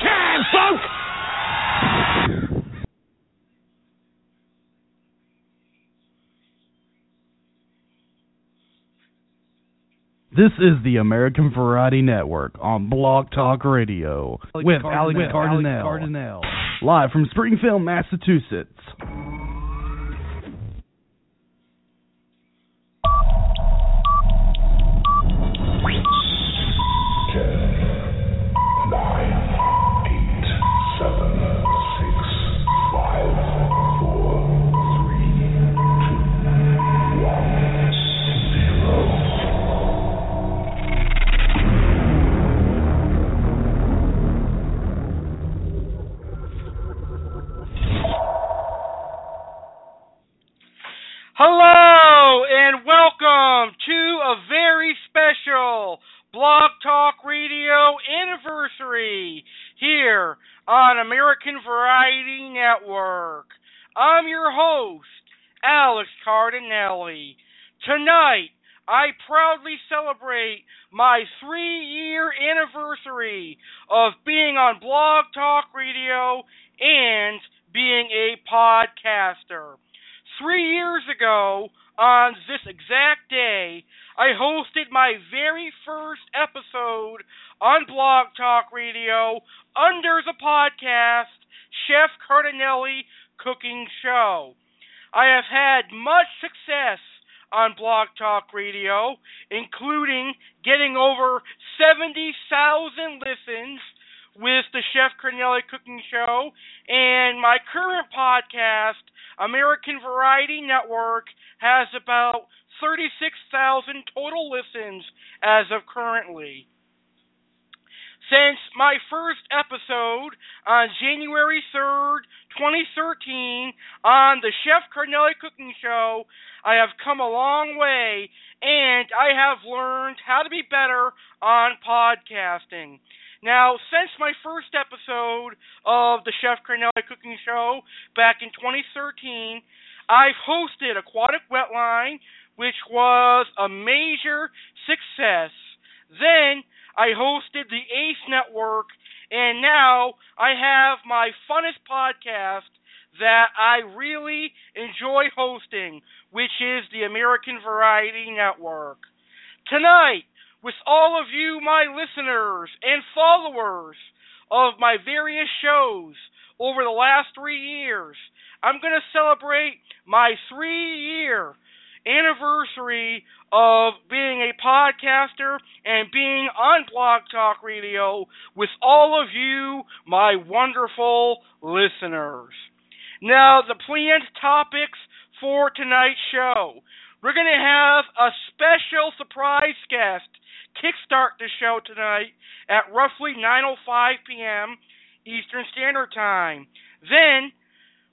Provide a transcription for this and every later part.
time, folks! This is the American Variety Network on Blog Talk Radio with Alex Cardinale, live from Springfield, Massachusetts. Have come a long way and I have learned how to be better on podcasting. Now, since my first episode of the Chef Cardinale Cooking Show back in 2013, I've hosted Aquatic Wetline, which was a major success. Then I hosted the Ace Network, and now I have my funnest podcast that I really enjoy hosting, which is the American Variety Network. Tonight, with all of you, my listeners and followers of my various shows over the last three years. I'm going to celebrate my three year anniversary of being a podcaster and being on Blog Talk Radio with all of you, my wonderful listeners. Now, the planned topics for tonight's show. We're going to have a special surprise guest kickstart the show tonight at roughly 9:05 p.m. Eastern Standard Time. Then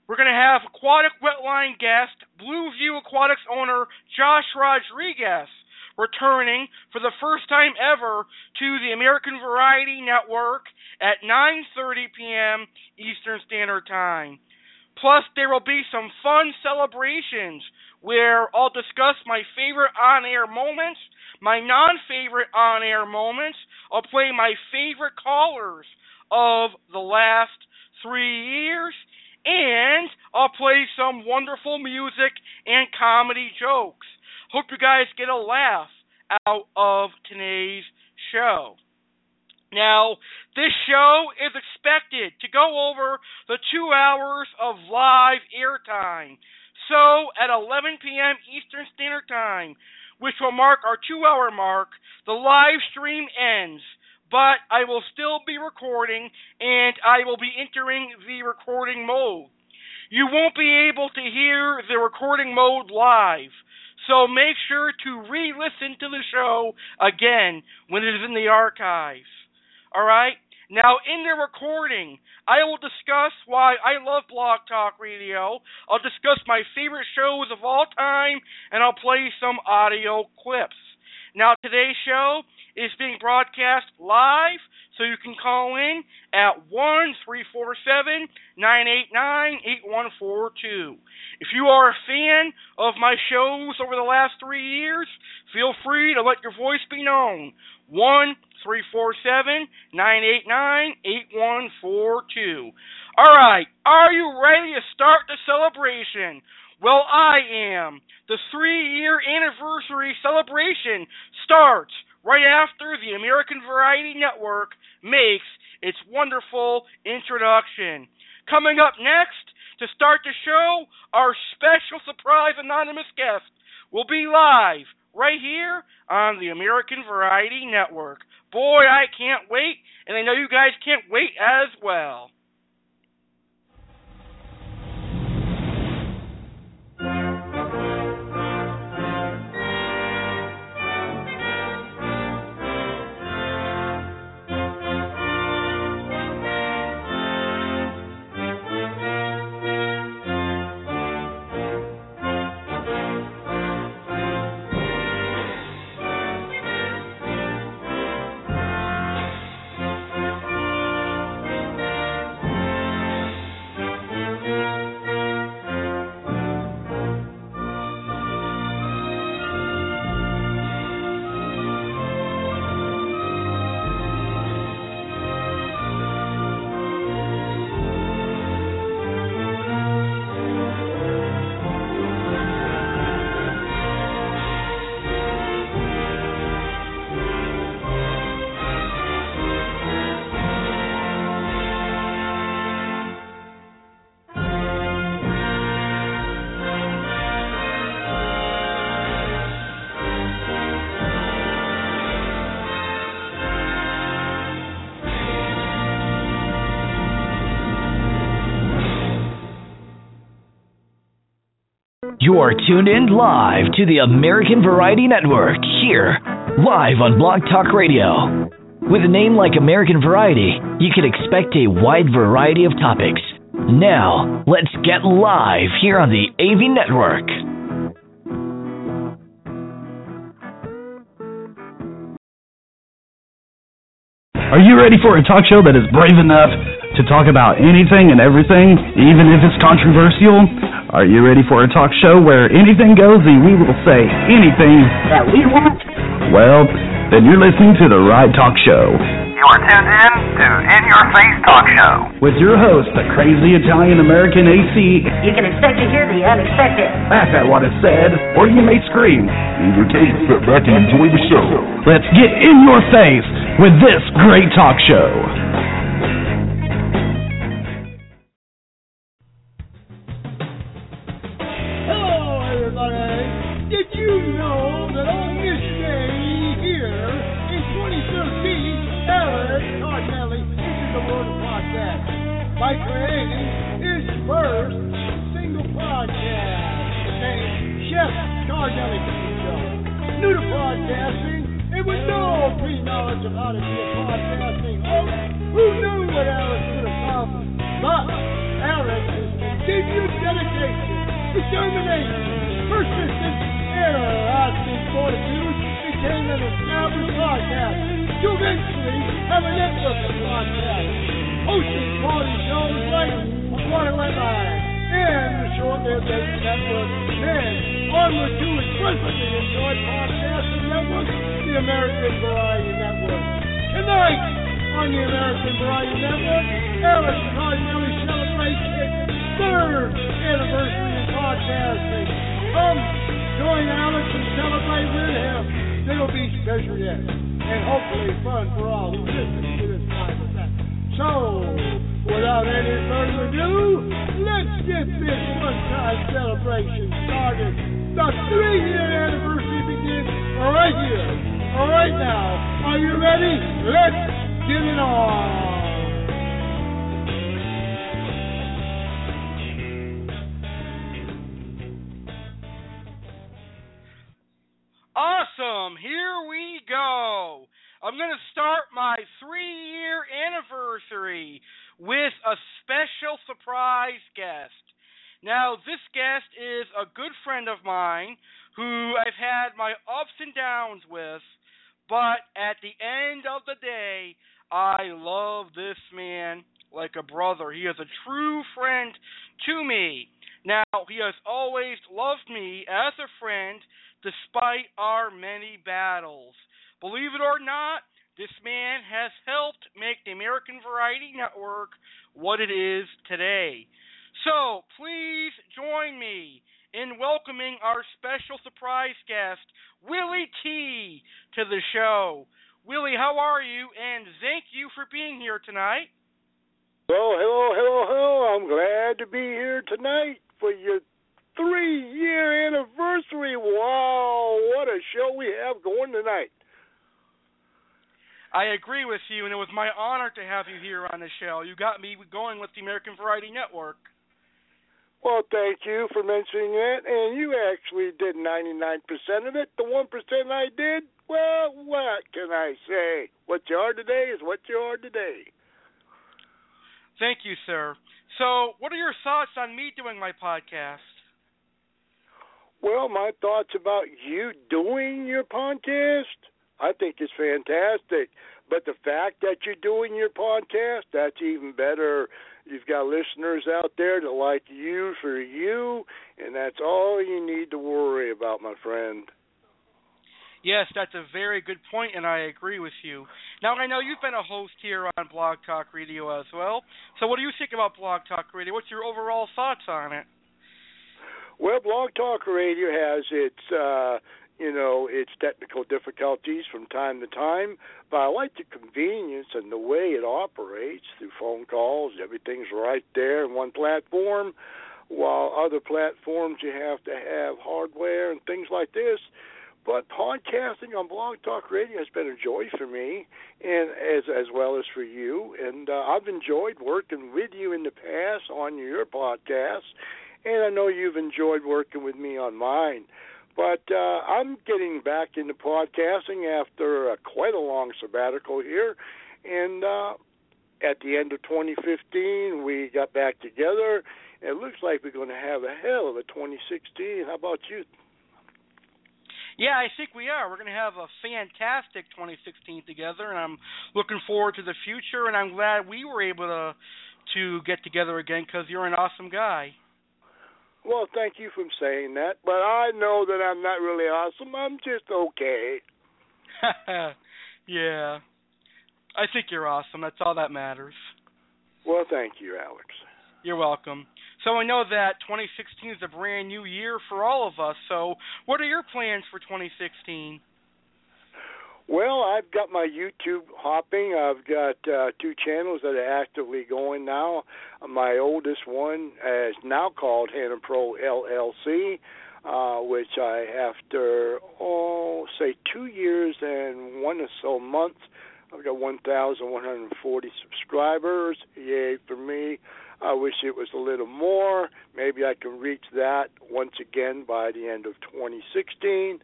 we're going to have aquatic wetline guest Blue View Aquatics owner Josh Rodriguez returning for the first time ever to the American Variety Network at 9:30 p.m. Eastern Standard Time. Plus, there will be some fun celebrations where I'll discuss my favorite on-air moments my non favorite on air moments. I'll play my favorite callers of the last three years. And I'll play some wonderful music and comedy jokes. Hope you guys get a laugh out of today's show. Now, this show is expected to go over the two hours of live airtime. So, at 11 p.m. Eastern Standard Time, which will mark our two hour mark, the live stream ends. But I will still be recording and I will be entering the recording mode. You won't be able to hear the recording mode live. So make sure to re listen to the show again when it is in the archives. Alright? Now, in the recording, I will discuss why I love Blog Talk Radio. I'll discuss my favorite shows of all time, and I'll play some audio clips. Now, today's show is being broadcast live, so you can call in at 1 347 989 8142. If you are a fan of my shows over the last three years, feel free to let your voice be known. 1 347 989 8142. All right, are you ready to start the celebration? Well, I am. The three year anniversary celebration starts right after the American Variety Network makes its wonderful introduction. Coming up next, to start the show, our special surprise anonymous guest will be live right here on the American Variety Network. Boy, I can't wait, and I know you guys can't wait as well. You are tuned in live to the American Variety Network here, live on Blog Talk Radio. With a name like American Variety, you can expect a wide variety of topics. Now, let's get live here on the AV Network. Are you ready for a talk show that is brave enough to talk about anything and everything, even if it's controversial? Are you ready for a talk show where anything goes and we will say anything that we want? Well, then you're listening to the right talk show. You are tuned in to In Your Face Talk Show. With your host, the crazy Italian American AC. You can expect to hear the unexpected. Laugh at what is said, or you may scream. In your case, sit back and enjoy the show. Let's get in your face with this great talk show. New to podcasting. And with no pre-knowledge of how to be a podcasting. Host, who knew what Alex could accomplish? But Alex Alex's continued dedication, determination, persistence, and a lasting fortitude became an established podcast to eventually have a network of podcasts hosting quality shows like Waterway Live and the short-lived Network. Then onward to its presently enjoyed podcasting network, the American Variety Network. Tonight on the American Variety Network, Alex Cardinale celebrates its third anniversary in podcasting. Come join Alex and celebrate with him. It'll be special yet, and hopefully fun for all who listen to this of that. So, without any further ado, let's get this one-time celebration started. The three-year anniversary begins right here, right now. Are you ready? Let's get it on. Awesome! Here we go. I'm going to start my three year anniversary with a special surprise guest. Now, this guest is a good friend of mine who I've had my ups and downs with, but at the end of the day, I love this man like a brother. He is a true friend to me. Now, he has always loved me as a friend despite our many battles. Believe it or not, This man has helped make the American Variety Network what it is today. So please join me in welcoming our special surprise guest, Willie T, to the show. Willie, how are you? And thank you for being here tonight. Well, hello, hello, hello. I'm glad to be here tonight for your three year anniversary. Wow, what a show we have going tonight. I agree with you, and it was my honor to have you here on the show. You got me going with the American Variety Network. Well, thank you for mentioning that. And you actually did 99% of it. The 1% I did, well, what can I say? What you are today is what you are today. Thank you, sir. So, what are your thoughts on me doing my podcast? Well, my thoughts about you doing your podcast, I think it's fantastic. But the fact that you're doing your podcast, that's even better. You've got listeners out there that like you for you, and that's all you need to worry about, my friend. Yes, that's a very good point, and I agree with you. Now, I know you've been a host here on Blog Talk Radio as well. So, what do you think about Blog Talk Radio? What's your overall thoughts on it? Well, Blog Talk Radio has its, uh, you know, its technical difficulties from time to time, but I like the convenience and the way it operates through phone calls. Everything's right there in one platform, while other platforms you have to have hardware and things like this. But podcasting on Blog Talk Radio has been a joy for me, and as as well as for you. And uh, I've enjoyed working with you in the past on your podcast and I know you've enjoyed working with me on mine. But uh, I'm getting back into podcasting after uh, quite a long sabbatical here, and uh, at the end of 2015, we got back together. It looks like we're going to have a hell of a 2016. How about you? Yeah, I think we are. We're going to have a fantastic 2016 together, and I'm looking forward to the future. And I'm glad we were able to to get together again because you're an awesome guy. Well, thank you for saying that, but I know that I'm not really awesome. I'm just okay. yeah. I think you're awesome. That's all that matters. Well, thank you, Alex. You're welcome. So I know that 2016 is a brand new year for all of us. So, what are your plans for 2016? Well, I've got my YouTube hopping. I've got uh, two channels that are actively going now. My oldest one is now called Hannah Pro LLC, uh, which I, after oh, say two years and one or so months, I've got 1,140 subscribers. Yay for me! I wish it was a little more. Maybe I can reach that once again by the end of 2016.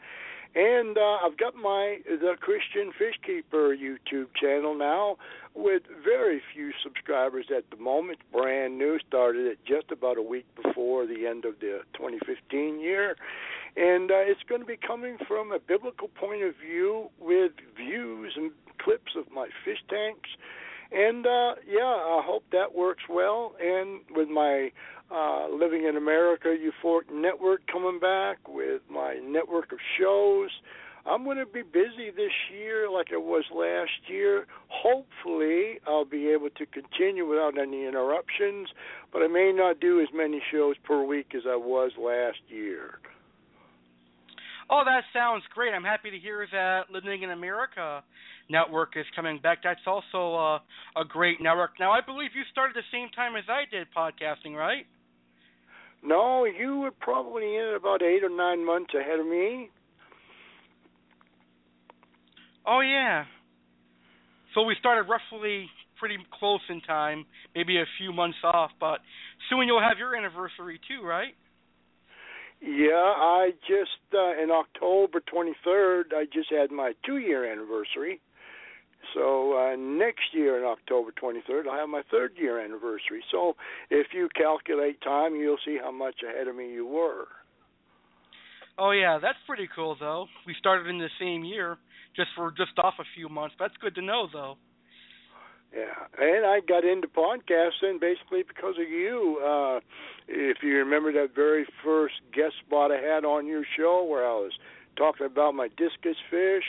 And uh, I've got my the Christian Fishkeeper YouTube channel now with very few subscribers at the moment. Brand new, started it just about a week before the end of the 2015 year. And uh, it's going to be coming from a biblical point of view with views and clips of my fish tanks. And uh, yeah, I hope that works well. And with my uh, Living in America Euphoric Network coming back with my network of shows. I'm going to be busy this year like I was last year. Hopefully, I'll be able to continue without any interruptions, but I may not do as many shows per week as I was last year. Oh, that sounds great. I'm happy to hear that Living in America network is coming back. That's also uh, a great network. Now, I believe you started the same time as I did podcasting, right? No, you were probably in about eight or nine months ahead of me. Oh yeah. So we started roughly pretty close in time, maybe a few months off, but soon you'll have your anniversary too, right? Yeah, I just uh, in October 23rd, I just had my 2-year anniversary. So uh, next year in October 23rd, I'll have my third year anniversary. So if you calculate time, you'll see how much ahead of me you were. Oh yeah, that's pretty cool though. We started in the same year, just for just off a few months. That's good to know though. Yeah, and I got into podcasting basically because of you. Uh if you remember that very first guest spot I had on your show where I was talking about my discus fish,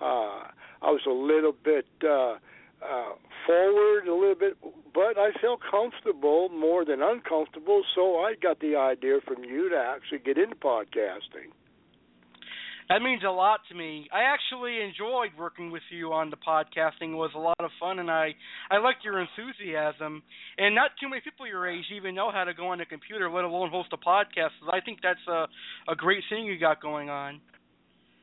uh I was a little bit uh, uh, forward, a little bit, but I felt comfortable more than uncomfortable. So I got the idea from you to actually get into podcasting. That means a lot to me. I actually enjoyed working with you on the podcasting. It was a lot of fun, and I I liked your enthusiasm. And not too many people your age even know how to go on a computer, let alone host a podcast. So I think that's a a great thing you got going on.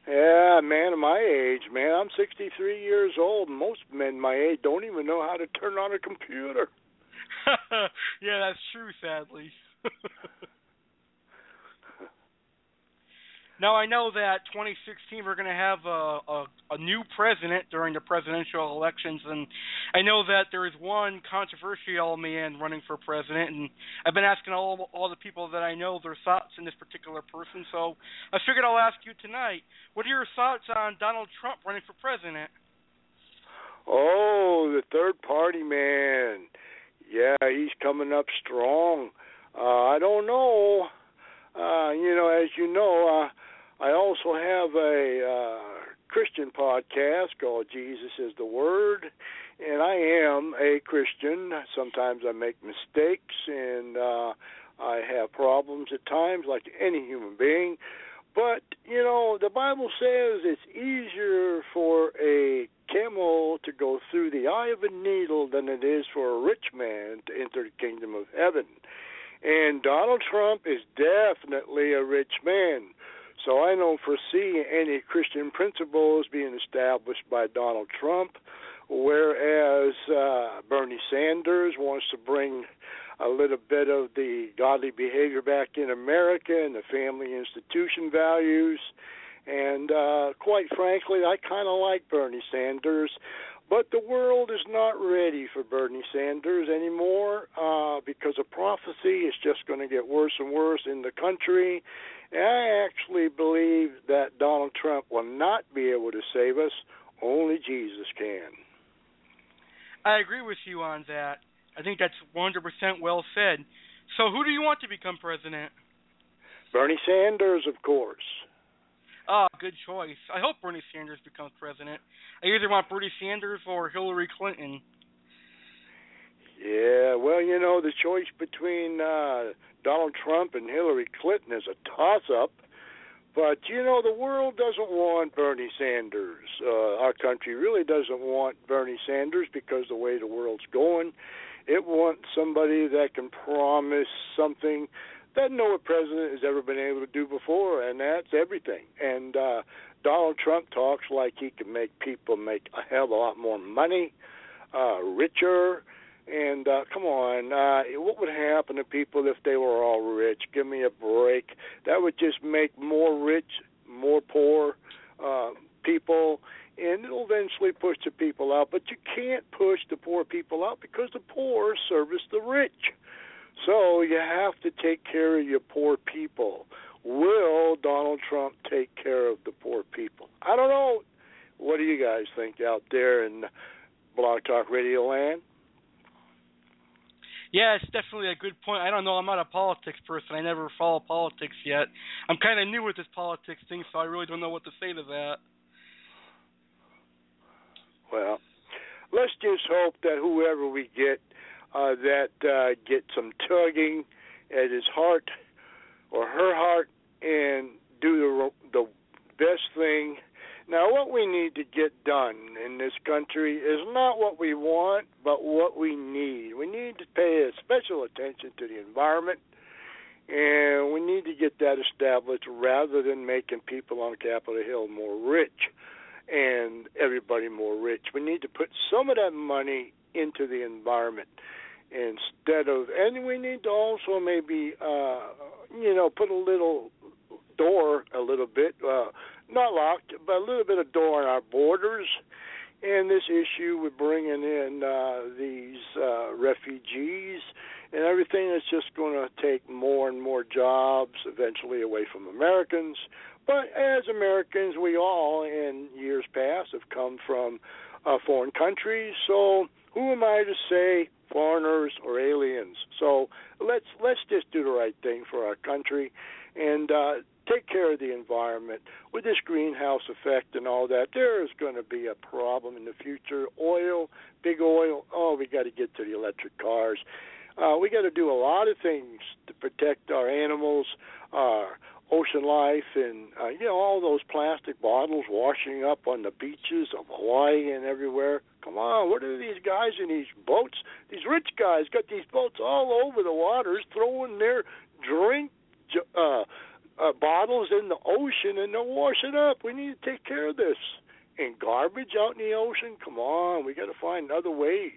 Yeah, man of my age, man. I'm 63 years old. Most men my age don't even know how to turn on a computer. yeah, that's true, sadly. Now I know that 2016 we're going to have a, a, a new president during the presidential elections, and I know that there is one controversial man running for president, and I've been asking all all the people that I know their thoughts on this particular person. So I figured I'll ask you tonight. What are your thoughts on Donald Trump running for president? Oh, the third party man. Yeah, he's coming up strong. Uh, I don't know. Uh, you know, as you know, uh, I also have a uh, Christian podcast called Jesus is the Word, and I am a Christian. Sometimes I make mistakes and uh, I have problems at times, like any human being. But, you know, the Bible says it's easier for a camel to go through the eye of a needle than it is for a rich man to enter the kingdom of heaven. And Donald Trump is definitely a rich man. So I don't foresee any Christian principles being established by Donald Trump, whereas uh, Bernie Sanders wants to bring a little bit of the godly behavior back in America and the family institution values. And uh, quite frankly, I kind of like Bernie Sanders. But the world is not ready for Bernie Sanders anymore uh, because a prophecy is just going to get worse and worse in the country. And I actually believe that Donald Trump will not be able to save us. Only Jesus can. I agree with you on that. I think that's 100% well said. So, who do you want to become president? Bernie Sanders, of course. Ah, oh, good choice. I hope Bernie Sanders becomes president. I either want Bernie Sanders or Hillary Clinton. Yeah, well, you know, the choice between uh Donald Trump and Hillary Clinton is a toss up. But you know, the world doesn't want Bernie Sanders. Uh, our country really doesn't want Bernie Sanders because the way the world's going, it wants somebody that can promise something that no president has ever been able to do before, and that's everything. And uh, Donald Trump talks like he can make people make a hell of a lot more money, uh, richer, and uh, come on, uh, what would happen to people if they were all rich? Give me a break. That would just make more rich, more poor uh, people, and it'll eventually push the people out. But you can't push the poor people out because the poor service the rich. So you have to take care of your poor people. Will Donald Trump take care of the poor people? I don't know. What do you guys think out there in Blog Talk Radio land? Yeah, it's definitely a good point. I don't know. I'm not a politics person. I never follow politics yet. I'm kind of new with this politics thing, so I really don't know what to say to that. Well, let's just hope that whoever we get, uh, that uh, get some tugging at his heart or her heart and do the the best thing now, what we need to get done in this country is not what we want, but what we need. We need to pay special attention to the environment, and we need to get that established rather than making people on Capitol Hill more rich and everybody more rich. We need to put some of that money into the environment instead of, and we need to also maybe, uh, you know, put a little door a little bit. Uh, not locked, but a little bit of door on our borders. And this issue with bringing in uh, these uh, refugees and everything that's just going to take more and more jobs eventually away from Americans. But as Americans, we all in years past have come from uh, foreign countries, so who am I to say foreigners or aliens? So let's let's just do the right thing for our country and uh, take care of the environment. With this greenhouse effect and all that, there is going to be a problem in the future. Oil, big oil. Oh, we got to get to the electric cars. Uh, we got to do a lot of things to protect our animals, our ocean life, and uh, you know all those plastic bottles washing up on the beaches of Hawaii and everywhere. Come on, what are these guys in these boats? These rich guys got these boats all over the waters, throwing their drink uh, uh, bottles in the ocean and they're washing up. We need to take care of this. And garbage out in the ocean? Come on, we got to find other ways.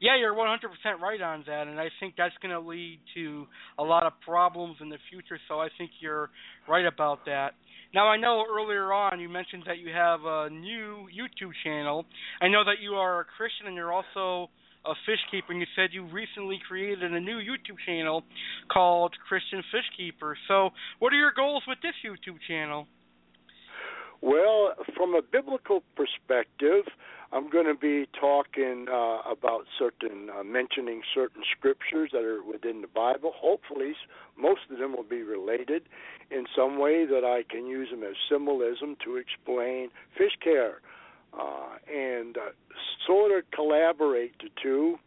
Yeah, you're 100% right on that, and I think that's going to lead to a lot of problems in the future. So I think you're right about that. Now I know earlier on you mentioned that you have a new YouTube channel. I know that you are a Christian and you're also a fish keeper, and you said you recently created a new YouTube channel called Christian Fish Keeper. So, what are your goals with this YouTube channel? Well, from a biblical perspective, I'm going to be talking uh, about certain, uh, mentioning certain scriptures that are within the Bible. Hopefully, most of them will be related in some way that I can use them as symbolism to explain fish care uh, and uh, sort of collaborate the two,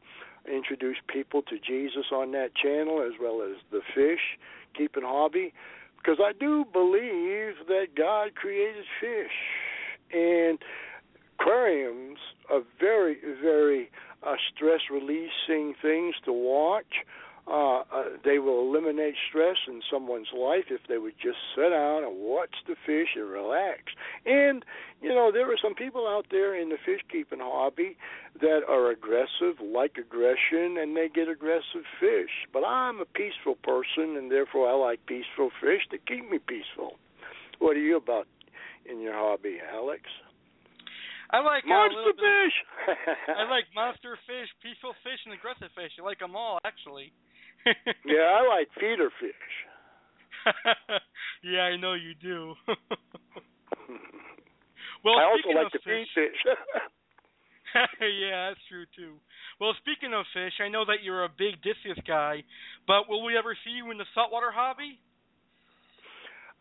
introduce people to Jesus on that channel as well as the fish. Keeping hobby, because I do believe that God created fish. And aquariums are very, very uh, stress releasing things to watch. Uh, uh, they will eliminate stress in someone's life if they would just sit down and watch the fish and relax. And, you know, there are some people out there in the fish keeping hobby that are aggressive, like aggression, and they get aggressive fish. But I'm a peaceful person, and therefore I like peaceful fish to keep me peaceful. What are you about in your hobby, Alex? I like monster uh, fish. I like monster fish, peaceful fish, and aggressive fish. I like them all, actually. yeah, I like feeder fish. yeah, I know you do. well, I also like to feed fish. yeah, that's true too. Well, speaking of fish, I know that you're a big discus guy, but will we ever see you in the saltwater hobby?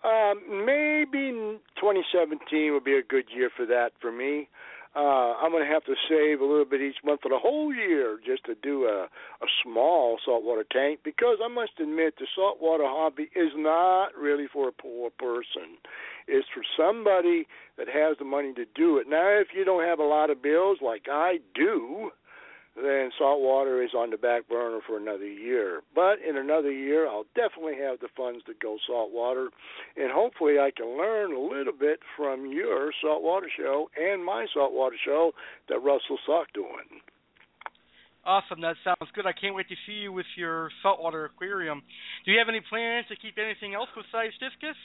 Um, maybe 2017 would be a good year for that for me uh, I'm going to have to save a little bit each month for the whole year just to do a, a small saltwater tank because I must admit the saltwater hobby is not really for a poor person. It's for somebody that has the money to do it. Now, if you don't have a lot of bills like I do, then salt water is on the back burner for another year. But in another year, I'll definitely have the funds to go saltwater, and hopefully, I can learn a little bit from your saltwater show and my saltwater show that Russell Sock doing. Awesome, that sounds good. I can't wait to see you with your saltwater aquarium. Do you have any plans to keep anything else besides discus?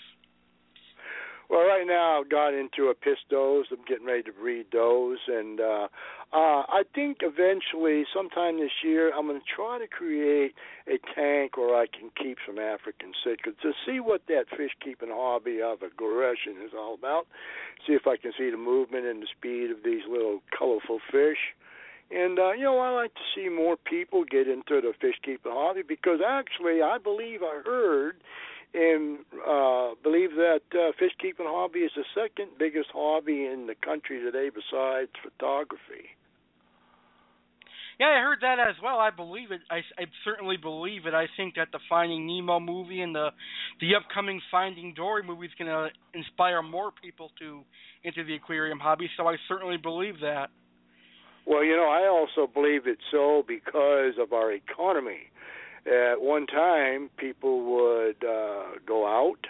Well, right now I've got into a pistos. I'm getting ready to breed those, and uh, uh, I think eventually, sometime this year, I'm going to try to create a tank where I can keep some African cichlids to see what that fish keeping hobby of aggression is all about. See if I can see the movement and the speed of these little colorful fish. And uh, you know, I like to see more people get into the fish keeping hobby because actually, I believe I heard and uh, believe that uh, fish keeping hobby is the second biggest hobby in the country today besides photography. Yeah, I heard that as well. I believe it. I, I certainly believe it. I think that the Finding Nemo movie and the the upcoming Finding Dory movie is going to inspire more people to into the aquarium hobby. So I certainly believe that. Well, you know, I also believe it so because of our economy. At one time, people would uh, go out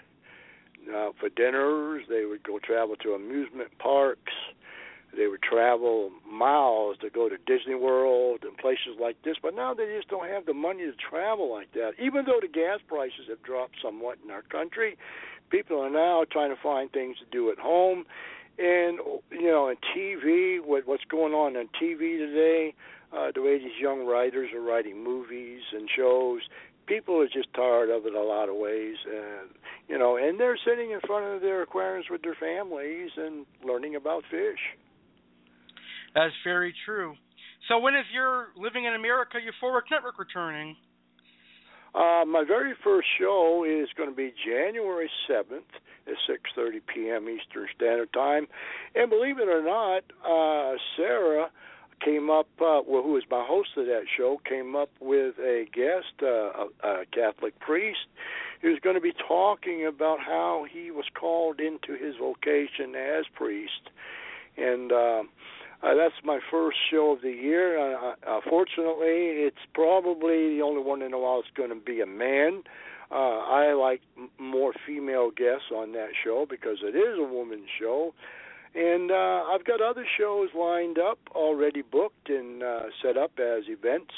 uh, for dinners. They would go travel to amusement parks. They would travel miles to go to Disney World and places like this, but now they just don't have the money to travel like that. Even though the gas prices have dropped somewhat in our country, people are now trying to find things to do at home. And you know, on TV, what what's going on on TV today, uh, the way these young writers are writing movies and shows, people are just tired of it a lot of ways, and you know, and they're sitting in front of their aquariums with their families and learning about fish. That's very true. So when is your Living in America Euphoric Network returning? Uh, my very first show is going to be January 7th at 6:30 p.m. Eastern Standard Time, and believe it or not, uh, Sarah came up, uh, well, who was my host of that show, came up with a guest, uh, a, a Catholic priest, who's going to be talking about how he was called into his vocation as priest, and. Uh, uh, that's my first show of the year. Uh, uh, fortunately, it's probably the only one in a while that's going to be a man. Uh, I like m- more female guests on that show because it is a woman's show. And uh, I've got other shows lined up, already booked and uh, set up as events.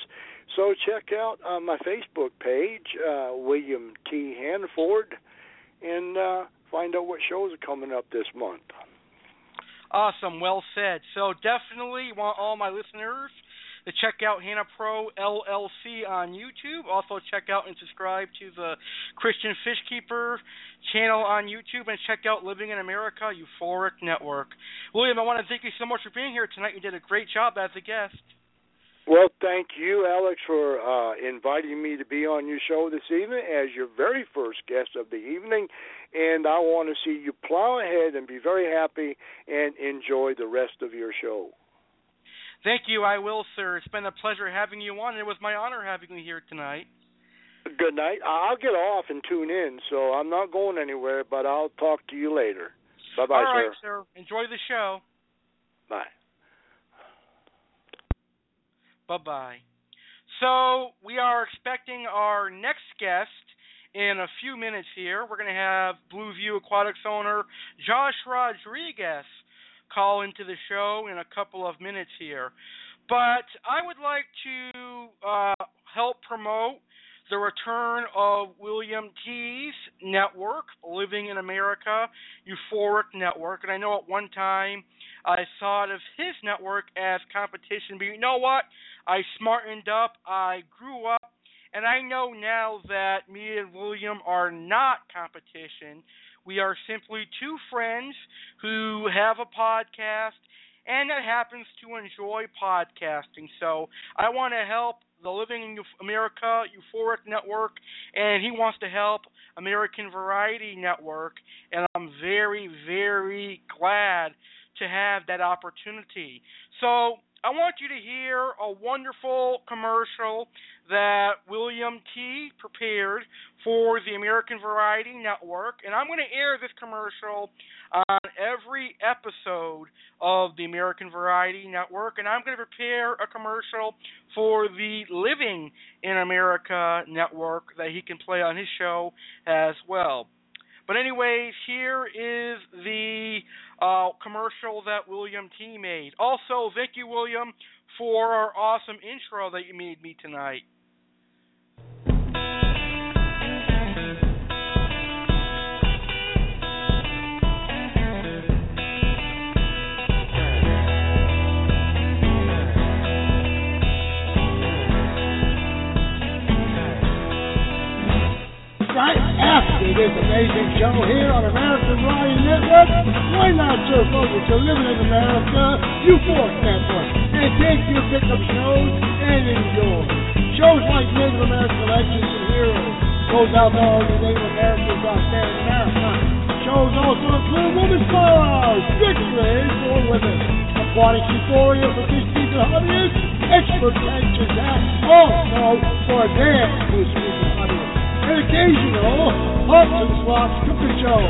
So check out uh, my Facebook page, uh, William T. Hanford, and uh, find out what shows are coming up this month. Awesome, well said. So definitely want all my listeners to check out Hannah Pro LLC on YouTube. Also check out and subscribe to the Christian Fishkeeper channel on YouTube and check out Living in America Euphoric Network. William, I want to thank you so much for being here tonight. You did a great job as a guest. Well, thank you, Alex, for uh, inviting me to be on your show this evening as your very first guest of the evening. And I want to see you plow ahead and be very happy and enjoy the rest of your show. Thank you. I will, sir. It's been a pleasure having you on. It was my honor having you here tonight. Good night. I'll get off and tune in, so I'm not going anywhere, but I'll talk to you later. Bye bye, All right, sir. sir. Enjoy the show. Bye. Bye bye. So we are expecting our next guest in a few minutes here. We're going to have Blue View Aquatics owner Josh Rodriguez call into the show in a couple of minutes here. But I would like to uh, help promote the return of William T's network, Living in America Euphoric Network. And I know at one time I thought of his network as competition, but you know what? I smartened up, I grew up, and I know now that me and William are not competition. We are simply two friends who have a podcast and that happens to enjoy podcasting. So I want to help the Living in America Euphoric Network, and he wants to help American Variety Network, and I'm very, very glad to have that opportunity. So I want you to hear a wonderful commercial that William T. prepared for the American Variety Network, and I'm going to air this commercial on every episode of the American Variety Network, and I'm going to prepare a commercial for the Living in America Network that he can play on his show as well. But anyways, here is the uh, commercial that William T made. Also, thank you, William, for our awesome intro that you made me tonight. right after this amazing show here on American Variety Network, why not surf over to Living in America Euphoric Network and take your pickup shows and enjoy. Shows like Native American Legends and Heroes goes out to all the Native Americans out there. Shows also include Women's Powerhouse, Victory for Women, Aquatic Euphoria for fishkeepers and hobbyists, Expert Catches That also for their fishkeepers and hobbyists and occasional Hops and Slops cooking show.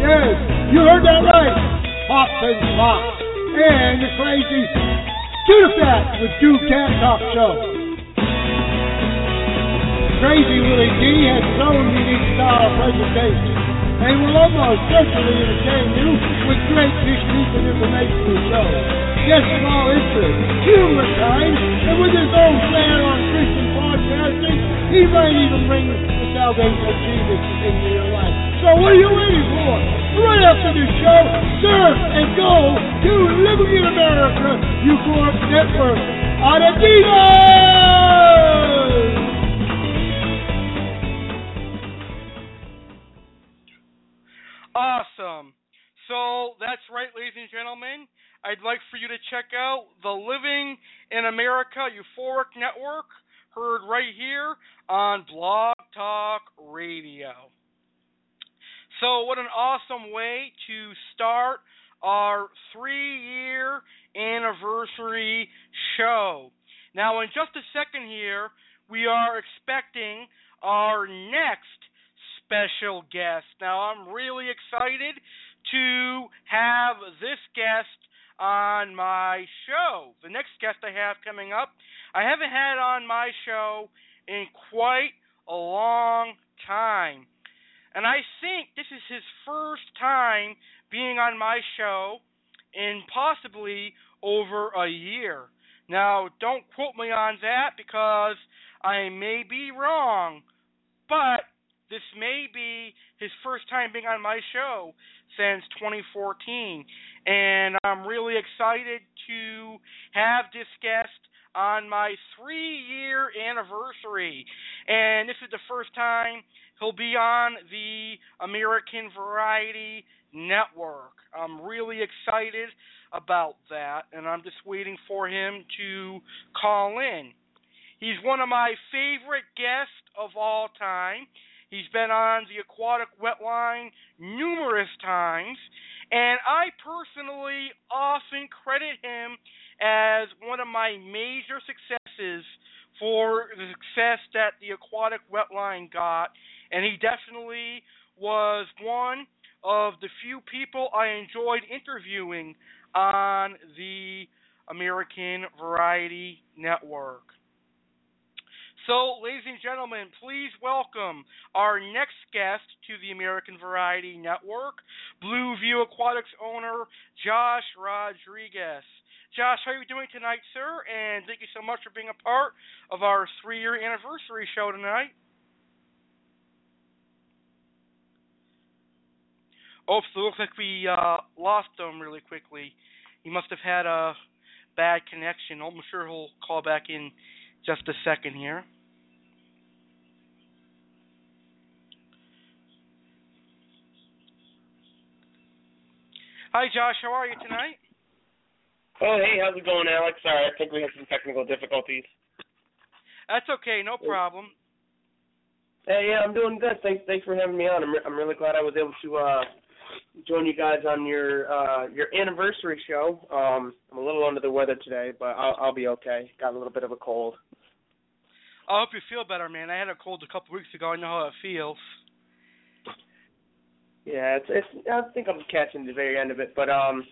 Yes, you heard that right. Hops and Slops. And the crazy Tuna Fat with Duke Cat Talk Show. Crazy Willie D has his own unique style of presentation and will almost certainly entertain you with great information and show. Yes, from all interest, humor times, and with his own flair on Christian podcasting, he might even bring the salvation of Jesus into your life. So what are you waiting for? Right after this show, surf and go to America Network Adidas! Awesome. So that's right, ladies and gentlemen. I'd like for you to check out the Living in America Euphoric Network, heard right here on Blog Talk Radio. So, what an awesome way to start our three year anniversary show. Now, in just a second here, we are expecting our next special guest. Now, I'm really excited to have this guest on my show. The next guest I have coming up, I haven't had on my show in quite a long time. And I think this is his first time being on my show in possibly over a year. Now, don't quote me on that because I may be wrong, but this may be his first time being on my show since 2014, and I'm really excited to have this guest on my three year anniversary. And this is the first time he'll be on the American Variety Network. I'm really excited about that, and I'm just waiting for him to call in. He's one of my favorite guests of all time. He's been on the aquatic wetline numerous times, and I personally often credit him as one of my major successes for the success that the aquatic wetline got, and he definitely was one of the few people I enjoyed interviewing on the American Variety Network. So, ladies and gentlemen, please welcome our next guest to the American Variety Network, Blue View Aquatics owner Josh Rodriguez. Josh, how are you doing tonight, sir? And thank you so much for being a part of our three-year anniversary show tonight. Oh, so it looks like we uh, lost him really quickly. He must have had a bad connection. I'm sure he'll call back in just a second here. Hi, Josh. How are you tonight? Oh, hey, how's it going, Alex? Sorry, I think we had some technical difficulties. That's okay, no problem. Hey, yeah, I'm doing good. Thanks, thanks for having me on. I'm, re- I'm really glad I was able to uh, join you guys on your uh, your anniversary show. Um, I'm a little under the weather today, but I'll, I'll be okay. Got a little bit of a cold. I hope you feel better, man. I had a cold a couple weeks ago. I know how it feels. Yeah, it's, it's I think I'm catching the very end of it, but um,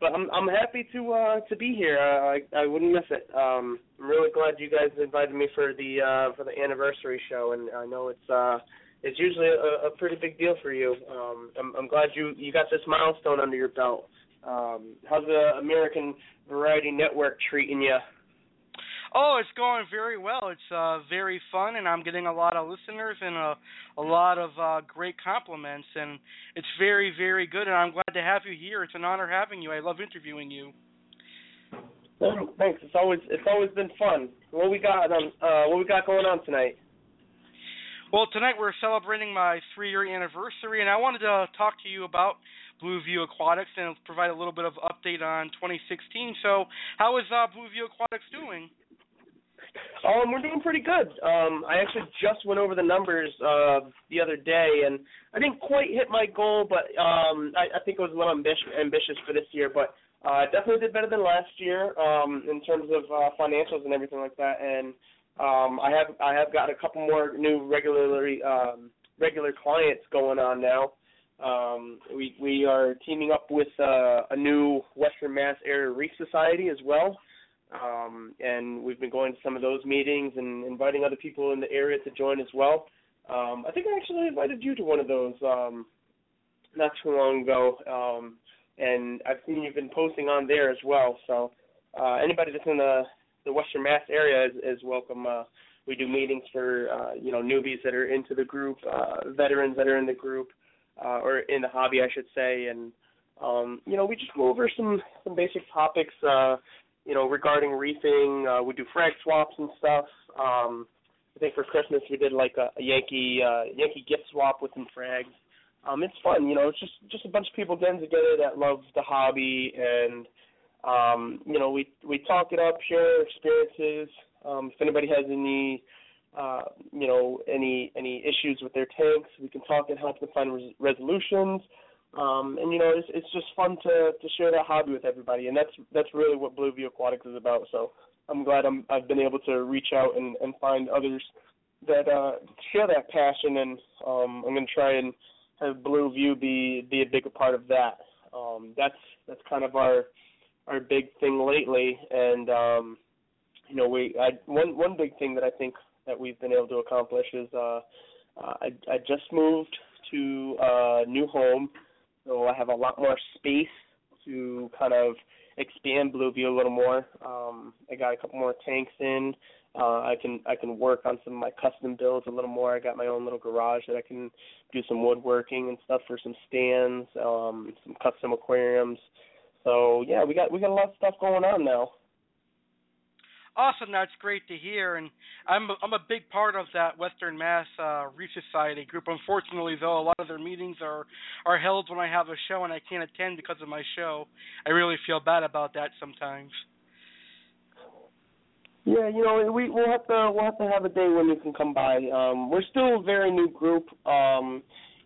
but I'm I'm happy to uh to be here. Uh, I I wouldn't miss it. Um, I'm really glad you guys invited me for the uh for the anniversary show, and I know it's uh it's usually a, a pretty big deal for you. Um, I'm I'm glad you you got this milestone under your belt. Um, how's the American Variety Network treating you? Oh, it's going very well. It's uh very fun and I'm getting a lot of listeners and a a lot of uh great compliments and it's very very good and I'm glad to have you here. It's an honor having you. I love interviewing you. Thanks. It's always it's always been fun. What we got on uh what we got going on tonight? Well, tonight we're celebrating my 3-year anniversary and I wanted to talk to you about Blue View Aquatics and provide a little bit of update on 2016. So, how is uh, Blue View Aquatics doing? Um, we're doing pretty good. Um, I actually just went over the numbers uh, the other day, and I didn't quite hit my goal, but um, I, I think it was a little ambitious, ambitious for this year. But uh, definitely did better than last year um, in terms of uh, financials and everything like that. And um, I have I have got a couple more new regularly um, regular clients going on now. Um, we we are teaming up with uh, a new Western Mass Area Reef Society as well. Um, and we've been going to some of those meetings and inviting other people in the area to join as well. Um, I think I actually invited you to one of those um, not too long ago, um, and I've seen you've been posting on there as well. So uh, anybody that's in the the Western Mass area is, is welcome. Uh, we do meetings for uh, you know newbies that are into the group, uh, veterans that are in the group, uh, or in the hobby, I should say, and um, you know we just go over some some basic topics. Uh, you know, regarding reefing. Uh, we do frag swaps and stuff. Um, I think for Christmas we did like a, a Yankee uh, Yankee gift swap with some frags. Um, it's fun, you know. It's just just a bunch of people getting together that love the hobby and um, you know, we we talk it up, share experiences. Um, if anybody has any, uh, you know, any any issues with their tanks, we can talk and help them find res- resolutions. Um, and you know, it's it's just fun to to share that hobby with everybody, and that's that's really what Blueview Aquatics is about. So I'm glad I'm I've been able to reach out and and find others that uh share that passion, and um, I'm going to try and have Blueview be be a bigger part of that. Um, that's that's kind of our our big thing lately, and um, you know, we I one one big thing that I think that we've been able to accomplish is uh, uh I I just moved to a new home so I have a lot more space to kind of expand Blueview a little more. Um, I got a couple more tanks in. Uh, I can I can work on some of my custom builds a little more. I got my own little garage that I can do some woodworking and stuff for some stands, um, some custom aquariums. So yeah, we got we got a lot of stuff going on now. Awesome, that's great to hear, and I'm a, I'm a big part of that Western Mass uh, Reef Society group. Unfortunately, though, a lot of their meetings are are held when I have a show and I can't attend because of my show. I really feel bad about that sometimes. Yeah, you know, we we'll have to we'll have to have a day when you can come by. Um, we're still a very new group. Um,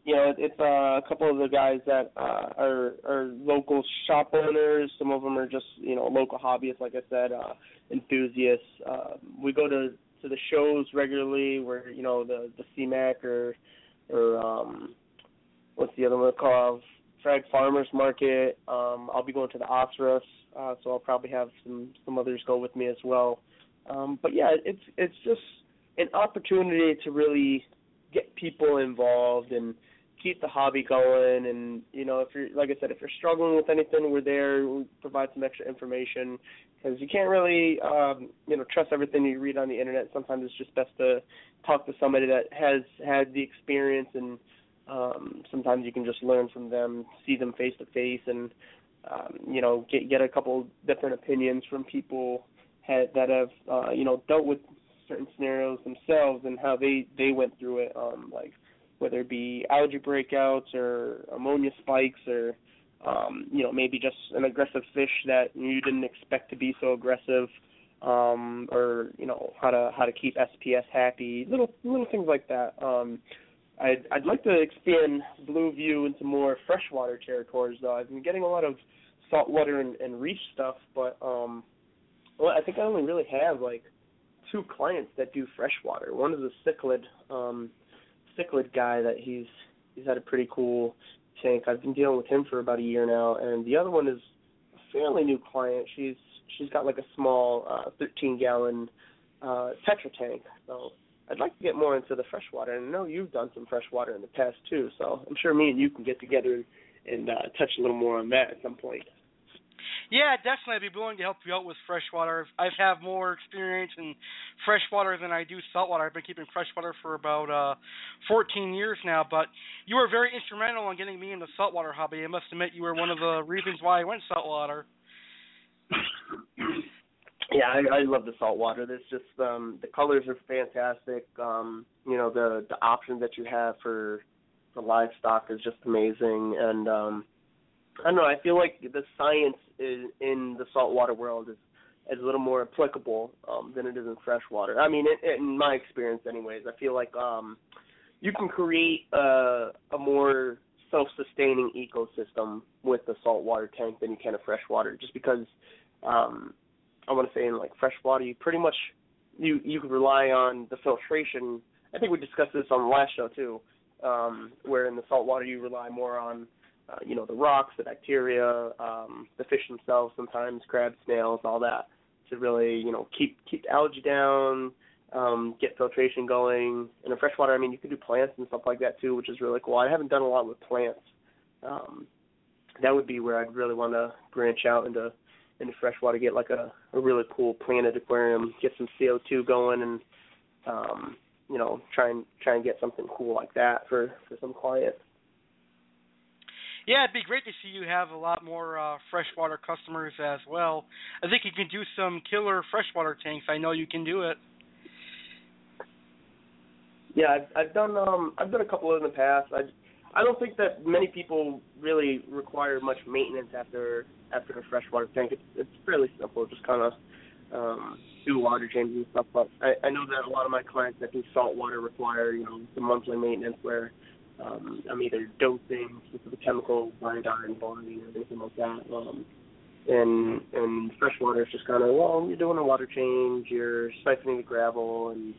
you know, it's uh, a couple of the guys that uh, are are local shop owners. Some of them are just you know local hobbyists, like I said, uh, enthusiasts. Uh, we go to to the shows regularly, where you know the the CMAC or or um, what's the other one called? Frag Farmers Market. Um, I'll be going to the Osras, uh, so I'll probably have some some others go with me as well. Um, but yeah, it's it's just an opportunity to really get people involved and keep the hobby going and you know if you're like i said if you're struggling with anything we're there. We provide some extra information because you can't really um you know trust everything you read on the internet. Sometimes it's just best to talk to somebody that has had the experience and um sometimes you can just learn from them see them face to face and um you know get get a couple different opinions from people had, that have uh you know dealt with certain scenarios themselves and how they they went through it um like whether it be algae breakouts or ammonia spikes or um, you know maybe just an aggressive fish that you didn't expect to be so aggressive um, or you know how to how to keep SPS happy little little things like that. Um, I'd I'd like to expand Blueview into more freshwater territories though. I've been getting a lot of saltwater and, and reef stuff, but um, well I think I only really have like two clients that do freshwater. One is a cichlid. Um, cichlid guy that he's he's had a pretty cool tank. I've been dealing with him for about a year now, and the other one is a fairly new client. She's she's got like a small uh, 13 gallon uh, Tetra tank. So I'd like to get more into the freshwater, and I know you've done some freshwater in the past too. So I'm sure me and you can get together and, uh, touch a little more on that at some point. Yeah, definitely. I'd be willing to help you out with freshwater. I've have more experience in freshwater than I do saltwater. I've been keeping freshwater for about uh 14 years now, but you were very instrumental in getting me into saltwater hobby. I must admit you were one of the reasons why I went saltwater. Yeah, I, I love the saltwater. There's just um the colors are fantastic. Um, you know, the the options that you have for the livestock is just amazing and um I don't know. I feel like the science is, in the saltwater world is is a little more applicable um, than it is in freshwater. I mean, in, in my experience, anyways, I feel like um, you can create a, a more self-sustaining ecosystem with the saltwater tank than you can a freshwater, just because um, I want to say in like freshwater, you pretty much you you can rely on the filtration. I think we discussed this on the last show too, um, where in the saltwater you rely more on uh, you know the rocks, the bacteria, um, the fish themselves, sometimes crabs, snails, all that to really you know keep keep algae down, um, get filtration going. And in freshwater, I mean you can do plants and stuff like that too, which is really cool. I haven't done a lot with plants. Um, that would be where I'd really want to branch out into into freshwater, get like a, a really cool planted aquarium, get some CO2 going, and um, you know try and try and get something cool like that for for some clients. Yeah, it'd be great to see you have a lot more uh, freshwater customers as well. I think you can do some killer freshwater tanks. I know you can do it. Yeah, I've, I've done um I've done a couple in the past. I I don't think that many people really require much maintenance after after a freshwater tank. It's it's fairly simple, just kind of um, do water changes and stuff. But I, I know that a lot of my clients that do saltwater require you know the monthly maintenance where um, I'm either dosing specific chemical, iodine, bonding, or anything like that. Um, and and freshwater is just kind of well, you're doing a water change, you're siphoning the gravel, and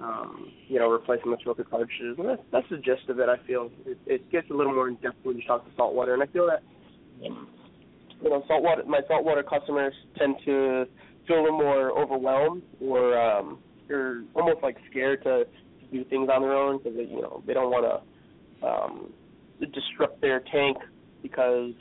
um, you know replacing the filter cartridges, and that's that's the gist of it. I feel it, it gets a little more in depth when you talk to saltwater, and I feel that you know saltwater my saltwater customers tend to feel a little more overwhelmed or um, they're almost like scared to, to do things on their own because you know they don't want to um, disrupt their tank because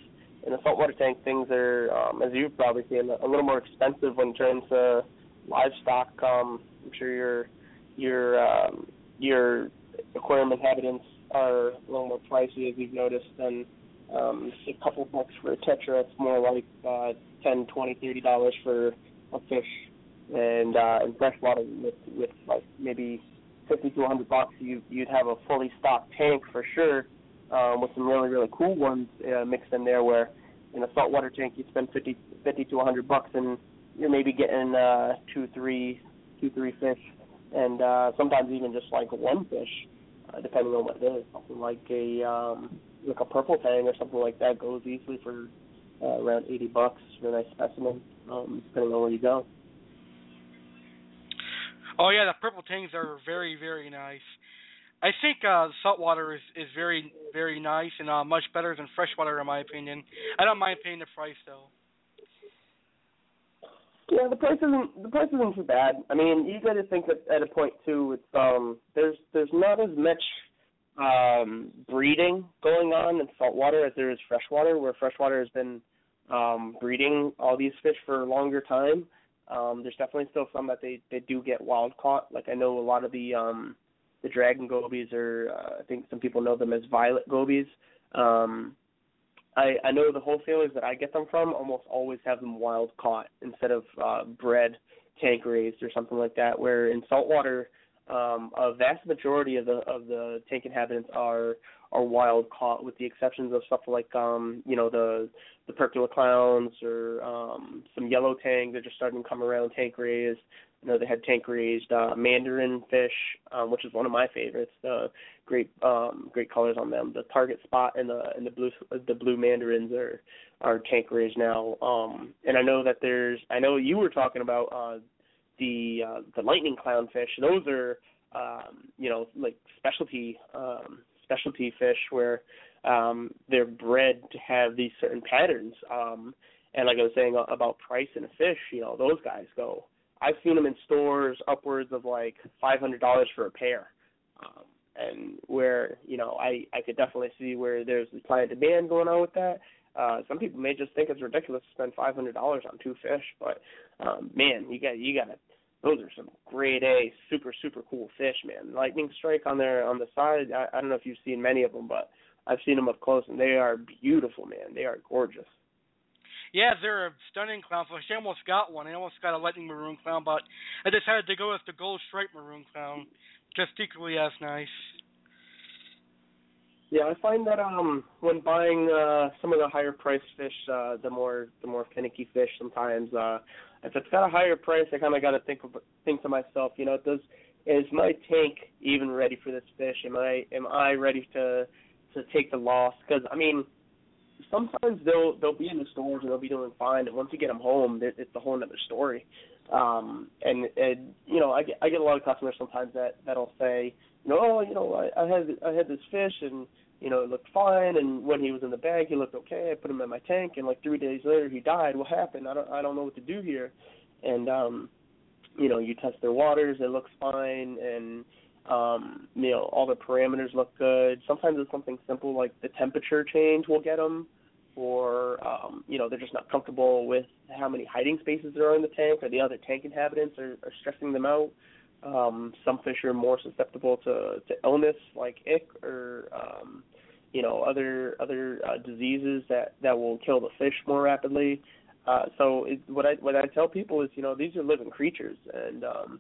in a saltwater tank, things are, um, as you've probably seen, a little more expensive when it turns to livestock. Um, I'm sure your your um, your aquarium inhabitants are a little more pricey, as you've noticed, than um, a couple bucks for a tetra. It's more like uh, ten, twenty, thirty dollars for a fish, and uh, in freshwater with with like maybe fifty to a hundred bucks, you you'd have a fully stocked tank for sure um, with some really really cool ones uh, mixed in there. Where in a saltwater tank you spend fifty fifty to a hundred bucks and you're maybe getting uh, two three two three fish, and uh, sometimes even just like one fish, uh, depending on what it is. Something like a um, like a purple tang or something like that goes easily for uh, around eighty bucks for a nice specimen, um, depending on where you go. Oh yeah, the purple tangs are very very nice. I think uh, saltwater is is very very nice and uh, much better than freshwater in my opinion. I don't mind paying the price though. Yeah, the price isn't the price isn't too bad. I mean, you got to think that at a point too. It's um there's there's not as much um breeding going on in saltwater as there is freshwater, where freshwater has been um breeding all these fish for a longer time. Um, there's definitely still some that they they do get wild caught. Like I know a lot of the um the dragon gobies, or uh, I think some people know them as violet gobies. Um, I I know the wholesalers that I get them from almost always have them wild caught instead of uh, bred tank raised or something like that. Where in saltwater, um, a vast majority of the of the tank inhabitants are are wild caught, with the exceptions of stuff like um, you know the the percula clowns or um, some yellow tang. They're just starting to come around tank raised. You know, they had tank raised uh, mandarin fish, um, which is one of my favorites. The great, um, great colors on them. The target spot and the and the blue the blue mandarins are are tank raised now. Um, and I know that there's. I know you were talking about uh, the uh, the lightning clownfish. Those are um, you know like specialty um, specialty fish where um, they're bred to have these certain patterns. Um, and like I was saying about price in a fish, you know, those guys go I've seen them in stores upwards of like five hundred dollars for a pair, um, and where you know I I could definitely see where there's supply and demand going on with that. Uh, some people may just think it's ridiculous to spend five hundred dollars on two fish, but um, man, you got you got to those are some grade A, super super cool fish, man. Lightning strike on their on the side. I, I don't know if you've seen many of them, but I've seen them up close, and they are beautiful, man. They are gorgeous. Yeah, they're a stunning clownfish. I almost got one. I almost got a lightning maroon clown, but I decided to go with the gold striped maroon clown, just equally as nice. Yeah, I find that um when buying uh some of the higher priced fish, uh the more the more finicky fish sometimes uh if it's got a higher price I kinda gotta think of think to myself, you know, does is my tank even ready for this fish? Am I am I ready to to take the loss? Because I mean, sometimes they'll they'll be in the stores and they'll be doing fine, and once you get them home, it's a whole other story. Um, and and you know, I get I get a lot of customers sometimes that that'll say, you know, oh, you know, I, I had I had this fish and you know it looked fine, and when he was in the bag, he looked okay. I put him in my tank, and like three days later, he died. What happened? I don't I don't know what to do here. And um, you know, you test their waters, it looks fine, and um, you know, all the parameters look good. Sometimes it's something simple like the temperature change will get them, or um, you know, they're just not comfortable with how many hiding spaces there are in the tank, or the other tank inhabitants are, are stressing them out. Um, some fish are more susceptible to, to illness like ick or um, you know other other uh, diseases that that will kill the fish more rapidly. Uh, so it, what I what I tell people is you know these are living creatures and um,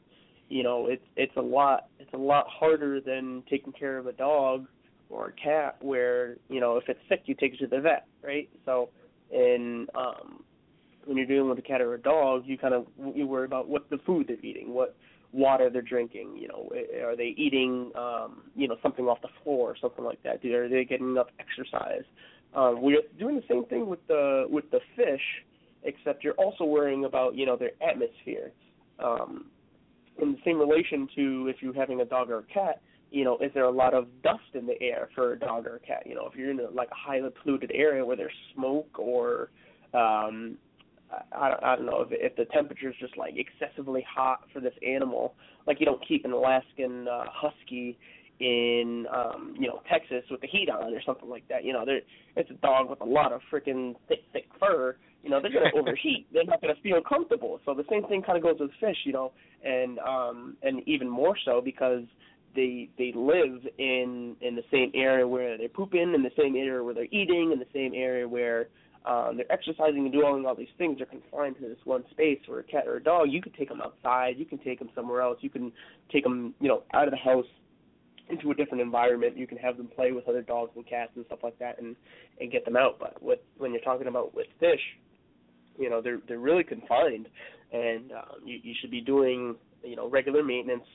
you know it's it's a lot it's a lot harder than taking care of a dog or a cat where you know if it's sick you take it to the vet, right? So in um when you're dealing with a cat or a dog, you kind of you worry about what the food they're eating, what water they're drinking. You know, are they eating um, you know something off the floor or something like that? Are they getting enough exercise? Um, we're doing the same thing with the with the fish, except you're also worrying about you know their atmosphere. Um, in the same relation to if you're having a dog or a cat, you know, is there a lot of dust in the air for a dog or a cat? You know, if you're in a, like a highly polluted area where there's smoke or um, I don't, I don't know if if the temperature is just like excessively hot for this animal. Like you don't keep an Alaskan uh, husky in um, you know Texas with the heat on or something like that. You know, there it's a dog with a lot of freaking thick thick fur. You know, they're gonna overheat. They're not gonna feel comfortable. So the same thing kind of goes with fish. You know, and um and even more so because they they live in in the same area where they're pooping, in the same area where they're eating, in the same area where um, they're exercising and doing all these things. They're confined to this one space. Where a cat or a dog, you can take them outside. You can take them somewhere else. You can take them, you know, out of the house into a different environment. You can have them play with other dogs and cats and stuff like that, and and get them out. But with when you're talking about with fish, you know, they're they're really confined, and um, you you should be doing you know regular maintenance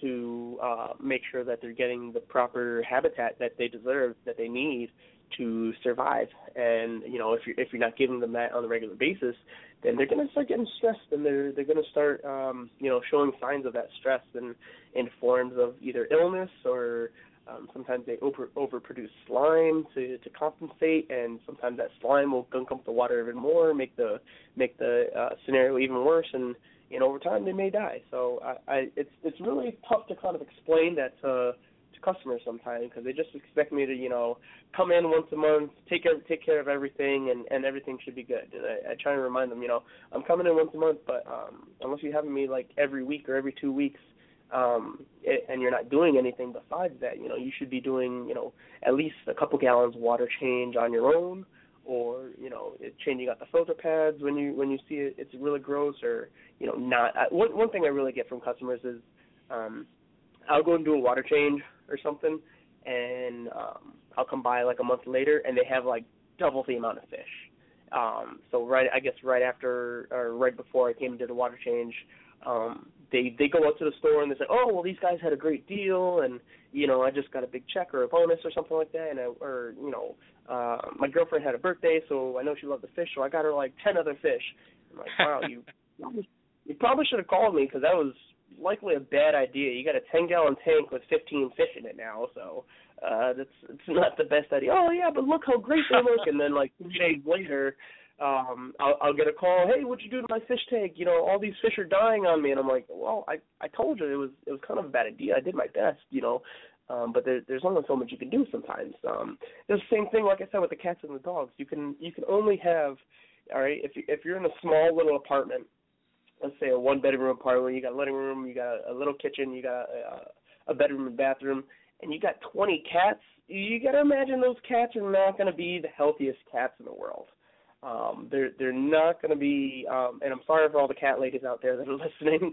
to uh, make sure that they're getting the proper habitat that they deserve, that they need to survive. And you know, if you're if you're not giving them that on a regular basis, then they're going to start getting stressed, and they're they're going to start um, you know showing signs of that stress in in forms of either illness or um, sometimes they over overproduce slime to to compensate, and sometimes that slime will gunk up the water even more, make the make the uh, scenario even worse, and and over time they may die. So I, I it's it's really tough to kind of explain that to to customers sometimes because they just expect me to, you know, come in once a month, take care, take care of everything, and and everything should be good. And I, I try and remind them, you know, I'm coming in once a month, but um, unless you're having me like every week or every two weeks, um, and you're not doing anything besides that, you know, you should be doing, you know, at least a couple gallons water change on your own or you know changing out the filter pads when you when you see it it's really gross or you know not uh, one one thing I really get from customers is um I'll go and do a water change or something, and um, I'll come by like a month later, and they have like double the amount of fish. Um, so right, I guess right after or right before I came to do the water change, um, they they go out to the store and they say, oh well, these guys had a great deal, and you know I just got a big check or a bonus or something like that, and I, or you know uh, my girlfriend had a birthday, so I know she loved the fish, so I got her like ten other fish. I'm like, wow, you you probably should have called me because that was likely a bad idea. You got a 10 gallon tank with 15 fish in it now, so uh that's it's not the best idea. Oh yeah, but look how great they look. and then like three days later, um, I'll, I'll get a call. Hey, what'd you do to my fish tank? You know, all these fish are dying on me. And I'm like, well, I I told you it was it was kind of a bad idea. I did my best, you know. Um, but there, there's only so much you can do sometimes. Um, the same thing, like I said, with the cats and the dogs. You can you can only have, all right, if you, if you're in a small little apartment let's say a one bedroom apartment, you got a living room, you got a, little kitchen, you got a, a bedroom and bathroom, and you got 20 cats. You got to imagine those cats are not going to be the healthiest cats in the world. Um, they're they're not going to be. Um, and I'm sorry for all the cat ladies out there that are listening,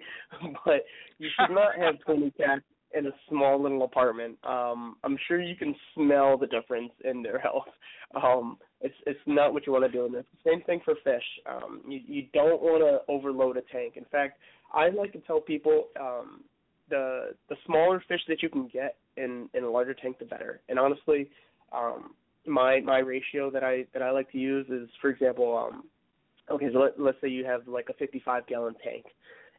but you should not have 20 cats in a small little apartment. Um, I'm sure you can smell the difference in their health. Um, it's it's not what you want to do. And it's the same thing for fish. Um, you you don't want to overload a tank. In fact, I like to tell people um, the the smaller fish that you can get in in a larger tank, the better. And honestly, um, my my ratio that I that I like to use is, for example, um, okay, so let, let's say you have like a 55 gallon tank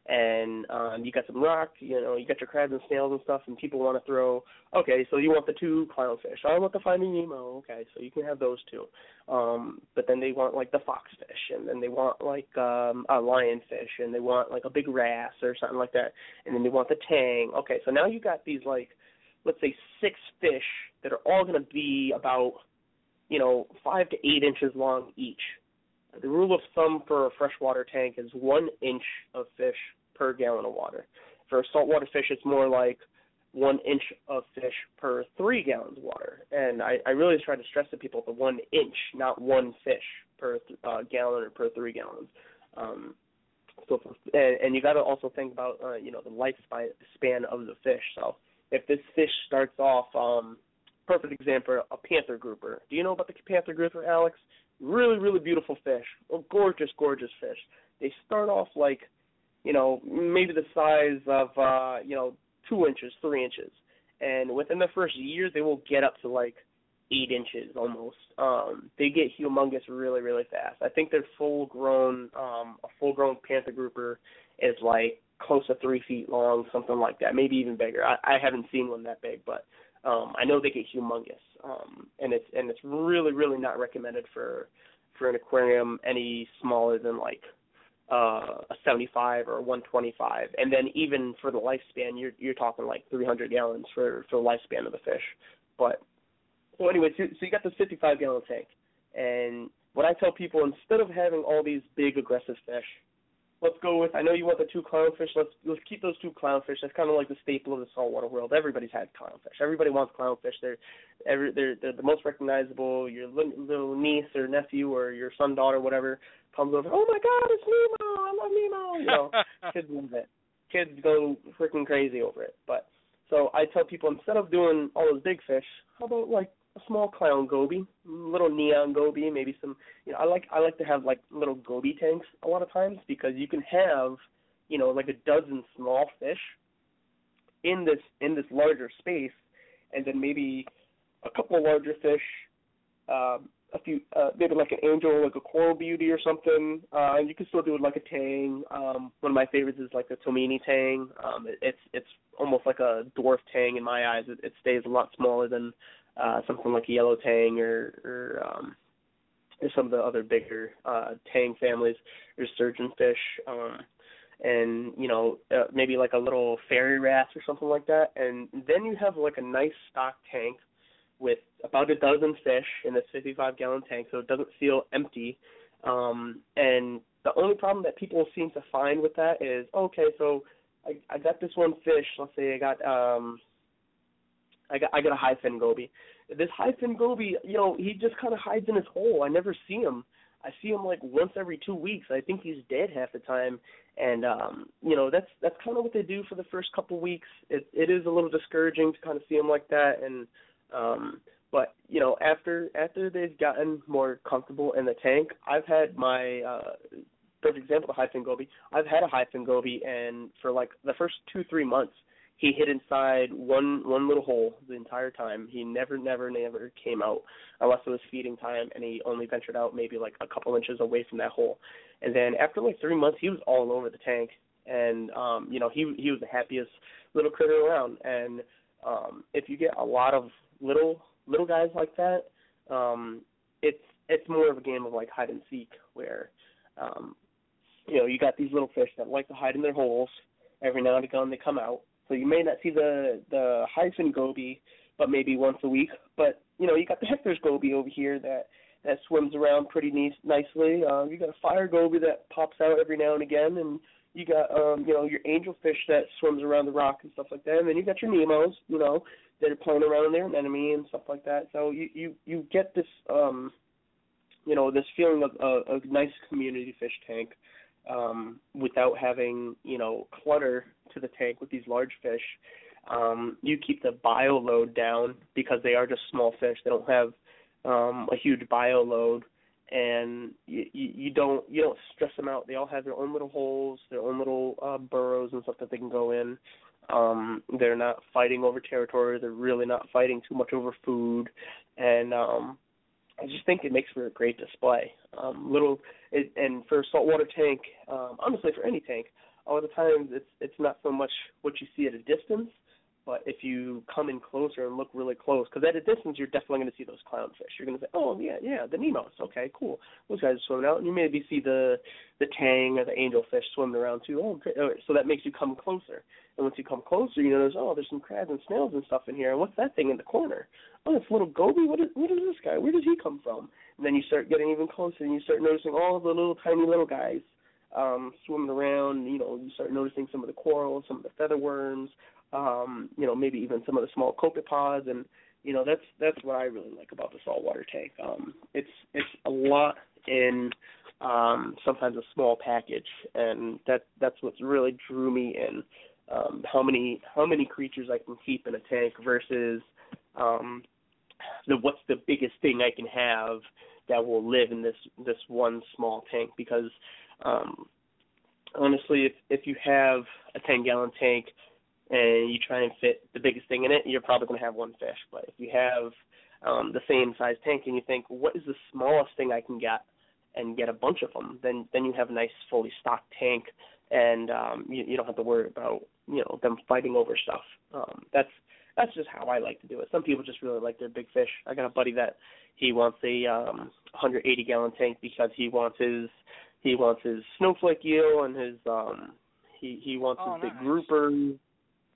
and um you got some rock, you know, you got your crabs and snails and stuff and people want to throw okay, so you want the two clownfish. I want the finding Nemo, okay, so you can have those two. Um but then they want like the foxfish and then they want like um a lionfish and they want like a big wrasse or something like that. And then they want the tang. Okay, so now you got these like let's say six fish that are all gonna be about, you know, five to eight inches long each the rule of thumb for a freshwater tank is one inch of fish per gallon of water. For a saltwater fish, it's more like one inch of fish per three gallons of water. And I, I really try to stress to people the one inch, not one fish per uh, gallon or per three gallons. Um, so, for, and, and you got to also think about uh, you know the lifespan of the fish. So if this fish starts off um, perfect example, a panther grouper. Do you know about the panther grouper, Alex? Really, really beautiful fish. A gorgeous, gorgeous fish. They start off like, you know, maybe the size of, uh, you know, two inches, three inches, and within the first year, they will get up to like eight inches almost. Um, they get humongous really, really fast. I think their full grown, um, a full grown panther grouper is like close to three feet long, something like that, maybe even bigger. I, I haven't seen one that big, but um, I know they get humongous, um, and it's and it's really really not recommended for for an aquarium any smaller than like uh, a 75 or a 125, and then even for the lifespan, you're you're talking like 300 gallons for for the lifespan of the fish. But so anyway, so, so you got this 55 gallon tank, and what I tell people instead of having all these big aggressive fish, let's go with. I know you want the two clownfish. Let's let's keep those two clownfish. That's kind of like the staple of the saltwater world. Everybody's had clownfish. Everybody wants clownfish. They're every they're they're the most recognizable. Your little niece or nephew or your son daughter whatever comes over. Oh my God, it's Nemo! I love Nemo. You know, kids love it. Kids go freaking crazy over it. But so I tell people instead of doing all those big fish, how about like a small clown goby, little neon goby, maybe some. You know, I like I like to have like little goby tanks a lot of times because you can have, you know, like a dozen small fish in this in this larger space, and then maybe a couple larger fish, um, a few uh, maybe like an angel, like a coral beauty or something. Uh, and you can still do it like a tang. Um, one of my favorites is like a tomini tang. Um, it, it's it's almost like a dwarf tang in my eyes. It, it stays a lot smaller than uh, something like a yellow tang or, or um, or some of the other bigger uh, tang families. There's surgeonfish, um, and you know uh, maybe like a little fairy wrasse or something like that. And then you have like a nice stock tank with about a dozen fish in this 55 gallon tank, so it doesn't feel empty. Um, and the only problem that people seem to find with that is okay, so I, I got this one fish. Let's say I got um, I got I got a fin goby. This fin goby, you know, he just kind of hides in his hole. I never see him. I see him like once every two weeks. I think he's dead half the time, and um, you know that's that's kind of what they do for the first couple weeks. It it is a little discouraging to kind of see him like that, and um, but you know after after they've gotten more comfortable in the tank, I've had my uh, perfect example high fin goby. I've had a fin goby, and for like the first two three months, he hid inside one one little hole the entire time. He never, never, never came out unless it was feeding time, and he only ventured out maybe like a couple inches away from that hole. And then after like three months, he was all over the tank, and um, you know he he was the happiest little critter around. And um, if you get a lot of little little guys like that, um, it's it's more of a game of like hide and seek where um, you know you got these little fish that like to hide in their holes. Every now and again they come out so you may not see the the fin goby, but maybe once a week. But you know, you got the Hector's goby over here that that swims around pretty nice, nicely. Um, you got a fire goby that pops out every now and again, and you got um, you know your angelfish that swims around the rock and stuff like that. And then you got your Nemos, you know, that are playing around in their anemone and stuff like that. So you you you get this um, you know, this feeling of a, a nice community fish tank um, without having you know clutter to the tank with these large fish. Um, you keep the bio load down because they are just small fish. They don't have um, a huge bio load, and you, you, you don't you don't stress them out. They all have their own little holes, their own little uh, burrows and stuff that they can go in. Um, they're not fighting over territory. They're really not fighting too much over food, and um, I just think it makes for a great display. Um, little it, and for a saltwater tank, um, honestly for any tank, a lot of times it's it's not so much what you see at a distance, but if you come in closer and look really close, because at a distance you're definitely going to see those clownfish. You're going to say, oh yeah, yeah, the Nemos. Okay, cool. Those guys are swimming out, and you maybe see the the tang or the angelfish swimming around too. Oh, great. so that makes you come closer. And once you come closer, you notice, oh, there's some crabs and snails and stuff in here. And what's that thing in the corner? Oh, it's a little goby. What is what is this guy? Where does he come from? And then you start getting even closer, and you start noticing all the little tiny little guys um, swimming around. You know, you start noticing some of the corals, some of the feather worms, um, you know, maybe even some of the small copepods, and you know, that's that's what I really like about the saltwater tank. Um, it's it's a lot in um, sometimes a small package, and that that's what really drew me in. Um, how many how many creatures I can keep in a tank versus um, the what's the biggest thing I can have that will live in this this one small tank because um honestly if if you have a 10 gallon tank and you try and fit the biggest thing in it you're probably going to have one fish. But if you have um the same size tank and you think what is the smallest thing I can get and get a bunch of them then then you have a nice fully stocked tank and um you you don't have to worry about you know them fighting over stuff. Um that's that's just how I like to do it. Some people just really like their big fish. I got a buddy that he wants a um 180 gallon tank because he wants his he wants his snowflake eel and his um he he wants Oh, his big grouper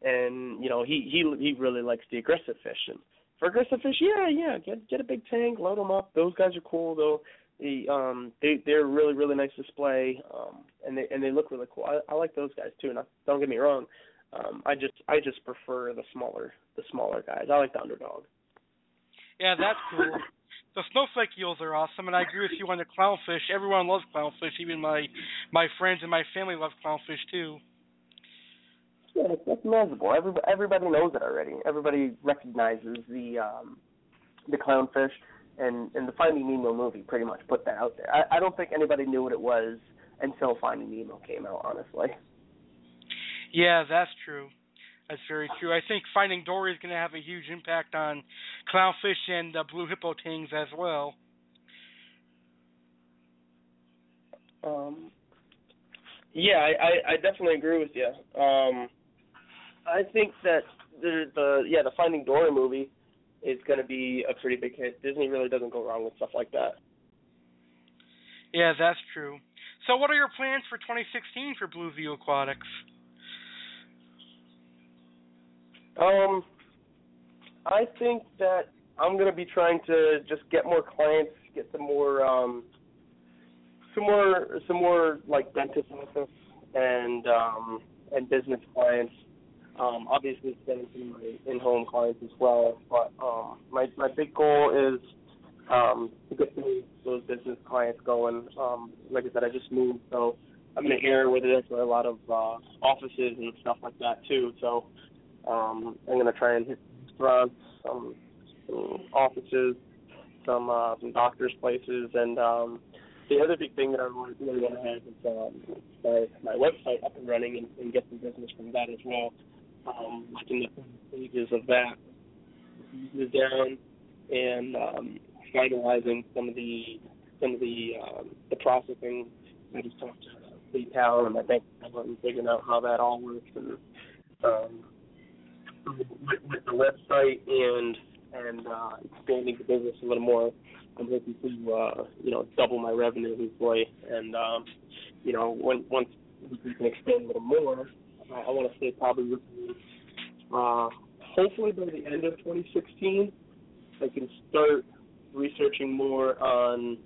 and you know he he he really likes the aggressive fish and for aggressive fish yeah yeah get get a big tank load them up those guys are cool though the um they they're really really nice display um and they and they look really cool I, I like those guys too now don't get me wrong um I just I just prefer the smaller the smaller guys I like the underdog Yeah, that's cool. The snowflake eels are awesome, and I agree with you on the clownfish. Everyone loves clownfish. Even my my friends and my family love clownfish too. Yeah, it's, that's manageable. Everybody, everybody knows it already. Everybody recognizes the um, the clownfish, and and the Finding Nemo movie pretty much put that out there. I, I don't think anybody knew what it was until Finding Nemo came out. Honestly. Yeah, that's true. That's very true. I think Finding Dory is going to have a huge impact on clownfish and uh, blue hippo tangs as well. Um, yeah, I, I, I definitely agree with you. Um, I think that the the yeah the Finding Dory movie is going to be a pretty big hit. Disney really doesn't go wrong with stuff like that. Yeah, that's true. So, what are your plans for 2016 for Blue View Aquatics? Um, I think that I'm gonna be trying to just get more clients, get some more, um, some more, some more like dentist office and um and business clients. Um, obviously, some of my in-home clients as well. But um, my my big goal is um to get those business clients going. Um, like I said, I just moved, so I'm in an area where there's a lot of uh, offices and stuff like that too. So um, I'm gonna try and hit restaurants, some, some offices, some uh, some doctors' places, and um, the other big thing that I really, really want to have is um, my my website up and running and, and get some business from that as well. Um, like in the stages of that, is down and um, finalizing some of the some of the um, the processing. I just talked to PayPal and my bank account and figuring out how that all works and um, with, with the website and and uh, expanding the business a little more. I'm hoping to uh, you know double my revenue hopefully, and um, you know when, once we can expand a little more, uh, I want to say probably uh, hopefully by the end of 2016, I can start researching more on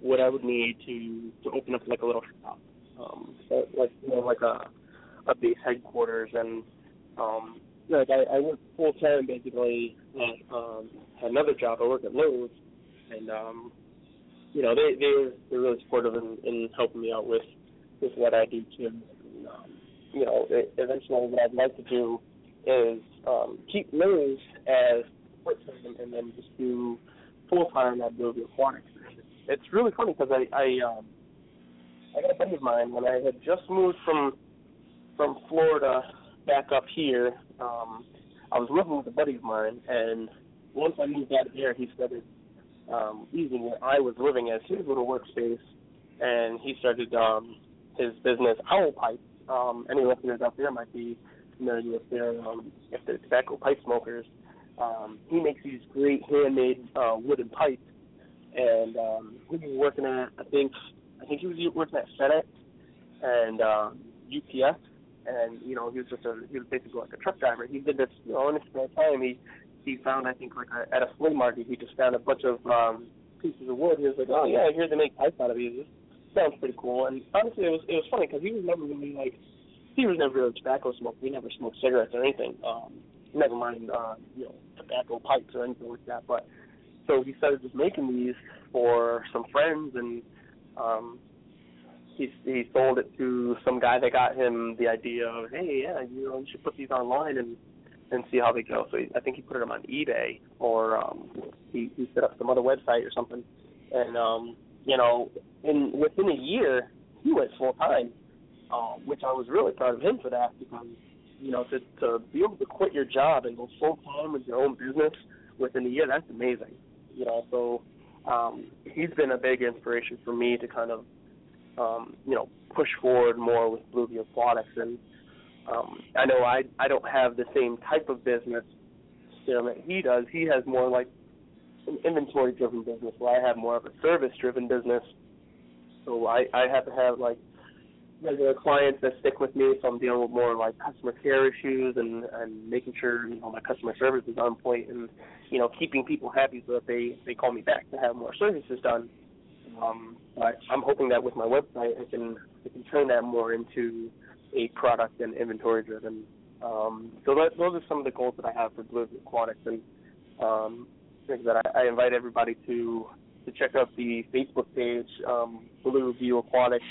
what I would need to to open up like a little shop, um, so, like you know like a a base headquarters and um, like I, I work full time basically at um another job. I work at Lowe's and um you know, they they they're really supportive in, in helping me out with with what I do too. And, um, you know, eventually what I'd like to do is um keep Lowe's as part time and then just do full time at Blueview Aquatics. It's really funny because I I um I got a buddy of mine when I had just moved from from Florida back up here, um, I was living with a buddy of mine, and once I moved out of here, he started um, using where I was living as his little workspace, and he started um, his business Owl Pipe. Um, any listeners out there might be familiar with their um, if they're tobacco pipe smokers. Um, he makes these great handmade uh, wooden pipes, and um, he was working at I think I think he was working at FedEx and um, UPS and you know he was just a he was basically like a truck driver. He did this you know in his spare time. He he found I think like a, at a flea market he just found a bunch of um pieces of wood. He was like, oh yeah, here they make pipes out of these. This sounds pretty cool. And honestly, it was it was funny because he was never really like he was never really a tobacco smoker. He never smoked cigarettes or anything. Um, never mind uh, you know tobacco pipes or anything like that. But so he started just making these for some friends and um he he sold it to some guy that got him the idea of hey yeah you know you should put these online and and see how they go. So he, I think he put them on eBay or um, he he set up some other website or something, and um, you know, in within a year he went full time, um, which I was really proud of him for that because you know to to be able to quit your job and go full time with your own business within a year that's amazing. You know, so um, he's been a big inspiration for me to kind of um, you know push forward more with Blueview Aquatics and um, I know I I don't have the same type of business you know, that he does. He has more like an inventory driven business where I have more of a service driven business. So I I have to have like regular clients that stick with me, so I'm dealing with more like customer care issues and and making sure you know my customer service is on point and you know keeping people happy so that they they call me back to have more services done. Um, but I'm hoping that with my website I can I can turn that more into a product and inventory driven. Um, so that, those are some of the goals that I have for Blue Aquatics, and um, things that I, I invite everybody to to check out the Facebook page, um, Blue View Aquatics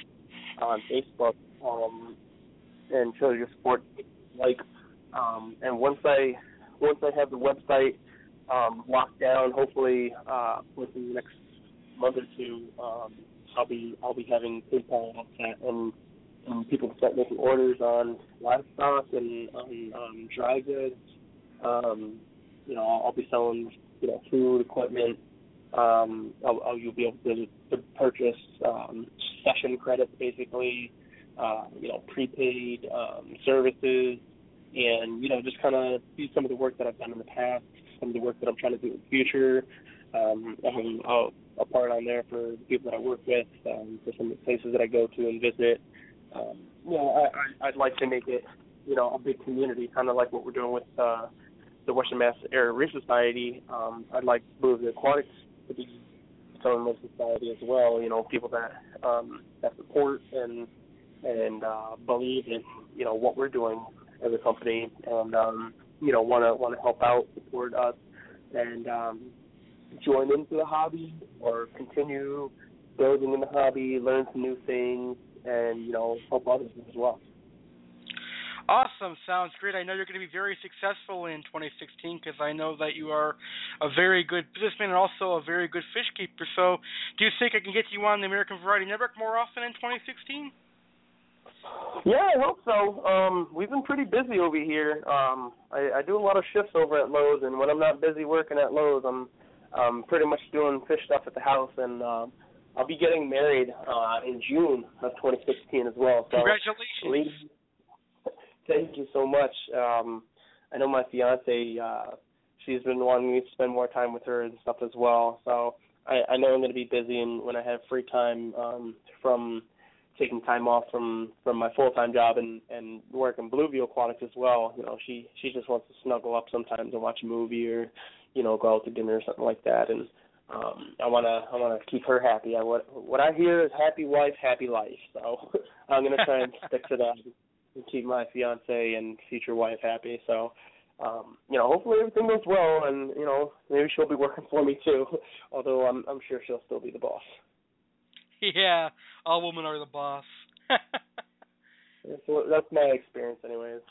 on Facebook, um, and show your support. Like, um, and once I once I have the website um, locked down, hopefully uh, within the next month or two, um, I'll be I'll be having PayPal and um, people start making orders on livestock and on um, dry goods. Um, you know, I'll be selling you know food, equipment. Um, I'll, I'll you'll be able to, to purchase um, session credits, basically. Uh, you know, prepaid um, services, and you know, just kind of do some of the work that I've done in the past, some of the work that I'm trying to do in the future. Um, I'll, I'll part on there for the people that I work with, um, for some of the places that I go to and visit um, you know, I, I, I'd like to make it, you know, a big community, kind of like what we're doing with uh, the Western Mass Area Reef Society. Um, I'd like Blueview Aquatics to be own little society as well. You know, people that um, that support and and uh, believe in you know what we're doing as a company, and um, you know want to want to help out, support us, and um, join into the hobby or continue building in the hobby, learn some new things, and you know help others as well. Awesome, sounds great. I know you're going to be very successful in 2016 because I know that you are a very good businessman and also a very good fish keeper. So, do you think I can get you on the American Variety Network more often in 2016? Yeah, I hope so. Um, we've been pretty busy over here. Um, I, I do a lot of shifts over at Lowe's, and when I'm not busy working at Lowe's, I'm um, pretty much doing fish stuff at the house and. Um, I'll be getting married uh, in June of 2016 as well. So Congratulations! Thank you so much. Um, I know my fiance. Uh, she's been wanting me to spend more time with her and stuff as well. So I, I know I'm going to be busy, and when I have free time um, from taking time off from from my full time job and and work in Blueview Aquatics as well. You know, she she just wants to snuggle up sometimes and watch a movie or you know go out to dinner or something like that. And um I wanna I wanna keep her happy. I what what I hear is happy wife, happy life. So I'm gonna try and stick to that and keep my fiance and future wife happy. So um, you know, hopefully everything goes well and, you know, maybe she'll be working for me too. Although I'm I'm sure she'll still be the boss. Yeah, all women are the boss. that's, that's my experience anyways.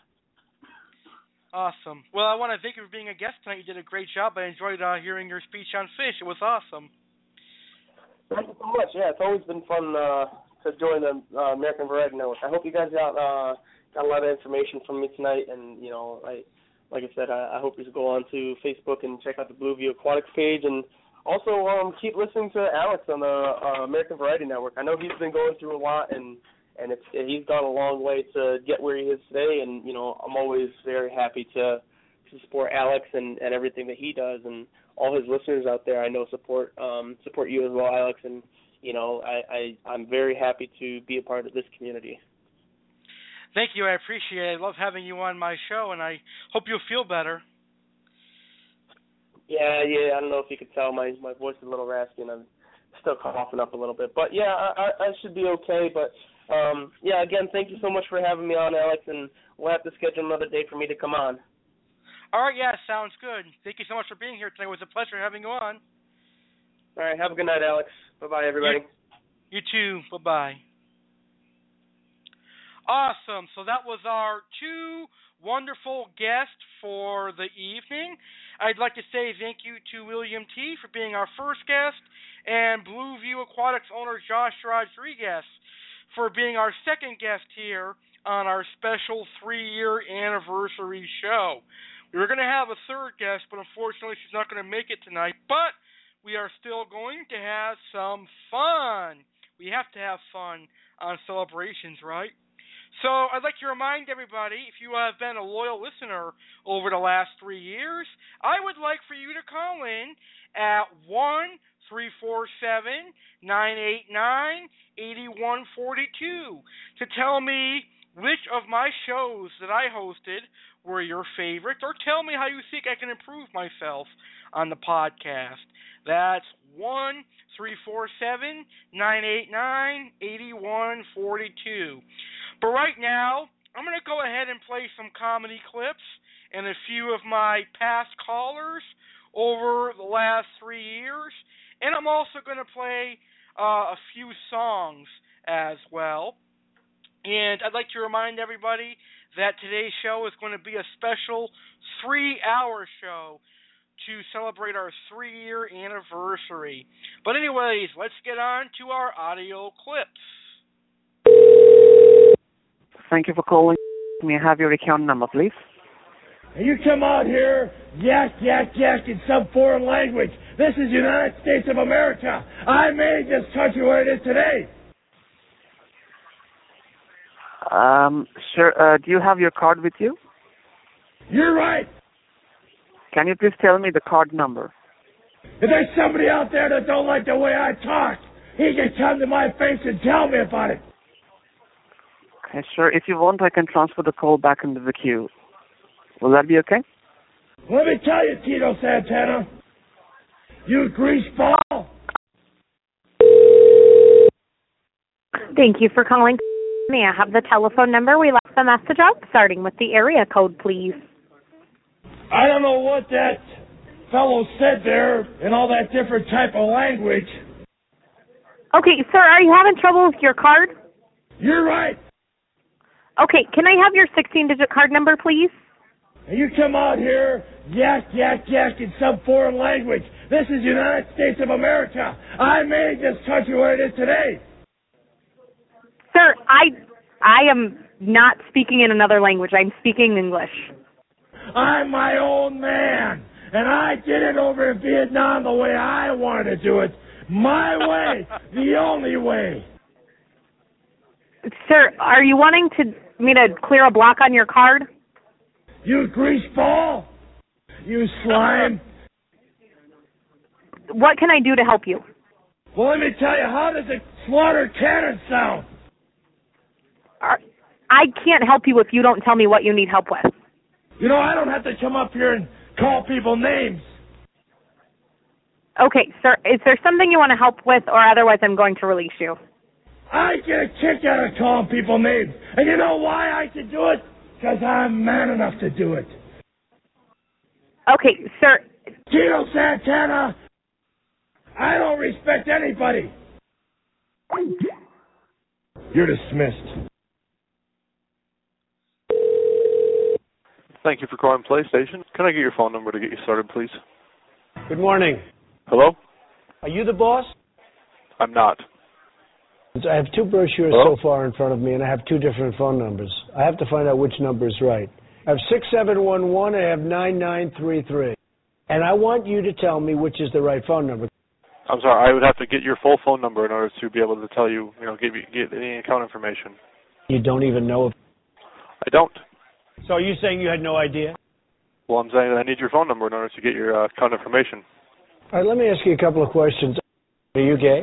Awesome. Well, I want to thank you for being a guest tonight. You did a great job. I enjoyed uh, hearing your speech on fish. It was awesome. Thank you so much. Yeah, it's always been fun uh, to join the uh, American Variety Network. I hope you guys got uh, got a lot of information from me tonight, and you know, I like I said, I, I hope you go on to Facebook and check out the Blueview Aquatics page, and also um, keep listening to Alex on the uh, American Variety Network. I know he's been going through a lot, and and it's he's gone a long way to get where he is today. And you know, I'm always very happy to to support Alex and and everything that he does, and all his listeners out there. I know support um support you as well, Alex, and you know, I, I I'm very happy to be a part of this community. Thank you. I appreciate it. I love having you on my show, and I hope you'll feel better. Yeah, yeah. I don't know if you could tell my my voice is a little raspy, and I'm still coughing up a little bit. But yeah, I I should be okay. But um, yeah, again, thank you so much for having me on, Alex, and we'll have to schedule another day for me to come on. All right, yeah, sounds good. Thank you so much for being here today. It was a pleasure having you on. All right, have a good night, Alex. Bye bye, everybody. You, you too. Bye bye. Awesome. So that was our two wonderful guests for the evening. I'd like to say thank you to William T. for being our first guest, and Blue View Aquatics owner Josh Rodriguez for being our second guest here on our special three year anniversary show. We were going to have a third guest, but unfortunately, she's not going to make it tonight. But we are still going to have some fun. We have to have fun on celebrations, right? So I'd like to remind everybody, if you have been a loyal listener over the last three years, I would like for you to call in at one three four seven nine eight nine eighty one forty two to tell me which of my shows that I hosted were your favorites, or tell me how you think I can improve myself on the podcast. That's one three four seven nine eight nine eighty one forty two. But right now, I'm going to go ahead and play some comedy clips and a few of my past callers over the last three years. And I'm also going to play uh, a few songs as well. And I'd like to remind everybody that today's show is going to be a special three hour show to celebrate our three year anniversary. But, anyways, let's get on to our audio clips. Thank you for calling. May I have your account number, please? And you come out here, yak, yak, yak in some foreign language. This is United States of America. I made this country what it is today. Um, sir, uh, do you have your card with you? You're right. Can you please tell me the card number? If there's somebody out there that don't like the way I talk, he can come to my face and tell me about it. Okay, sure. If you want, I can transfer the call back into the queue. Will that be okay? Let me tell you, Tito Santana, you greaseball. Thank you for calling. May I have the telephone number we left the message out, starting with the area code, please? I don't know what that fellow said there in all that different type of language. Okay, sir, are you having trouble with your card? You're right. Okay, can I have your 16 digit card number, please? You come out here, yak, yak, yak in some foreign language. This is the United States of America. I made this country what it is today. Sir, I I am not speaking in another language. I'm speaking English. I'm my own man, and I did it over in Vietnam the way I wanted to do it. My way, the only way. Sir, are you wanting to me to clear a block on your card? You greaseball! You slime! What can I do to help you? Well, let me tell you, how does a slaughter cannon sound? I can't help you if you don't tell me what you need help with. You know, I don't have to come up here and call people names. Okay, sir, is there something you want to help with, or otherwise I'm going to release you? I get a kick out of calling people names. And you know why I can do it? Because I'm man enough to do it. Okay, sir. Tito Santana, I don't respect anybody. You're dismissed. Thank you for calling PlayStation. Can I get your phone number to get you started, please? Good morning. Hello? Are you the boss? I'm not. I have two brochures Hello? so far in front of me, and I have two different phone numbers. I have to find out which number is right. I have 6711 and I have 9933. And I want you to tell me which is the right phone number. I'm sorry. I would have to get your full phone number in order to be able to tell you, you know, give you get any account information. You don't even know if. I don't. So are you saying you had no idea? Well, I'm saying that I need your phone number in order to get your uh, account information. All right, let me ask you a couple of questions. Are you gay?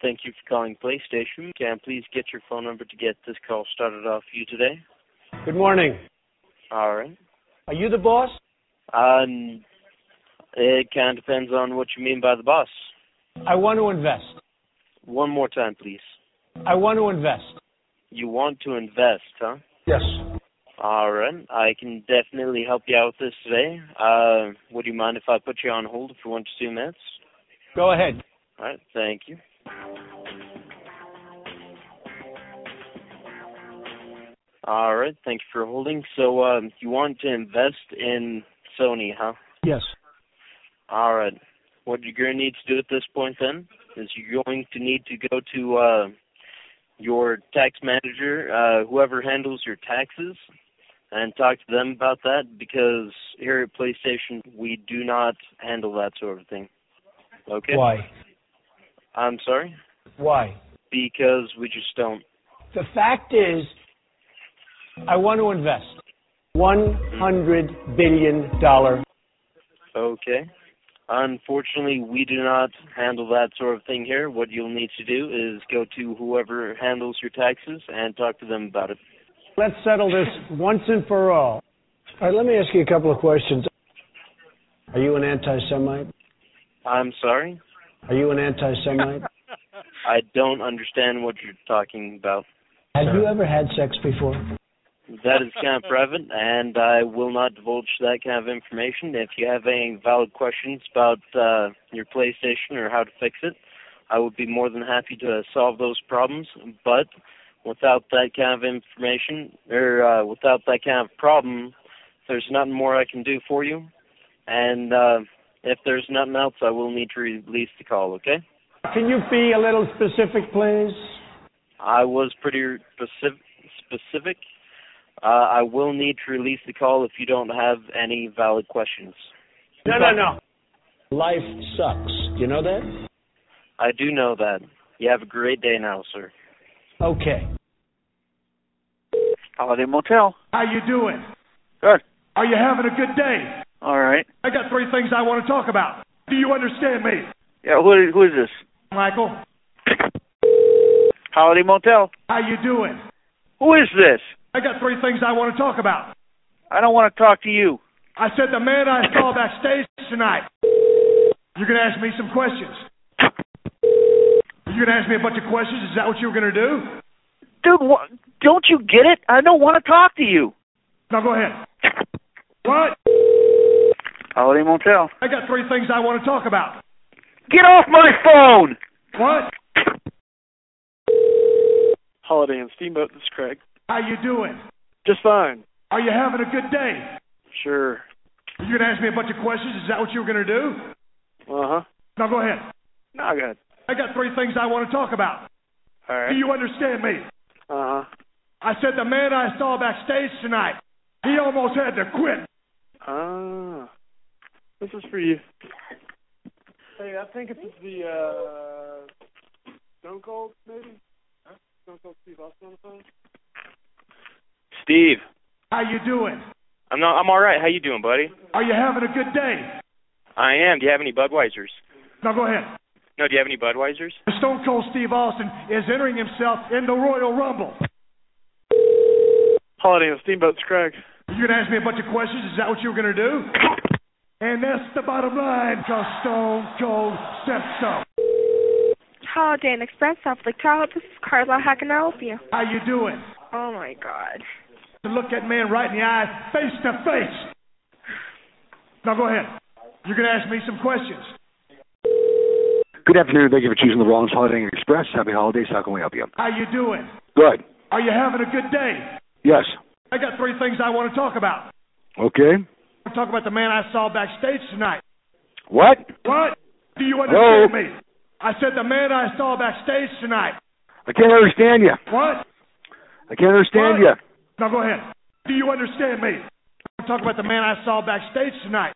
Thank you for calling PlayStation. Can I please get your phone number to get this call started off for you today? Good morning. All right. Are you the boss? Um, it kind of depends on what you mean by the boss. I want to invest. One more time, please. I want to invest. You want to invest, huh? Yes. All right. I can definitely help you out with this today. Uh, would you mind if I put you on hold for one to two minutes? Go ahead. All right. Thank you. All right, thank you for holding. So, um, you want to invest in Sony, huh? Yes. All right. What you're going to need to do at this point then is you're going to need to go to uh, your tax manager, uh, whoever handles your taxes, and talk to them about that because here at PlayStation we do not handle that sort of thing. Okay. Why? I'm sorry. Why? Because we just don't. The fact is, I want to invest one hundred billion dollar. Okay. Unfortunately, we do not handle that sort of thing here. What you'll need to do is go to whoever handles your taxes and talk to them about it. Let's settle this once and for all. All right, let me ask you a couple of questions. Are you an anti-Semite? I'm sorry. Are you an anti-Semite? I don't understand what you're talking about. Have you ever had sex before? That is kind of private, and I will not divulge that kind of information. If you have any valid questions about uh, your PlayStation or how to fix it, I would be more than happy to solve those problems. But without that kind of information, or uh, without that kind of problem, there's nothing more I can do for you. And uh, if there's nothing else, I will need to release the call. Okay? Can you be a little specific, please? I was pretty specific. Specific. Uh, I will need to release the call if you don't have any valid questions. No, no, no. Life sucks. You know that? I do know that. You have a great day now, sir. Okay. Holiday Motel. How you doing? Good. Are you having a good day? All right. I got three things I want to talk about. Do you understand me? Yeah, who, who is this? Michael? Holiday Motel. How you doing? Who is this? I got three things I want to talk about. I don't want to talk to you. I said the man I saw backstage tonight. You're going to ask me some questions. You're going to ask me a bunch of questions? Is that what you were going to do? Dude, wh- don't you get it? I don't want to talk to you. Now go ahead. What? Holiday Motel. I got three things I want to talk about. Get off my phone! What? Holiday and Steamboat, this is Craig. How you doing? Just fine. Are you having a good day? Sure. Are You're going to ask me a bunch of questions? Is that what you were going to do? Uh huh. Now go ahead. No, go ahead. I got three things I want to talk about. All right. Do you understand me? Uh huh. I said the man I saw backstage tonight, he almost had to quit. Ah. This is for you. Hey, I think it's the uh Stone Cold, maybe? Huh? Stone Cold Steve Austin on the phone? Steve, How you doing? I'm not. I'm all right. How you doing, buddy? Are you having a good day? I am. Do you have any Budweisers? Now go ahead. No. Do you have any Budweisers? Stone Cold Steve Austin is entering himself in the Royal Rumble. Holiday and Steamboat, it's Craig. You're going to ask me a bunch of questions? Is that what you were going to do? And that's the bottom line, because Stone Cold said so. Holiday Inn Express, South Lake Tahoe. This is Carla. How can I help you? How you doing? Oh my God. To look that man right in the eye, face to face. Now go ahead. You're going to ask me some questions. Good afternoon. Thank you for choosing the Rollins Holiday Inn Express. Happy holidays. How can we help you? How you doing? Good. Are you having a good day? Yes. I got three things I want to talk about. Okay. To talk about the man I saw backstage tonight. What? What? Do you Hello? understand me? I said the man I saw backstage tonight. I can't understand you. What? I can't understand What? you. Now go ahead. Do you understand me? I want to talk about the man I saw backstage tonight.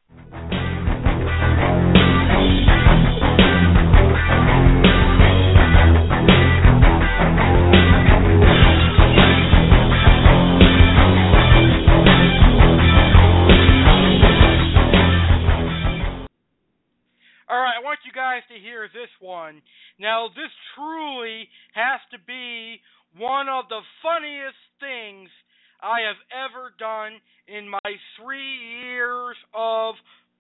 Now, this truly has to be one of the funniest things I have ever done in my three years of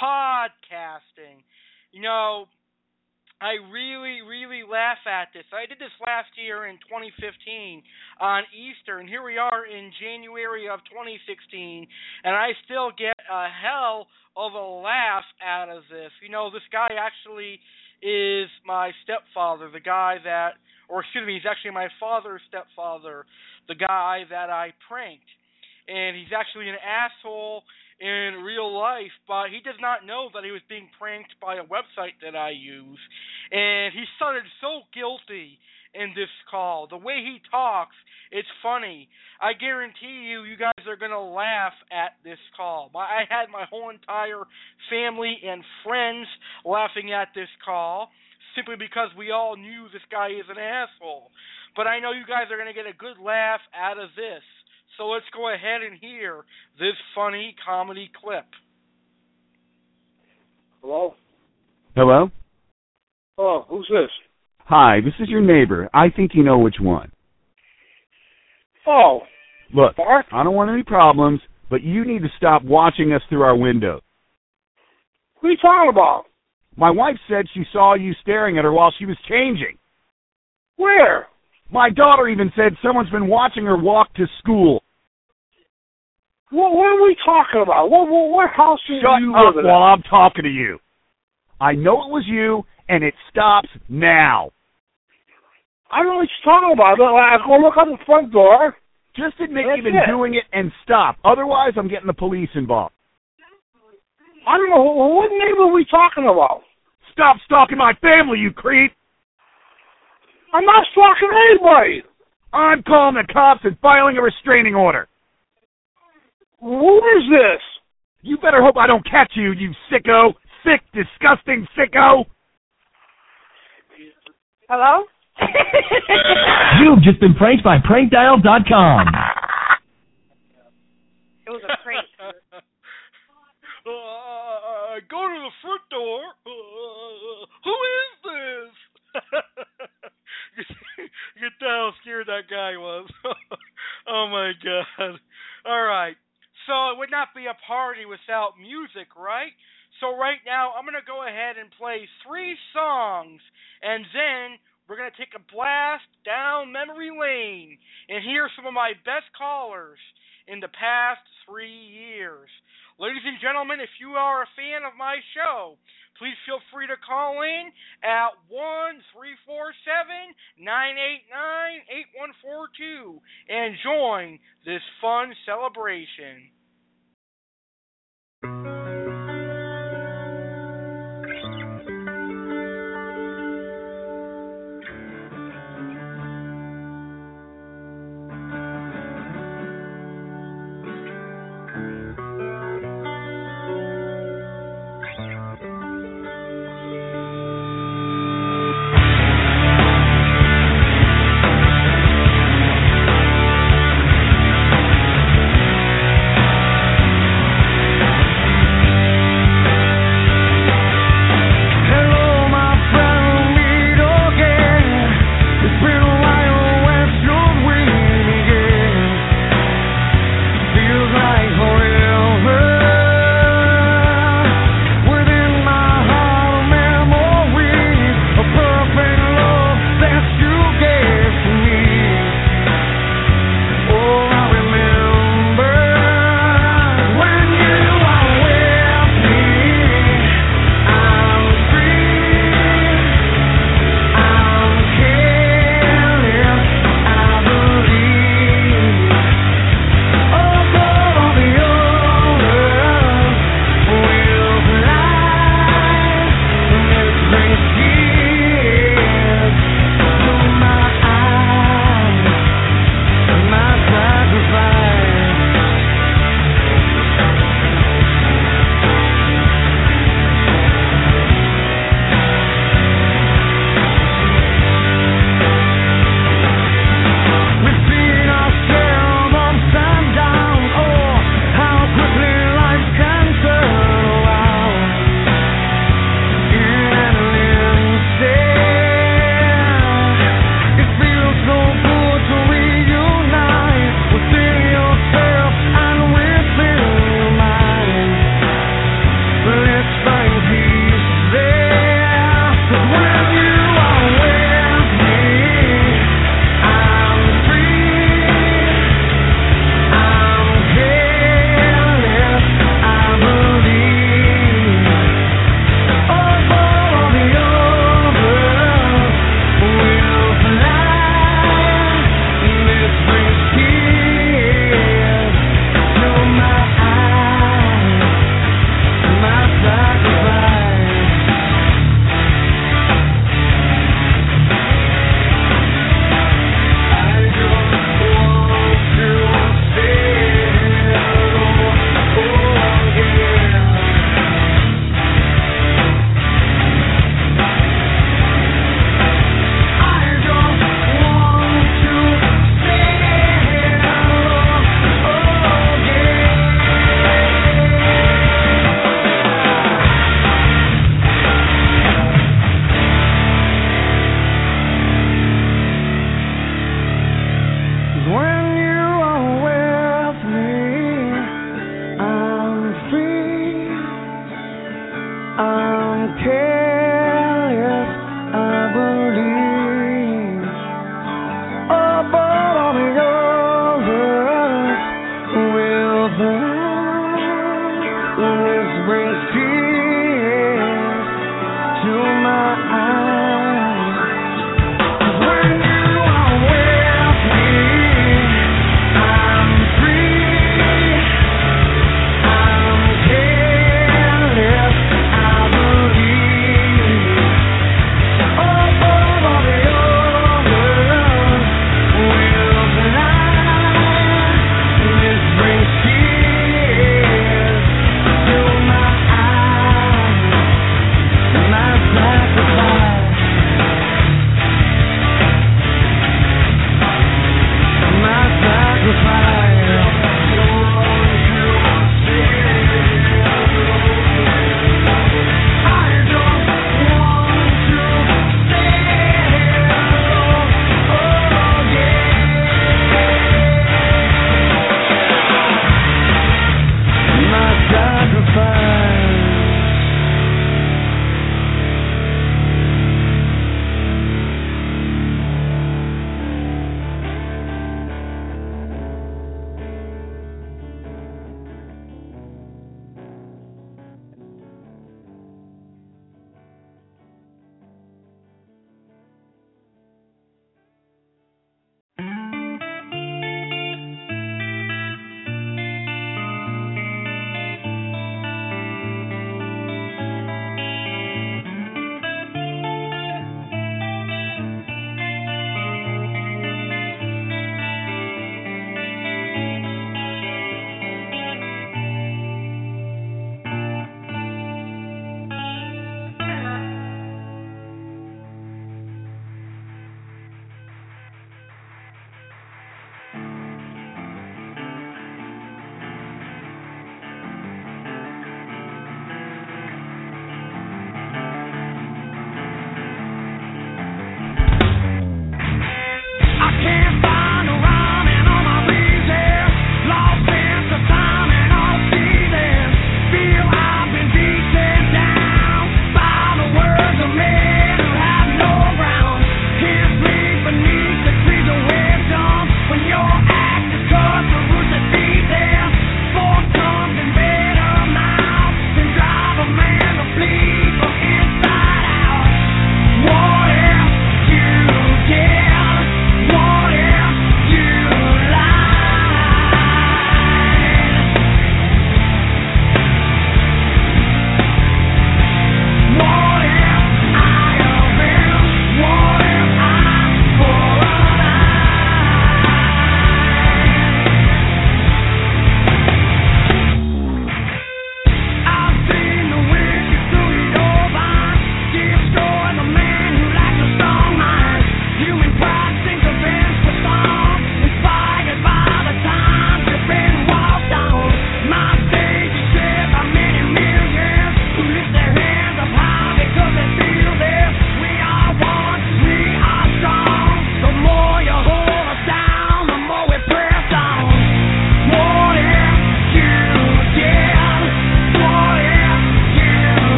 podcasting. You know, I really, really laugh at this. I did this last year in 2015 on Easter, and here we are in January of 2016, and I still get a hell of a laugh out of this. You know, this guy actually is my stepfather, the guy that, or excuse me, he's actually my father's stepfather, the guy that I pranked. And he's actually an asshole in real life, but he does not know that he was being pranked by a website that I use. And he started so guilty in this call. The way he talks, it's funny. I guarantee you, you guys are going to laugh at this call. I had my whole entire family and friends laughing at this call simply because we all knew this guy is an asshole. But I know you guys are going to get a good laugh out of this. So let's go ahead and hear this funny comedy clip. Hello? Hello? Oh, who's this? Hi, this is your neighbor. I think you know which one. Oh, Look, I don't want any problems, but you need to stop watching us through our window. what are you talking about? My wife said she saw you staring at her while she was changing. Where? My daughter even said someone's been watching her walk to school. What, what are we talking about? What, what, what house do Shut you up live in? while I'm talking to you. I know it was you, and it stops now. I don't know what you're talking about. I go look out the front door. Just admit That's you've been it. doing it and stop. Otherwise, I'm getting the police involved. I don't know. What neighbor are we talking about? Stop stalking my family, you creep! I'm not stalking anybody. I'm calling the cops and filing a restraining order. Who is this? You better hope I don't catch you, you sicko! Sick, disgusting sicko! Hello? You've just been pranked by prankdial.com. It was a prank. Uh, go to the front door. Uh, who is this? you can tell how scared that guy was. oh my god. All right. So it would not be a party without music, right? So right now I'm going to go ahead and play three songs and then we're going to take a blast down memory lane and hear some of my best callers in the past 3 years. Ladies and gentlemen, if you are a fan of my show, please feel free to call in at one three four seven nine eight nine eight one four two and join this fun celebration.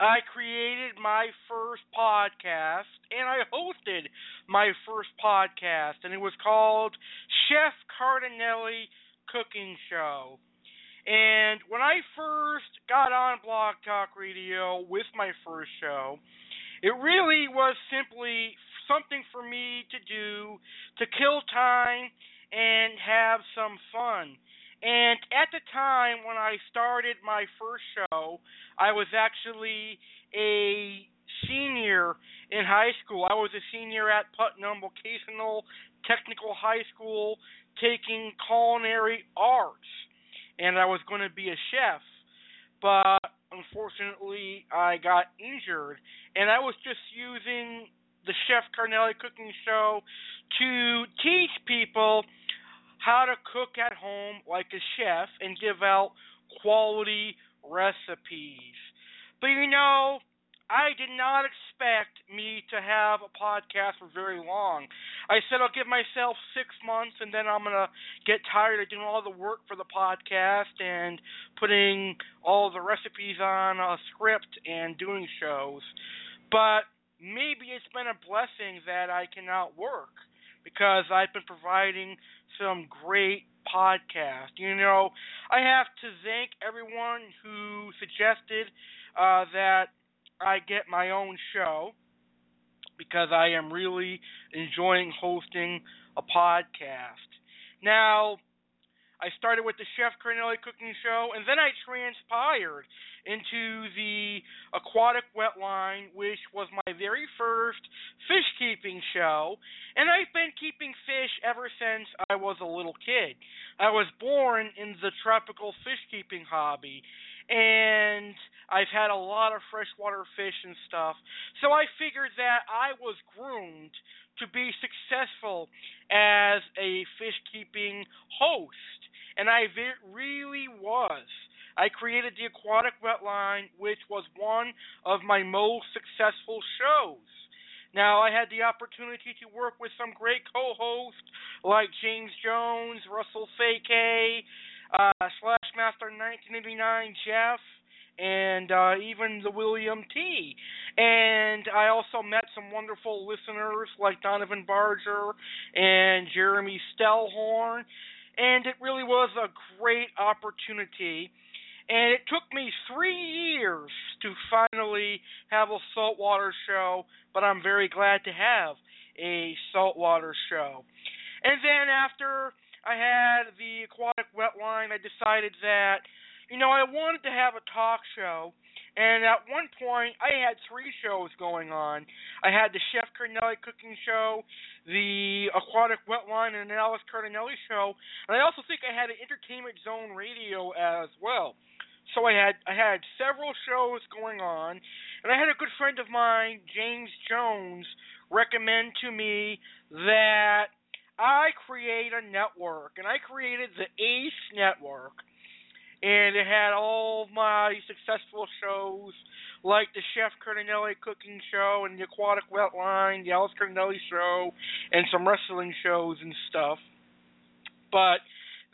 I created my first podcast and I hosted my first podcast, and it was called Chef Cardinale Cooking Show. And when I first got on Blog Talk Radio with my first show, it really was simply something for me to do to kill time and have some fun. And at the time when I started my first show, I was actually a senior in high school. I was a senior at Putnam Vocational Technical High School taking culinary arts. And I was going to be a chef. But unfortunately, I got injured. And I was just using the Chef Cardinale Cooking Show to teach people how to cook at home like a chef and give out quality recipes. But you know, I did not expect me to have a podcast for very long. I said I'll give myself six months and then I'm going to get tired of doing all the work for the podcast and putting all the recipes on a script and doing shows. But maybe it's been a blessing that I cannot work because I've been providing some great podcasts. You know, I have to thank everyone who suggested uh, that I get my own show because I am really enjoying hosting a podcast. Now, I started with the Chef Cardinale Cooking Show, and then I transpired into the Aquatic Wetline, which was my very first fish keeping show. And I've been keeping fish ever since I was a little kid. I was born in the tropical fish keeping hobby, and I've had a lot of freshwater fish and stuff. So I figured that I was groomed to be successful as a fish keeping host and I really was. I created the Aquatic Wetline, which was one of my most successful shows. Now, I had the opportunity to work with some great co-hosts like James Jones, Russell Fake, uh, Slash Master 1989 Jeff, and uh, even the William T. And I also met some wonderful listeners like Donovan Barger and Jeremy Stellhorn and it really was a great opportunity. And it took me three years to finally have a saltwater show, but I'm very glad to have a saltwater show. And then after I had the aquatic wetline, I decided that, you know, I wanted to have a talk show and at one point, I had three shows going on. I had the Chef Cardinale cooking show, the Aquatic Wetline, and the Alex Cardinale show. And I also think I had an Entertainment Zone radio as well. So I had I had several shows going on, and I had a good friend of mine, James Jones, recommend to me that I create a network, and I created the ACE network and it had all my successful shows like the Chef Cardinale Cooking Show and the Aquatic Wetline, the Alex Cardinale Show, and some wrestling shows and stuff. But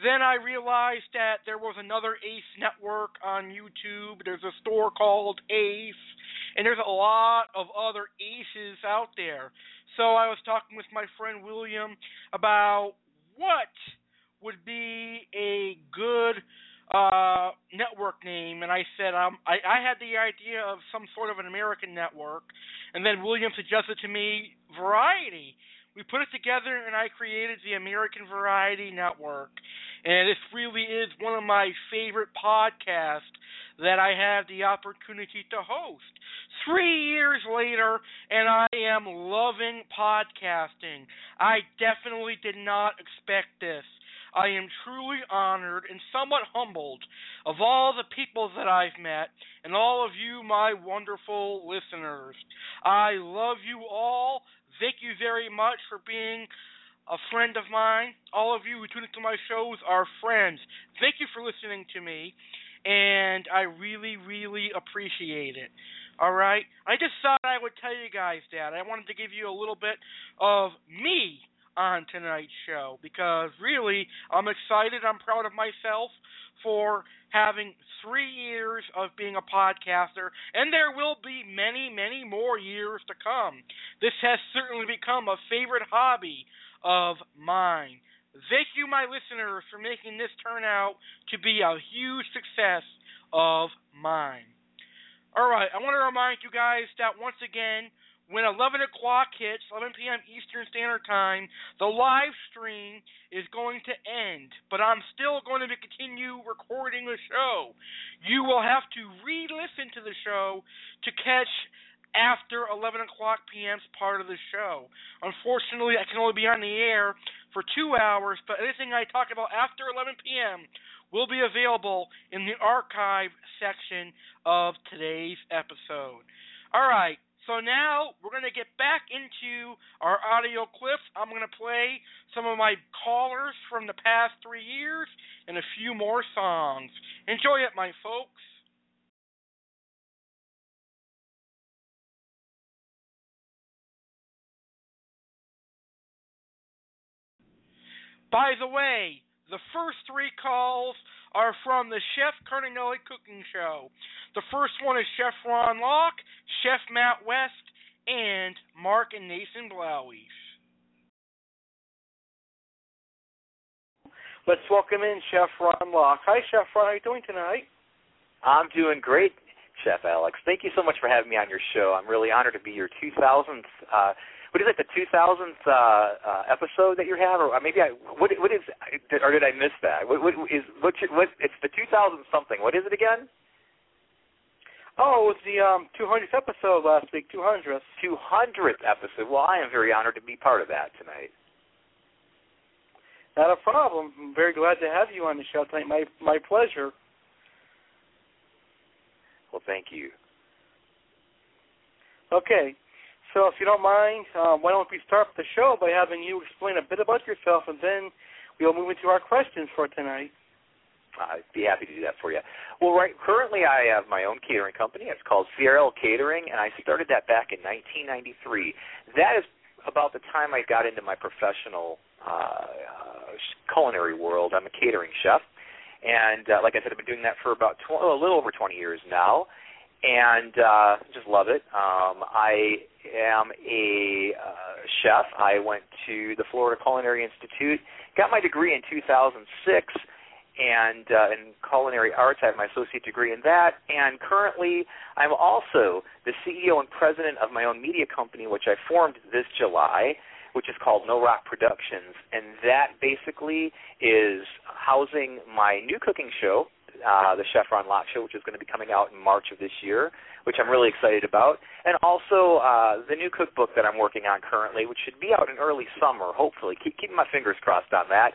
then I realized that there was another Ace network on YouTube. There's a store called Ace, and there's a lot of other Aces out there. So I was talking with my friend William about what would be a good uh, network name, and I said um, I, I had the idea of some sort of an American network, and then William suggested to me Variety. We put it together, and I created the American Variety Network, and this really is one of my favorite podcasts that I have the opportunity to host. Three years later, and I am loving podcasting. I definitely did not expect this. I am truly honored and somewhat humbled of all the people that I've met and all of you, my wonderful listeners. I love you all. Thank you very much for being a friend of mine. All of you who tune into my shows are friends. Thank you for listening to me, and I really, really appreciate it. All right? I just thought I would tell you guys that. I wanted to give you a little bit of me on tonight's show because really I'm excited. I'm proud of myself for having three years of being a podcaster, and there will be many, many more years to come. This has certainly become a favorite hobby of mine. Thank you, my listeners, for making this turn out to be a huge success of mine. All right, I want to remind you guys that once again, when 11 o'clock hits, 11 p.m. Eastern Standard Time, the live stream is going to end, but I'm still going to continue recording the show. You will have to re listen to the show to catch after 11 o'clock p.m.'s part of the show. Unfortunately, I can only be on the air for two hours, but anything I talk about after 11 p.m. will be available in the archive section of today's episode. All right, so now we're going to get back into our audio clips. I'm going to play some of my callers from the past three years and a few more songs. Enjoy it, my folks. By the way, the first three calls are from the Chef Cardinale Cooking Show. The first one is Chef Ron Locke, Chef Matt West, and Mark and Nathan Blauies. Let's welcome in Chef Ron Locke. Hi, Chef Ron. How are you doing tonight? I'm doing great, Chef Alex. Thank you so much for having me on your show. I'm really honored to be your 2000th uh, what is it the 2000th uh, uh, episode that you have, or maybe I what what is or did I miss that? What, what is what, what it's the 2000 something? What is it again? Oh, it was the um 200th episode last week. 200th. 200th episode. Well, I am very honored to be part of that tonight. Not a problem. I'm very glad to have you on the show tonight. My my pleasure. Well, thank you. Okay. So, if you don't mind, um, why don't we start the show by having you explain a bit about yourself, and then we'll move into our questions for tonight. I'd be happy to do that for you. Well, right. Currently, I have my own catering company. It's called CRL Catering, and I started that back in 1993. That is about the time I got into my professional uh, culinary world. I'm a catering chef, and uh, like I said, I've been doing that for about tw- a little over 20 years now and uh, just love it. Um, I am a uh, chef. I went to the Florida Culinary Institute, got my degree in 2006, and uh, in culinary arts. I have my associate degree in that, and currently I'm also the CEO and president of my own media company, which I formed this July, which is called No Rock Productions, and that basically is housing my new cooking show uh, the Chef Ron Locke Show, which is going to be coming out in March of this year, which I'm really excited about, and also uh, the new cookbook that I'm working on currently, which should be out in early summer, hopefully. Keep keeping my fingers crossed on that.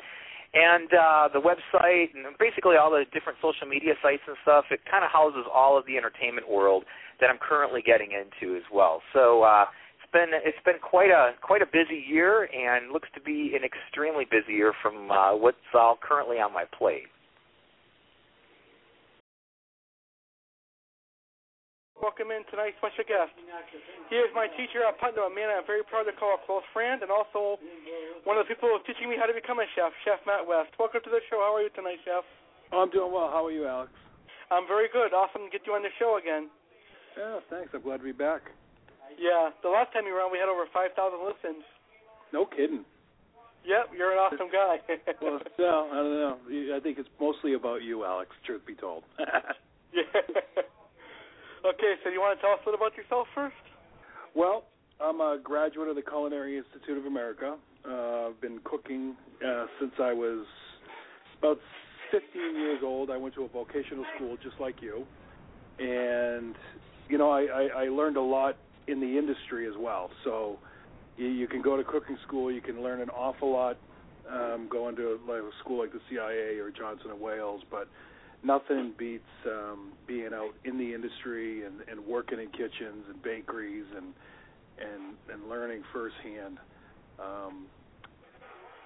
And uh, the website and basically all the different social media sites and stuff, it kind of houses all of the entertainment world that I'm currently getting into as well. So uh, it's been it's been quite a quite a busy year, and looks to be an extremely busy year from uh, what's all currently on my plate. Welcome in tonight's special guest. He is my teacher at Putnam, a man I'm very proud to call a close friend, and also one of the people teaching me how to become a chef, Chef Matt West. Welcome to the show. How are you tonight, Chef? I'm doing well. How are you, Alex? I'm very good. Awesome to get you on the show again. Yeah, thanks. I'm glad to be back. Yeah, the last time you were on, we had over 5,000 listens. No kidding. Yep, you're an awesome guy. well, no, I don't know. I think it's mostly about you, Alex. Truth be told. yeah. Okay, so you want to tell us a little about yourself first? Well, I'm a graduate of the Culinary Institute of America. Uh, I've been cooking uh, since I was about 15 years old. I went to a vocational school just like you, and you know I, I, I learned a lot in the industry as well. So you, you can go to cooking school, you can learn an awful lot um, going to like a school like the CIA or Johnson and Wales, but nothing beats um, being out in the industry and, and working in kitchens and bakeries and and and learning firsthand. Um,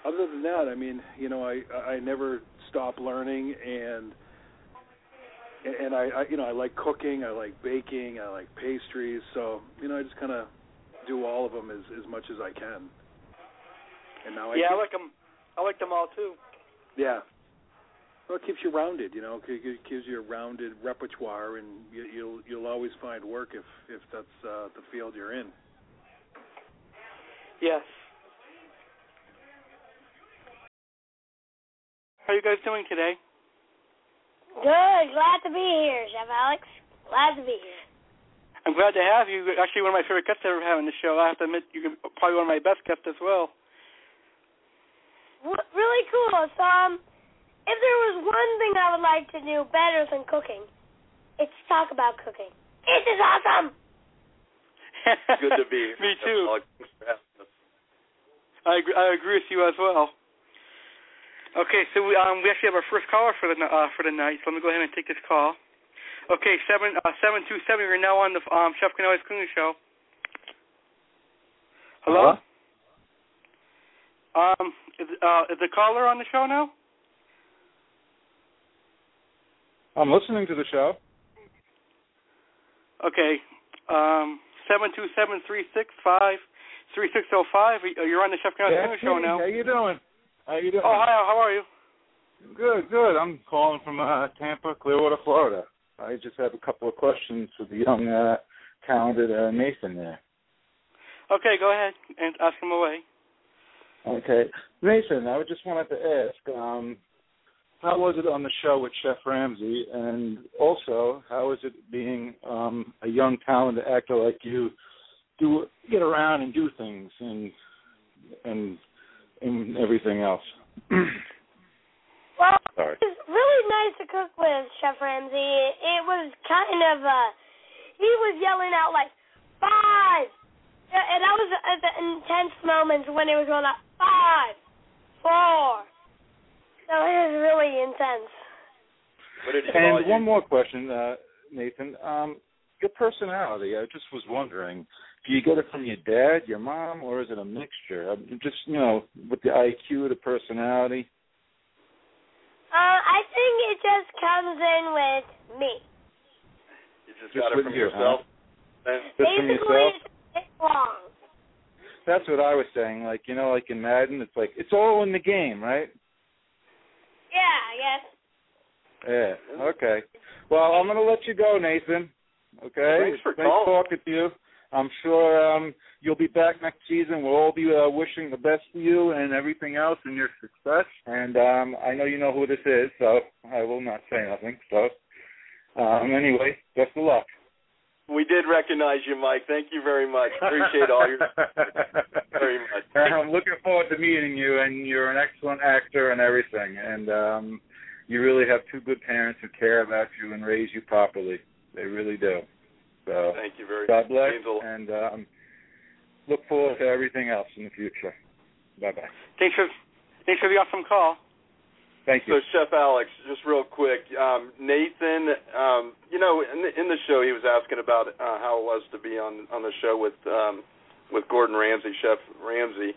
other than that, I mean, you know, I I never stop learning and and I, I you know I like cooking, I like baking, I like pastries, so you know I just kind of do all of them as as much as I can. And now I yeah, I like them. I like them all too. yeah. Well, it keeps you rounded, you know. It it gives you a rounded repertoire, and you, you'll you'll always find work if if that's uh, the field you're in. Yes. How are you guys doing today? Good. Glad to be here, Chef Alex. Glad to be here. I'm glad to have you. You're Actually, one of my favorite guests I've ever had on the show. I have to admit, you're probably one of my best guests as well. W- really cool. So, um, if there was one thing I would like to do better than cooking, it's talk about cooking. This is awesome. Good to be here. Me too. Thanks for having us. I agree, I agree with you as well. Okay, so we um we actually have our first caller for the uh for the night. So let me go ahead and take this call. Okay, seven uh seven two seven. You're now on the um Chef Canoe's Cooking Show. Hello. Um, is, uh, is the caller on the show now? I'm listening to the show. Okay. Um, seven two seven three six five three six zero five. You're on the Chef Cooking Show now. How you doing? How you doing? Oh, hi. How are you? Good, good. I'm calling from uh, Tampa, Clearwater, Florida. I just have a couple of questions for the young, uh, talented uh, Nathan there. Okay, go ahead and ask him away. Okay, Nathan, I just wanted to ask, um, how was it on the show with Chef Ramsay, and also how is it being um, a young talented actor like you, do get around and do things and and and everything else? Well, Sorry. it was really nice to cook with Chef Ramsay. It was kind of uh he was yelling out like five, and that was at the intense moments when it was going up five, four. So it was really intense. What did And you? one more question, uh, Nathan. Um, your personality, I just was wondering, do you get it from your dad, your mom, or is it a mixture? I'm just, you know, with the IQ, the personality. Uh, I think it just comes in with me. You just, Just got it from you, yourself. huh? Just from Basically, yourself? it's long. That's what I was saying. Like, you know, like in Madden, it's like it's all in the game, right? Yeah, yes. Yeah. Okay. Well, I'm gonna let you go, Nathan. Okay. Thanks for nice calling. talking to you. I'm sure um you'll be back next season. We'll all be uh, wishing the best for you and everything else and your success. And um I know you know who this is, so I will not say nothing. So um anyway, best of luck. We did recognize you, Mike. Thank you very much. Appreciate all your very much. I'm looking forward to meeting you, and you're an excellent actor and everything. And um, you really have two good parents who care about you and raise you properly. They really do. So Thank you very God much. God bless, Means a lot. and um, look forward to everything else in the future. Bye bye. Thanks for thanks for the awesome call. Thank you. So, Chef Alex, just real quick, um, Nathan, um, you know, in the, in the show, he was asking about uh, how it was to be on on the show with um, with Gordon Ramsay, Chef Ramsay,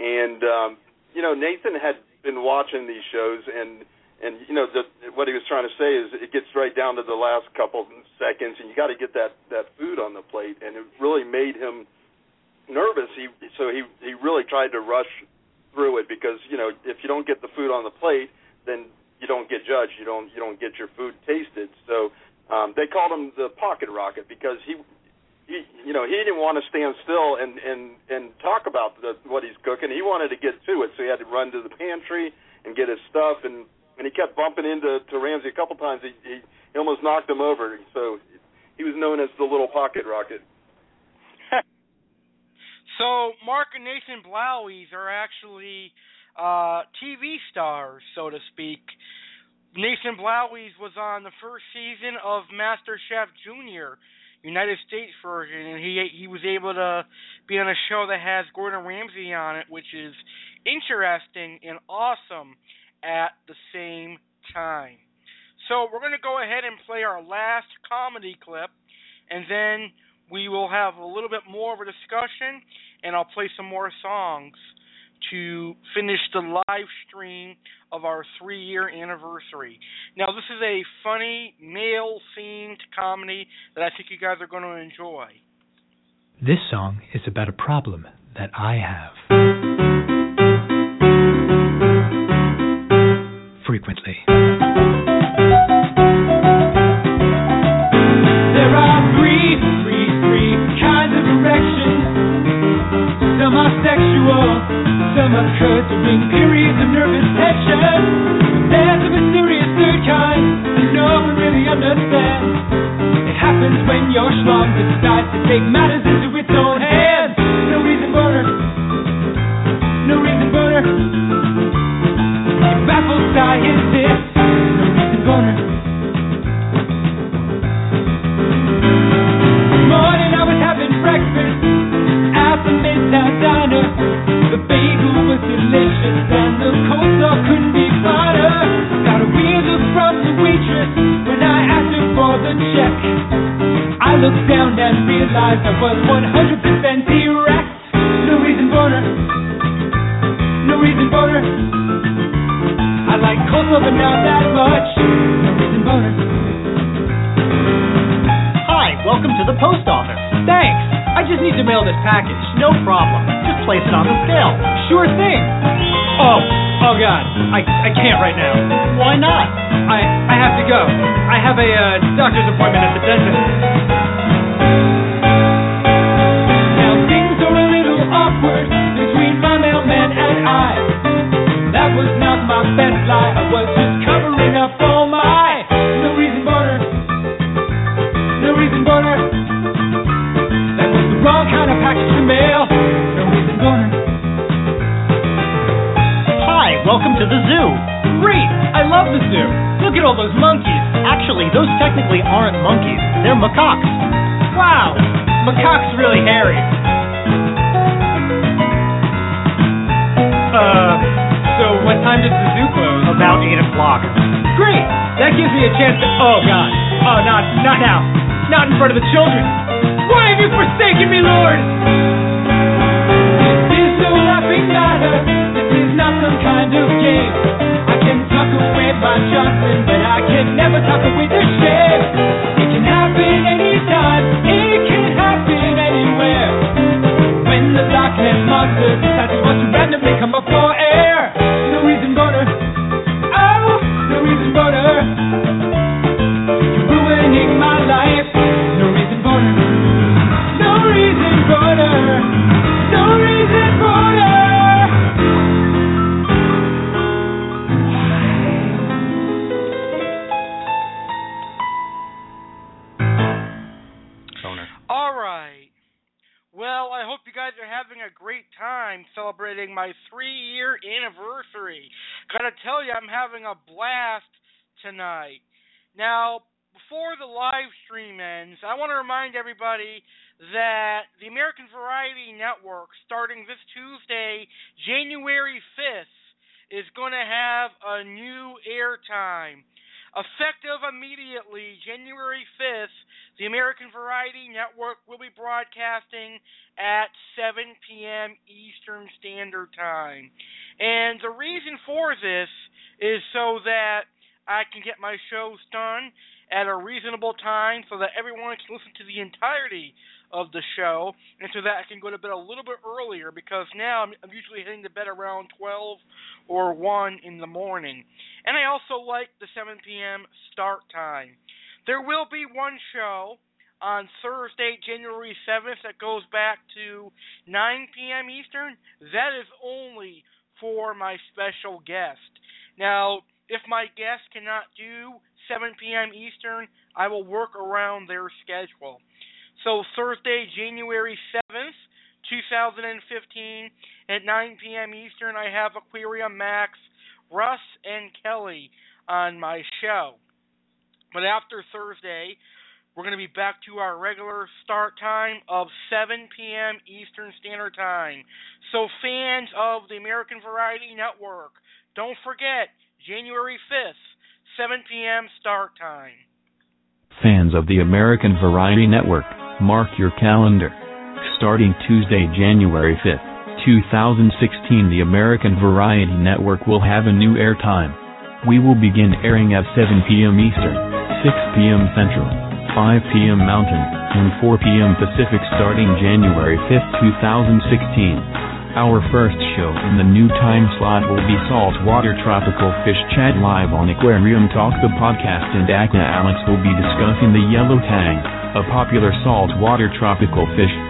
and um, you know, Nathan had been watching these shows, and and you know, the, what he was trying to say is it gets right down to the last couple seconds, and you got to get that that food on the plate, and it really made him nervous. He so he he really tried to rush through it because you know if you don't get the food on the plate then you don't get judged. You don't you don't get your food tasted. So um, they called him the pocket rocket because he he you know he didn't want to stand still and and and talk about the, what he's cooking. He wanted to get to it, so he had to run to the pantry and get his stuff. And and he kept bumping into to Ramsay a couple times. He he, he almost knocked him over. So he was known as the little pocket rocket. So Mark and Nathan Blowies are actually uh, TV stars, so to speak. Nathan Blowies was on the first season of Master Chef Junior, United States version, and he he was able to be on a show that has Gordon Ramsay on it, which is interesting and awesome at the same time. So we're going to go ahead and play our last comedy clip, and then we will have a little bit more of a discussion, and I'll play some more songs to finish the live stream of our three year anniversary. Now, this is a funny, male themed comedy that I think you guys are going to enjoy. This song is about a problem that I have. Frequently. There are three, three, three kinds of erections. Some are sexual stomach hurts or increase of nervous tension. There's a mysterious third kind that no one really understands. It happens when your schlong decides to take matters into the check. I looked down and realized I was 100% erect. No reason boner. No reason boner. I like coleslaw but not that much. No reason boner. Hi, welcome to the post office. Thanks. I just need to mail this package. No problem. Just place it on the scale. Sure thing. Oh, oh God, I I can't right now. Why not? I I have to go. I have a uh, doctor's appointment at the dentist. Now things are a little awkward between my mailman and I. That was not my best lie. I was all those monkeys. Actually, those technically aren't monkeys. They're macaques. Wow, macaques really hairy. Uh, so what time does the zoo close? About eight o'clock. Great, that gives me a chance to. Oh God. Oh, not not now. Not in front of the children. Why have you forsaken me, Lord? Because now I'm, I'm usually heading to bed around 12 or 1 in the morning. And I also like the 7 p.m. start time. There will be one show on Thursday, January 7th, that goes back to 9 p.m. Eastern. That is only for my special guest. Now, if my guest cannot do 7 p.m. Eastern, I will work around their schedule. So, Thursday, January 7th, 2015, at 9 p.m. Eastern, I have Aquarium Max, Russ, and Kelly on my show. But after Thursday, we're going to be back to our regular start time of 7 p.m. Eastern Standard Time. So, fans of the American Variety Network, don't forget January 5th, 7 p.m. start time. Fans of the American Variety Network, mark your calendar. Starting Tuesday, January 5th, 2016, the American Variety Network will have a new airtime. We will begin airing at 7 p.m. Eastern, 6 p.m. Central, 5 p.m. Mountain, and 4 p.m. Pacific starting January 5th, 2016. Our first show in the new time slot will be Saltwater Tropical Fish Chat live on Aquarium Talk the podcast and Acna Alex will be discussing the yellow tang, a popular saltwater tropical fish.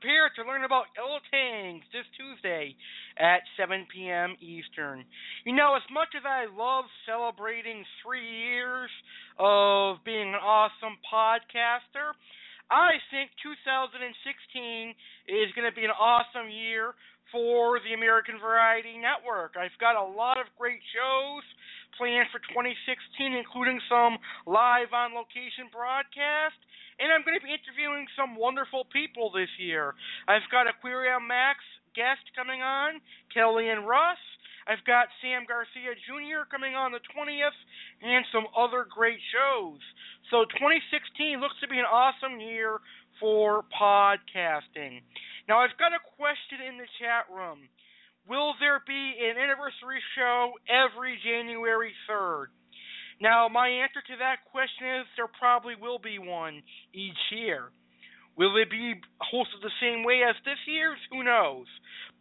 Prepared to learn about yellow tangs this Tuesday at 7 p.m. Eastern. You know, as much as I love celebrating three years of being an awesome podcaster, I think 2016 is going to be an awesome year for the American Variety Network. I've got a lot of great shows planned for 2016, including some live on location broadcast. And I'm going to be interviewing some wonderful people this year. I've got Aquarium Max guest coming on, Kelly and Russ. I've got Sam Garcia Jr. coming on the 20th, and some other great shows. So 2016 looks to be an awesome year for podcasting. Now, I've got a question in the chat room. Will there be an anniversary show every January 3rd? Now, my answer to that question is there probably will be one each year. Will it be hosted the same way as this year's? Who knows?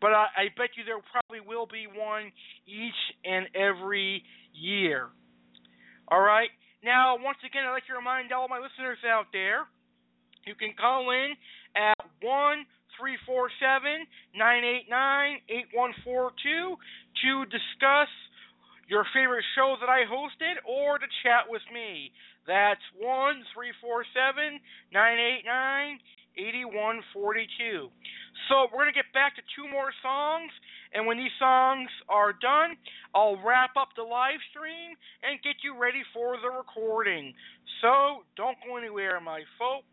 But I, I bet you there probably will be one each and every year. All right. Now, once again, I'd like to remind all my listeners out there, you can call in at one three four seven nine eight nine eight one four two to discuss your favorite show that I hosted or to chat with me. That's one three four seven nine eight nine eighty one forty two. So we're gonna get back to two more songs, and when these songs are done, I'll wrap up the live stream and get you ready for the recording. So don't go anywhere, my folks.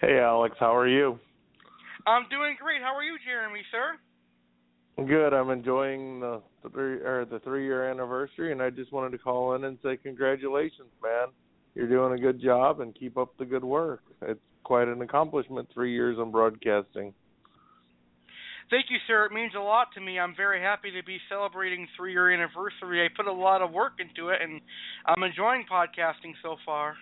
Hey, Alex, how are you? I'm doing great. How are you, Jeremy, sir? Good. I'm enjoying the three or the three year anniversary, and I just wanted to call in and say congratulations, man. You're doing a good job, and keep up the good work. It's quite an accomplishment. Three years on broadcasting. Thank you, sir. It means a lot to me. I'm very happy to be celebrating three year anniversary. I put a lot of work into it, and I'm enjoying podcasting so far.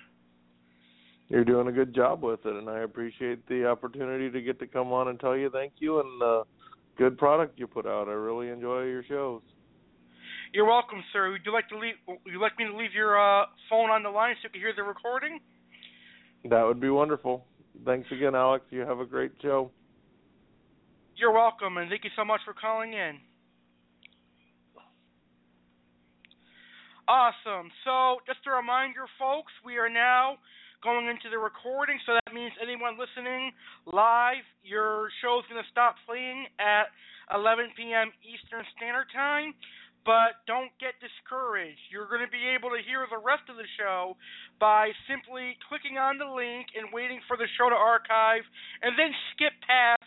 You're doing a good job with it, and I appreciate the opportunity to get to come on and tell you thank you and uh, good product you put out. I really enjoy your shows. You're welcome, sir. Would you like to leave? Would you like me to leave your uh, phone on the line so you can hear the recording? That would be wonderful. Thanks again, Alex. You have a great show. You're welcome, and thank you so much for calling in. Awesome. So, just a reminder, folks, we are now going into the recording, so that means anyone listening live, your show's going to stop playing at 11 p.m. Eastern Standard Time. But don't get discouraged. You're going to be able to hear the rest of the show by simply clicking on the link and waiting for the show to archive, and then skip past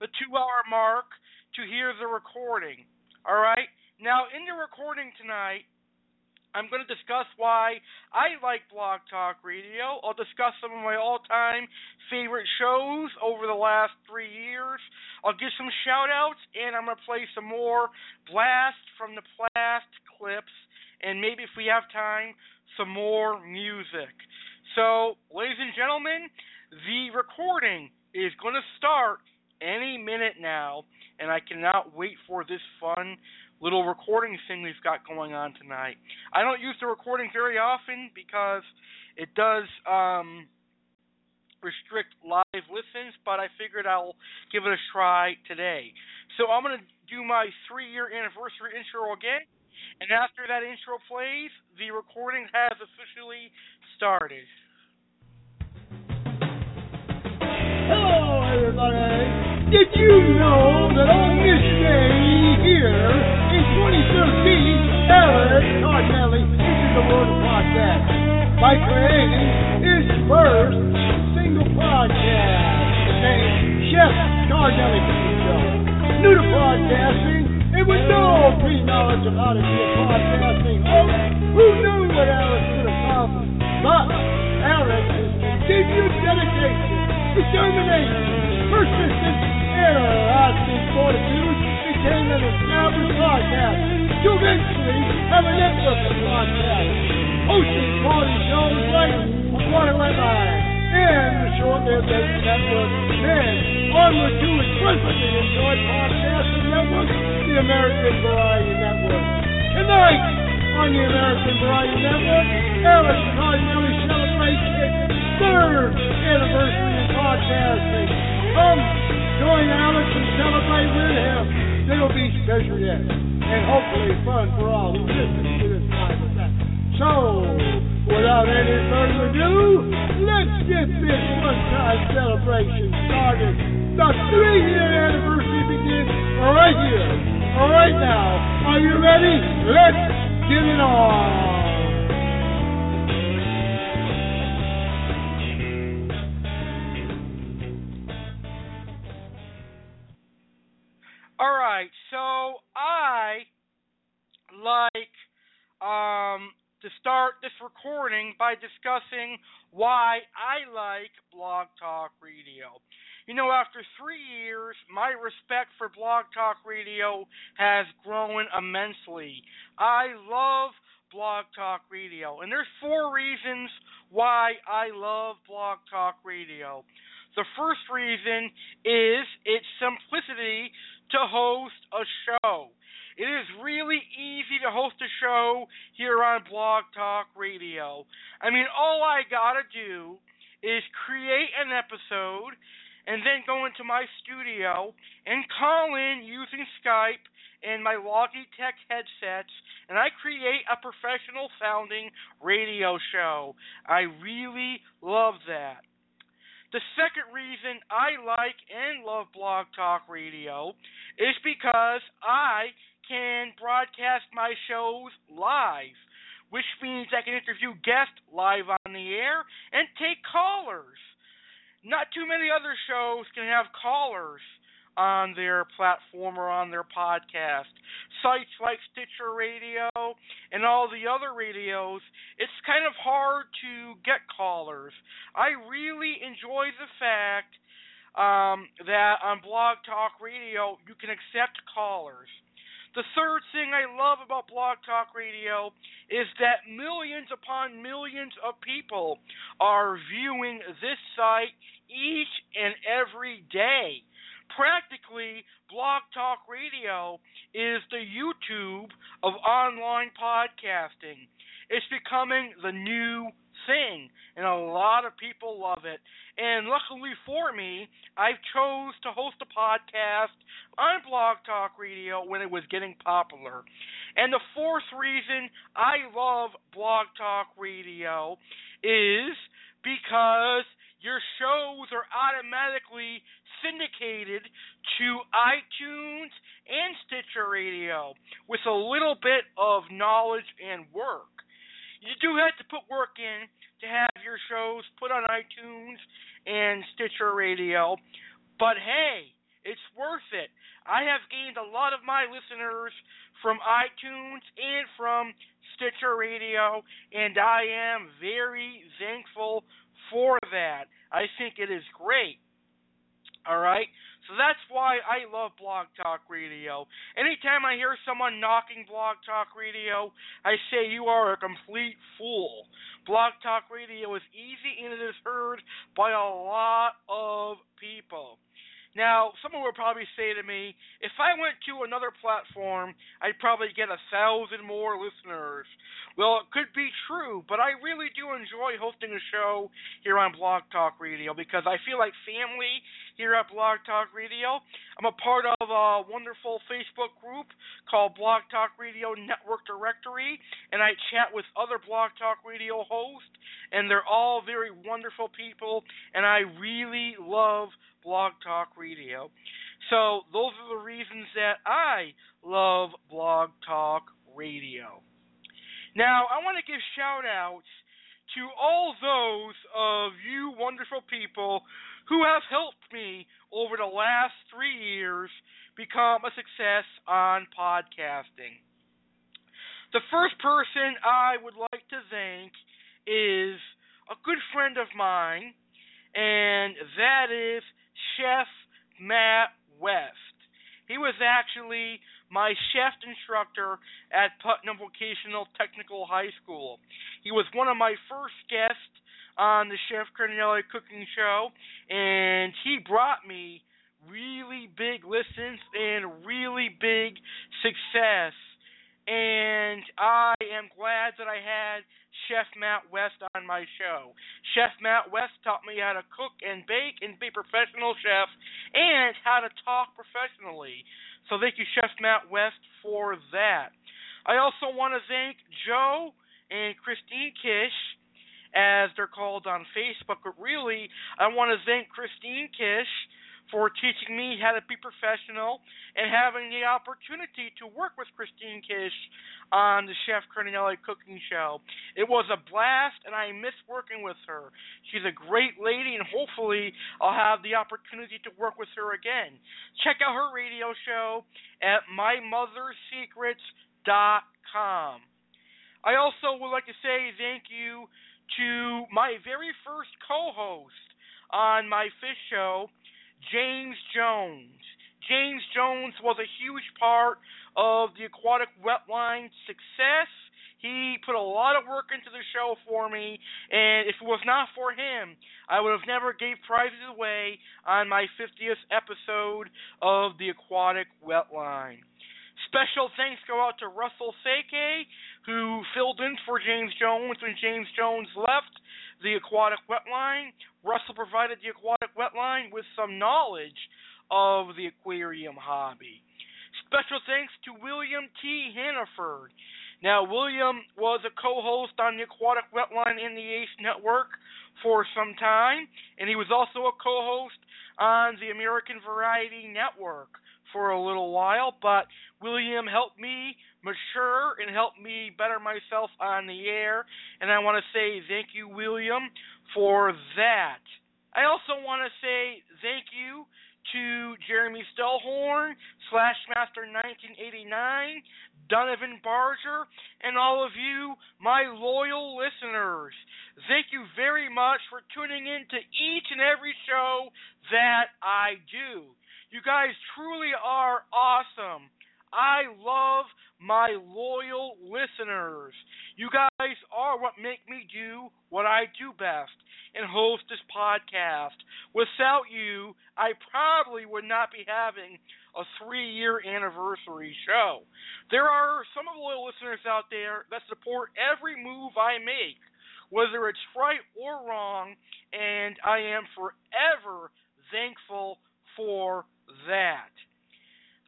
the two hour mark to hear the recording. All right? Now, in the recording tonight, I'm going to discuss why I like Blog Talk Radio. I'll discuss some of my all time favorite shows over the last three years. I'll give some shout outs, and I'm going to play some more Blast from the Past clips, and maybe if we have time, some more music. So, ladies and gentlemen, the recording is going to start any minute now, and I cannot wait for this fun little recording thing we've got going on tonight. I don't use the recording very often because it does um, restrict live listens, but I figured I'll give it a try today. So I'm going to do my three year anniversary intro again, and after that intro plays, the recording has officially started. Hello, everybody. Did you know that on this day here in 2013, Alex Cardinale entered the world of podcast by creating his first single podcast named Chef Cooking Show. New to podcasting and with no pre-knowledge of how to be a podcasting host, who knew what Alex could accomplish? But Alex's continued dedication, determination, persistence, and lasting fortitude became an established podcast to eventually have a network of podcasts, hosting quality shows like Waterway Live and the short-lived Dating Network, then onward to presently enjoyed podcasting network, the American Variety Network. Tonight on the American Variety Network, Alex Cardinale celebrates its third anniversary in podcasting. Come join Alex and celebrate with him. It'll be special yet, and hopefully fun for all who listen to this live event. So, without any further ado, let's get this one-time celebration started. The three-year anniversary begins right here, right now. Are you ready? Let's get it on. All right, so I like um, to start this recording by discussing why I like Blog Talk Radio. You know, after three years, my respect for Blog Talk Radio has grown immensely. I love Blog Talk Radio, and there's four reasons why I love Blog Talk Radio. The first reason is its simplicity to host a show. It is really easy to host a show here on Blog Talk Radio. I mean, all I gotta do is create an episode and then go into my studio and call in using Skype and my Logitech headsets and I create a professional sounding radio show. I really love that. The second reason I like and love Blog Talk Radio is because I can broadcast my shows live, which means I can interview guests live on the air and take callers. Not too many other shows can have callers on their platform or on their podcast. Sites like Stitcher Radio and all the other radios, it's kind of hard to get callers. I really enjoy the fact um, that on Blog Talk Radio you can accept callers. The third thing I love about Blog Talk Radio is that millions upon millions of people are viewing this site each and every day practically Blog Talk Radio is the YouTube of online podcasting. It's becoming the new thing and a lot of people love it. And luckily for me, I chose to host a podcast on Blog Talk Radio when it was getting popular. And the fourth reason I love Blog Talk Radio is because your shows are automatically syndicated to iTunes and Stitcher Radio with a little bit of knowledge and work. You do have to put work in to have your shows put on iTunes and Stitcher Radio, but hey, it's worth it. I have gained a lot of my listeners from iTunes and from Stitcher Radio, and I am very thankful for that. I think it is great. All right? So that's why I love Blog Talk Radio. Anytime I hear someone knocking Blog Talk Radio, I say you are a complete fool. Blog Talk Radio is easy and it is heard by a lot of people. Now, someone would probably say to me, if I went to another platform, I'd probably get a thousand more listeners. Well, it could be true, but I really do enjoy hosting a show here on Blog Talk Radio because I feel like family here at Blog Talk Radio. I'm a part of a wonderful Facebook group called Blog Talk Radio Network Directory, and I chat with other Blog Talk Radio hosts, and they're all very wonderful people, and I really love Blog Talk Radio. So, those are the reasons that I love Blog Talk Radio. Now, I want to give shout outs to all those of you wonderful people who have helped me over the last three years become a success on podcasting. The first person I would like to thank is a good friend of mine, and that is Chef Matt West. He was actually my chef instructor at Putnam Vocational Technical High School. He was one of my first guests on the Chef Cardinale Cooking Show, and he brought me really big listens and really big success. And I am glad that I had Chef Matt West on my show. Chef Matt West taught me how to cook and bake and be a professional chef and how to talk professionally. So thank you, Chef Matt West, for that. I also want to thank Joe and Christine Kish, as they're called on Facebook, but really, I want to thank Christine Kish for teaching me how to be professional and having the opportunity to work with Christine Kish on the Chef Cardinale Cooking Show. It was a blast, and I miss working with her. She's a great lady, and hopefully, I'll have the opportunity to work with her again. Check out her radio show at mymothersecrets.com. I also would like to say thank you to my very first co host on my fish show, James Jones. James Jones was a huge part of the aquatic wetline success. He put a lot of work into the show for me, and if it was not for him, I would have never gave prizes away on my 50th episode of the aquatic wetline. Special thanks go out to Russell Seke, who filled in for James Jones when James Jones left the aquatic wetline. Russell provided the aquatic wetline with some knowledge of the aquarium hobby. Special thanks to William T. Hannaford. Now, William was a co host on the Aquatic Wetline in the ACE Network for some time, and he was also a co host on the American Variety Network for a little while. But William helped me mature and helped me better myself on the air, and I want to say thank you, William, for that. I also want to say thank you to Jeremy Stellhorn, Slashmaster 1989, Donovan Barger, and all of you, my loyal listeners. Thank you very much for tuning in to each and every show that I do. You guys truly are awesome. I love my loyal listeners. You guys are what make me do what I do best and host this podcast. Without you, I probably would not be having a three year anniversary show. There are some of the loyal listeners out there that support every move I make, whether it's right or wrong, and I am forever thankful for that.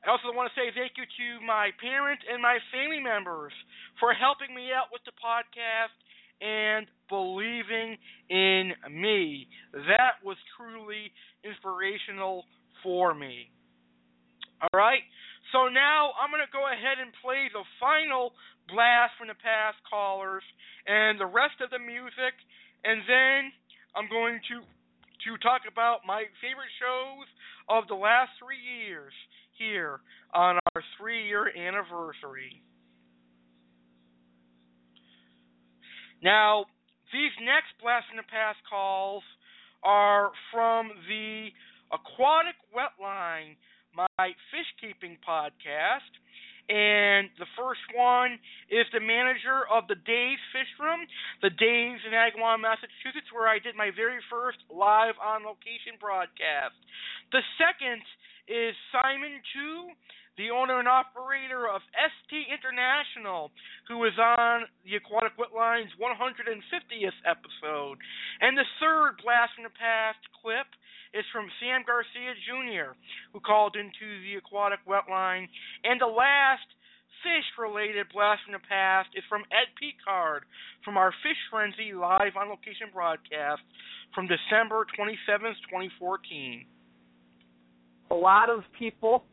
I also want to say thank you to my parents and my family members for helping me out with the podcast and believing in me. That was truly inspirational for me. All right. So now I'm going to go ahead and play the final blast from the past callers and the rest of the music, and then I'm going to to talk about my favorite shows of the last three years here on our three year anniversary. Now, these next Blast in the Past calls are from the Aquatic Wetline, my fish keeping podcast. And the first one is the manager of the Dave's Fish Room, the Dave's in Agawam, Massachusetts, where I did my very first live on location broadcast. The second is Simon Chu, the owner and operator of ST International, who was on the Aquatic Wetline's 150th episode. And the third Blast from the Past clip is from Sam Garcia Jr., who called into the Aquatic Wetline. And the last fish related blast from the past is from Ed Picard from our Fish Frenzy live on location broadcast from December 27th, 2014 a lot of people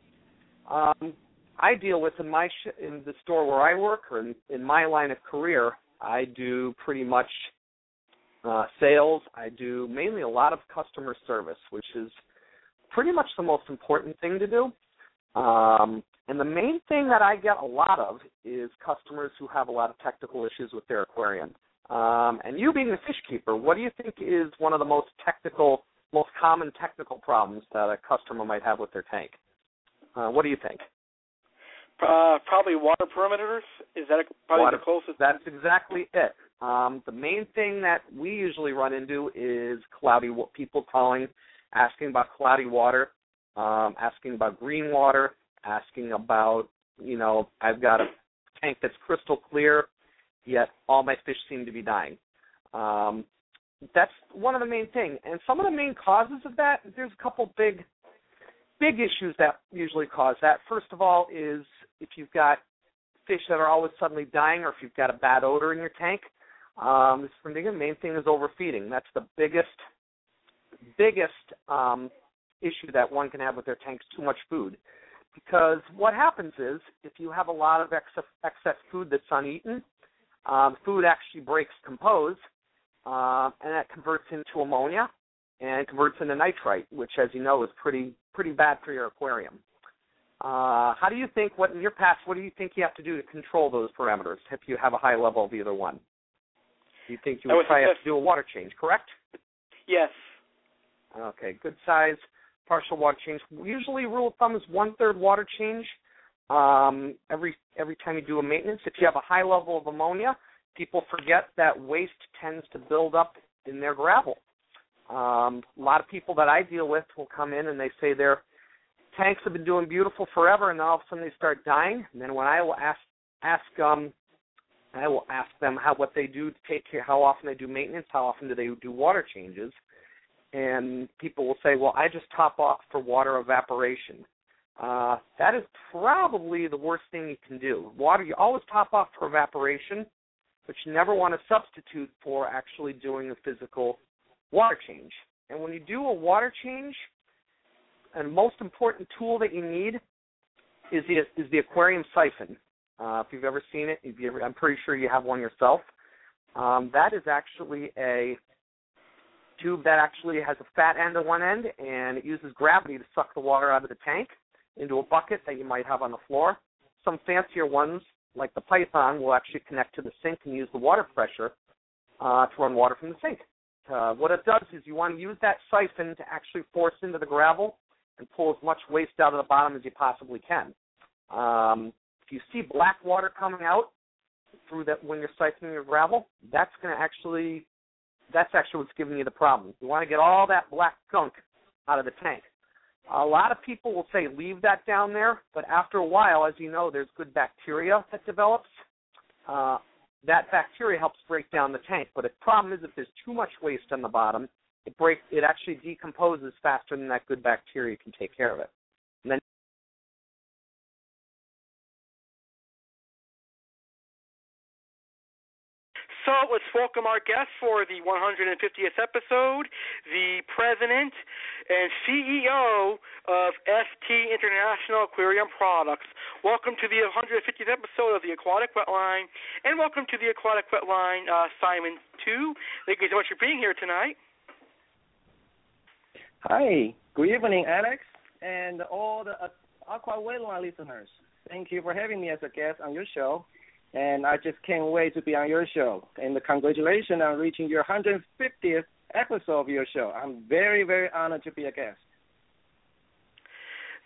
um, I deal with in my sh- in the store where I work or in, in my line of career, I do pretty much uh, sales. I do mainly a lot of customer service, which is pretty much the most important thing to do. Um, and the main thing that I get a lot of is customers who have a lot of technical issues with their aquarium. Um, and you being the fish keeper, what do you think is one of the most technical most common technical problems that a customer might have with their tank. Uh, what do you think? Uh, probably water parameters. Is that probably water, the closest? That's exactly it. Um, the main thing that we usually run into is cloudy people calling, asking about cloudy water, um, asking about green water, asking about you know I've got a tank that's crystal clear, yet all my fish seem to be dying. Um, that's one of the main things. And some of the main causes of that, there's a couple big big issues that usually cause that. First of all is if you've got fish that are always suddenly dying or if you've got a bad odor in your tank. Um the main thing is overfeeding. That's the biggest biggest um issue that one can have with their tanks too much food. Because what happens is if you have a lot of excess excess food that's uneaten, um, food actually breaks compose uh, and that converts into ammonia and converts into nitrite, which, as you know, is pretty pretty bad for your aquarium. Uh, how do you think? What in your past? What do you think you have to do to control those parameters if you have a high level of either one? You think you would probably have to do a water change? Correct. Yes. Okay. Good size partial water change. Usually, rule of thumb is one third water change um, every every time you do a maintenance. If you have a high level of ammonia, people forget that waste tends to build up in their gravel. Um, a lot of people that I deal with will come in and they say their tanks have been doing beautiful forever, and then all of a sudden they start dying. And then when I will ask ask um, I will ask them how what they do to take care, how often they do maintenance, how often do they do water changes, and people will say, "Well, I just top off for water evaporation." uh, that is probably the worst thing you can do. Water, you always top off for evaporation, but you never want to substitute for actually doing a physical water change. And when you do a water change, and most important tool that you need is the is the aquarium siphon. Uh, if you've ever seen it, if you ever, I'm pretty sure you have one yourself. Um, that is actually a tube that actually has a fat end on one end, and it uses gravity to suck the water out of the tank into a bucket that you might have on the floor. Some fancier ones, like the Python, will actually connect to the sink and use the water pressure uh, to run water from the sink. Uh, what it does is you want to use that siphon to actually force into the gravel and pull as much waste out of the bottom as you possibly can. Um, if you see black water coming out through that when you're siphoning your gravel, that's going to actually that's actually what's giving you the problem. You want to get all that black gunk out of the tank. A lot of people will say leave that down there, but after a while, as you know, there's good bacteria that develops. Uh, that bacteria helps break down the tank. But the problem is if there's too much waste on the bottom, it breaks. It actually decomposes faster than that good bacteria can take care of it. And then So let's welcome our guest for the 150th episode, the president and CEO of ST International Aquarium Products. Welcome to the 150th episode of the Aquatic Wetline, and welcome to the Aquatic Wetline, uh, Simon Chu. Thank you so much for being here tonight. Hi, good evening, Alex, and all the Aqua Wetline listeners. Thank you for having me as a guest on your show and I just can't wait to be on your show. And congratulations on reaching your 150th episode of your show. I'm very, very honored to be a guest.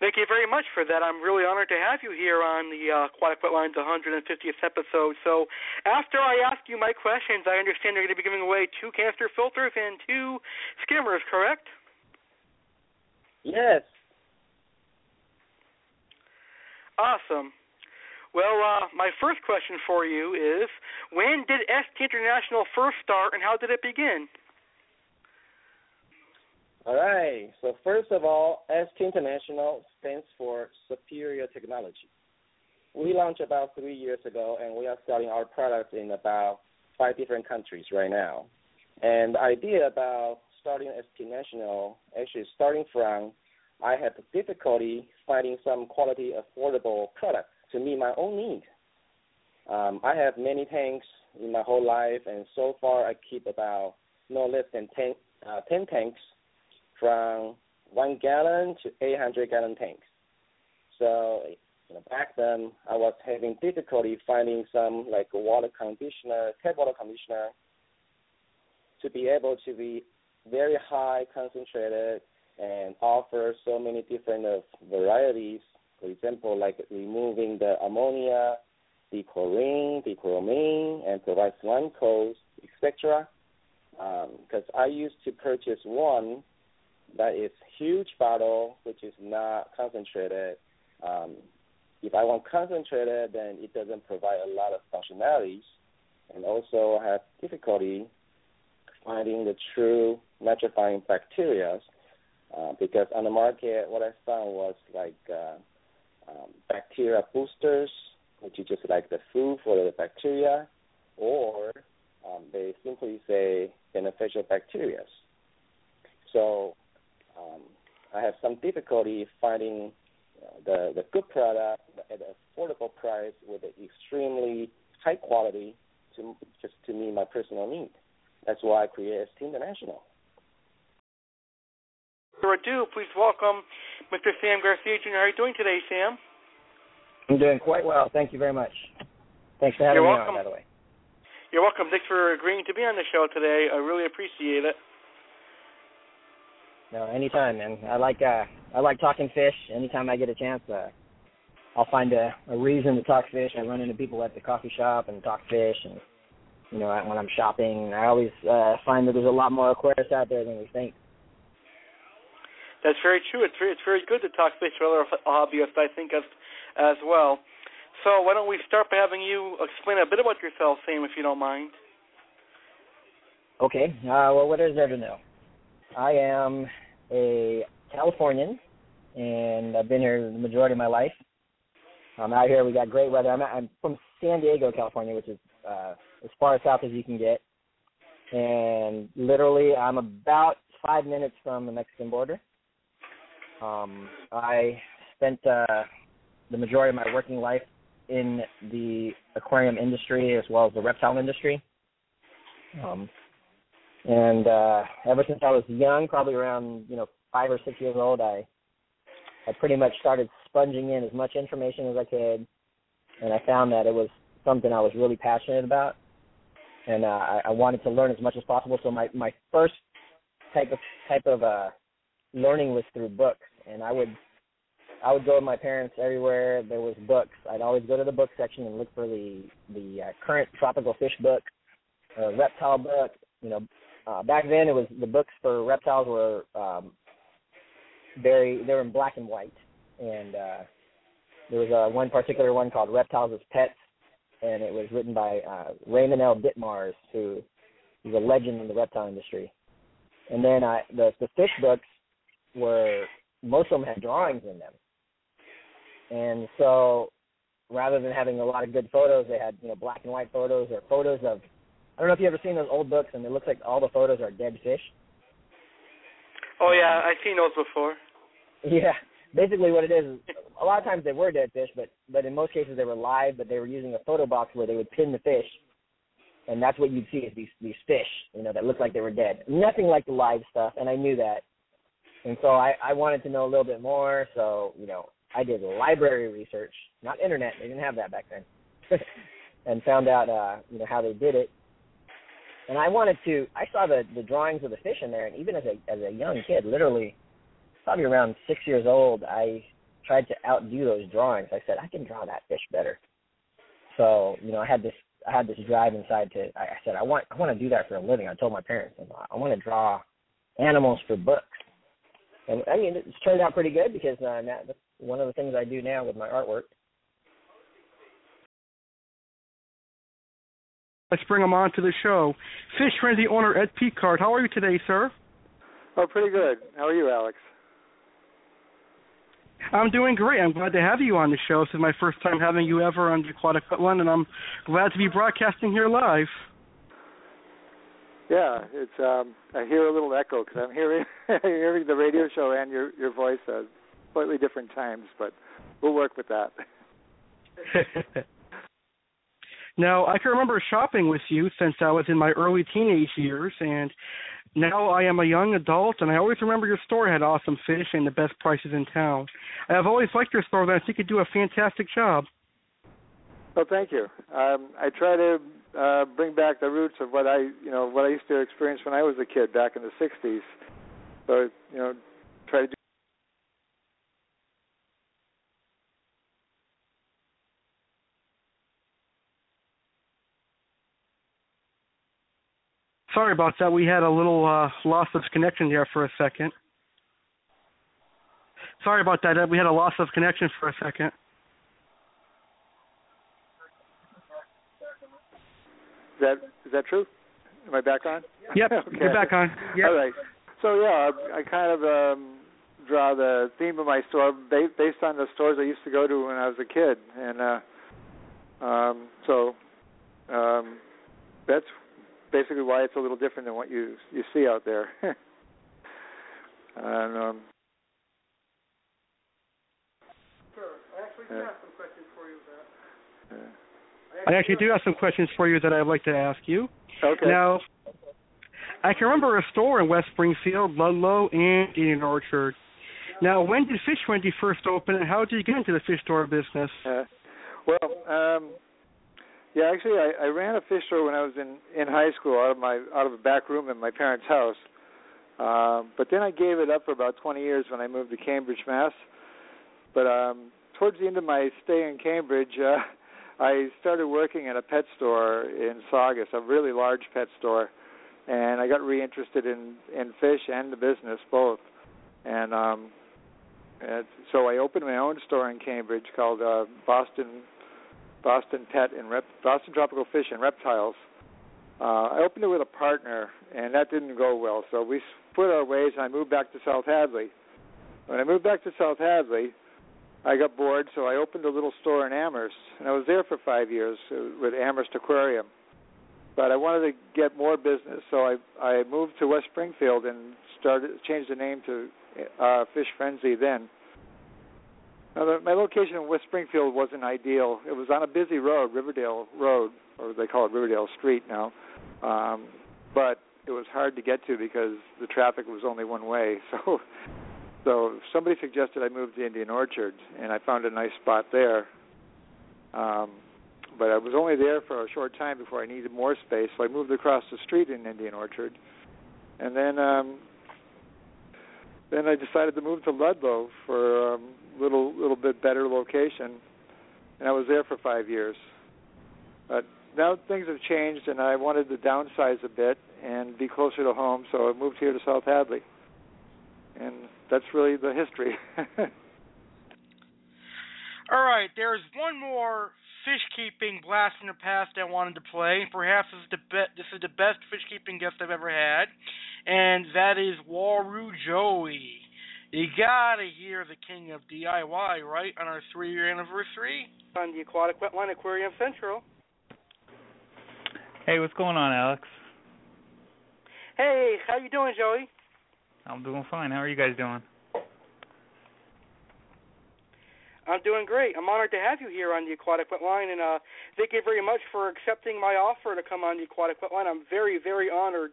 Thank you very much for that. I'm really honored to have you here on the uh, Aquatic Wetline's 150th episode. So, after I ask you my questions, I understand you're going to be giving away two canister filters and two skimmers, correct? Yes. Awesome. Well, uh, my first question for you is when did ST International first start and how did it begin? All right. So, first of all, ST International stands for Superior Technology. We launched about three years ago, and we are selling our products in about five different countries right now. And the idea about starting ST International actually starting from I had difficulty finding some quality, affordable products to meet my own need. Um, I have many tanks in my whole life, and so far I keep about no less than 10, uh, 10 tanks from one gallon to 800 gallon tanks. So you know, back then I was having difficulty finding some like water conditioner, tap water conditioner, to be able to be very high concentrated and offer so many different uh, varieties for example, like removing the ammonia, the chlorine, the chromium, and provide slime coats, etc. Because um, I used to purchase one that is huge bottle, which is not concentrated. Um, if I want concentrated, then it doesn't provide a lot of functionalities, and also I have difficulty finding the true nitrifying bacteria. Uh, because on the market, what I found was like uh, um, bacteria boosters, which is just like the food for the bacteria, or um, they simply say beneficial bacteria. So um, I have some difficulty finding uh, the the good product at an affordable price with an extremely high quality to just to meet my personal need. That's why I created ST International. further ado, please welcome Mr. Sam Garcia Jr. How are you doing today, Sam? I'm doing quite well. Thank you very much. Thanks for having You're me welcome. on, by the way. You're welcome. Thanks for agreeing to be on the show today. I really appreciate it. No, anytime, man. I like uh I like talking fish. Anytime I get a chance, uh I'll find a, a reason to talk fish. I run into people at the coffee shop and talk fish and you know, when I'm shopping, I always uh find that there's a lot more aquarists out there than we think. That's very true. It's very, it's very good to talk with other hobbyists, I think, as as well. So why don't we start by having you explain a bit about yourself, Sam, if you don't mind. Okay. Uh well what is there to know? I am a Californian and I've been here the majority of my life. I'm out here. We got great weather. I'm I'm from San Diego, California, which is uh, as far south as you can get, and literally I'm about five minutes from the Mexican border. Um, I spent uh, the majority of my working life in the aquarium industry as well as the reptile industry. Um, and uh, ever since I was young, probably around you know five or six years old, I I pretty much started sponging in as much information as I could, and I found that it was something I was really passionate about, and uh, I, I wanted to learn as much as possible. So my my first type of type of uh, learning was through books, and I would I would go with my parents everywhere there was books. I'd always go to the book section and look for the the uh, current tropical fish book, uh, reptile book. You know, uh, back then it was the books for reptiles were um, very they were in black and white, and uh, there was uh, one particular one called Reptiles as Pets, and it was written by uh, Raymond L. Ditmars, who is a legend in the reptile industry. And then I, the the fish books were most of them had drawings in them, and so rather than having a lot of good photos, they had you know black and white photos or photos of I don't know if you ever seen those old books and it looks like all the photos are dead fish. Oh yeah, I've seen those before. Yeah, basically what it is, a lot of times they were dead fish, but but in most cases they were live, but they were using a photo box where they would pin the fish, and that's what you'd see is these these fish, you know, that looked like they were dead. Nothing like the live stuff, and I knew that, and so I I wanted to know a little bit more. So you know, I did library research, not internet. They didn't have that back then, and found out uh you know how they did it. And I wanted to. I saw the the drawings of the fish in there, and even as a as a young kid, literally probably around six years old, I tried to outdo those drawings. I said, I can draw that fish better. So, you know, I had this I had this drive inside to I, I said, I want I want to do that for a living. I told my parents, I want to draw animals for books. And I mean, it's turned out pretty good because uh, that, that's one of the things I do now with my artwork. Let's bring him on to the show. Fish Frenzy owner Ed Picard, how are you today, sir? Oh, pretty good. How are you, Alex? I'm doing great. I'm glad to have you on the show. This is my first time having you ever on the Aquatic One, and I'm glad to be broadcasting here live. Yeah, it's. um I hear a little echo because I'm hearing hearing the radio show and your your voice at slightly different times, but we'll work with that. now, I can remember shopping with you since I was in my early teenage years, and now I am a young adult, and I always remember your store had awesome fish and the best prices in town. I've always liked your store, and I think you do a fantastic job. Well, thank you. Um, I try to uh, bring back the roots of what I, you know, what I used to experience when I was a kid back in the '60s. So, you know, try to do. Sorry about that. We had a little uh, loss of connection there for a second. Sorry about that. We had a loss of connection for a second. Is that is that true? Am I back on? Yep, okay. you're back on. Yep. All right. So yeah, I, I kind of um, draw the theme of my store based, based on the stores I used to go to when I was a kid, and uh, um, so um, that's basically why it's a little different than what you you see out there. and um, Sure. I actually do Yeah. have some questions for you. About. uh, I actually do have some questions for you that I'd like to ask you. Okay. Now, I can remember a store in West Springfield, Ludlow, and Indian Orchard. Now, when did Fish Frenzy first open, and how did you get into the fish store business? Uh, well, um, yeah, actually, I, I ran a fish store when I was in in high school out of my out of a back room in my parents' house. Um, but then I gave it up for about 20 years when I moved to Cambridge, Mass. But um, towards the end of my stay in Cambridge, uh, I started working at a pet store in Saugus, a really large pet store, and I got reinterested in in fish and the business both. And um, and so I opened my own store in Cambridge called uh, Boston Boston Pet and Rep, Boston Tropical Fish and Reptiles. Uh, I opened it with a partner, and that didn't go well. So we split our ways, and I moved back to South Hadley. when I moved back to South Hadley, I got bored, so I opened a little store in Amherst, and I was there for five years uh, with Amherst Aquarium. But I wanted to get more business, so I I moved to West Springfield and started changed the name to uh, Fish Frenzy then. Now, the, my location in West Springfield wasn't ideal. It was on a busy road, Riverdale Road, or they call it Riverdale Street now. Um, but it was hard to get to because the traffic was only one way. So so somebody suggested I move to Indian Orchard, and I found a nice spot there. Um, but I was only there for a short time before I needed more space, so I moved across the street in Indian Orchard, and then um, then I decided to move to Ludlow for a um, little little bit better location, and I was there for five years. But now things have changed, and I wanted to downsize a bit and be closer to home, so I moved here to South Hadley, and that's really the history. All right, there's one more fish keeping blast from the past I wanted to play. Perhaps this is the be- this is the best fish keeping guest I've ever had, and that is Waru Joey. You gotta hear the king of DIY, right, on our three year anniversary? On the Aquatic Wetline Aquarium Central. Hey, what's going on, Alex? Hey, how you doing, Joey? I'm doing fine. How are you guys doing? I'm doing great. I'm honored to have you here on the Aquatic Wetline, and uh, thank you very much for accepting my offer to come on the Aquatic Wetline. I'm very, very honored.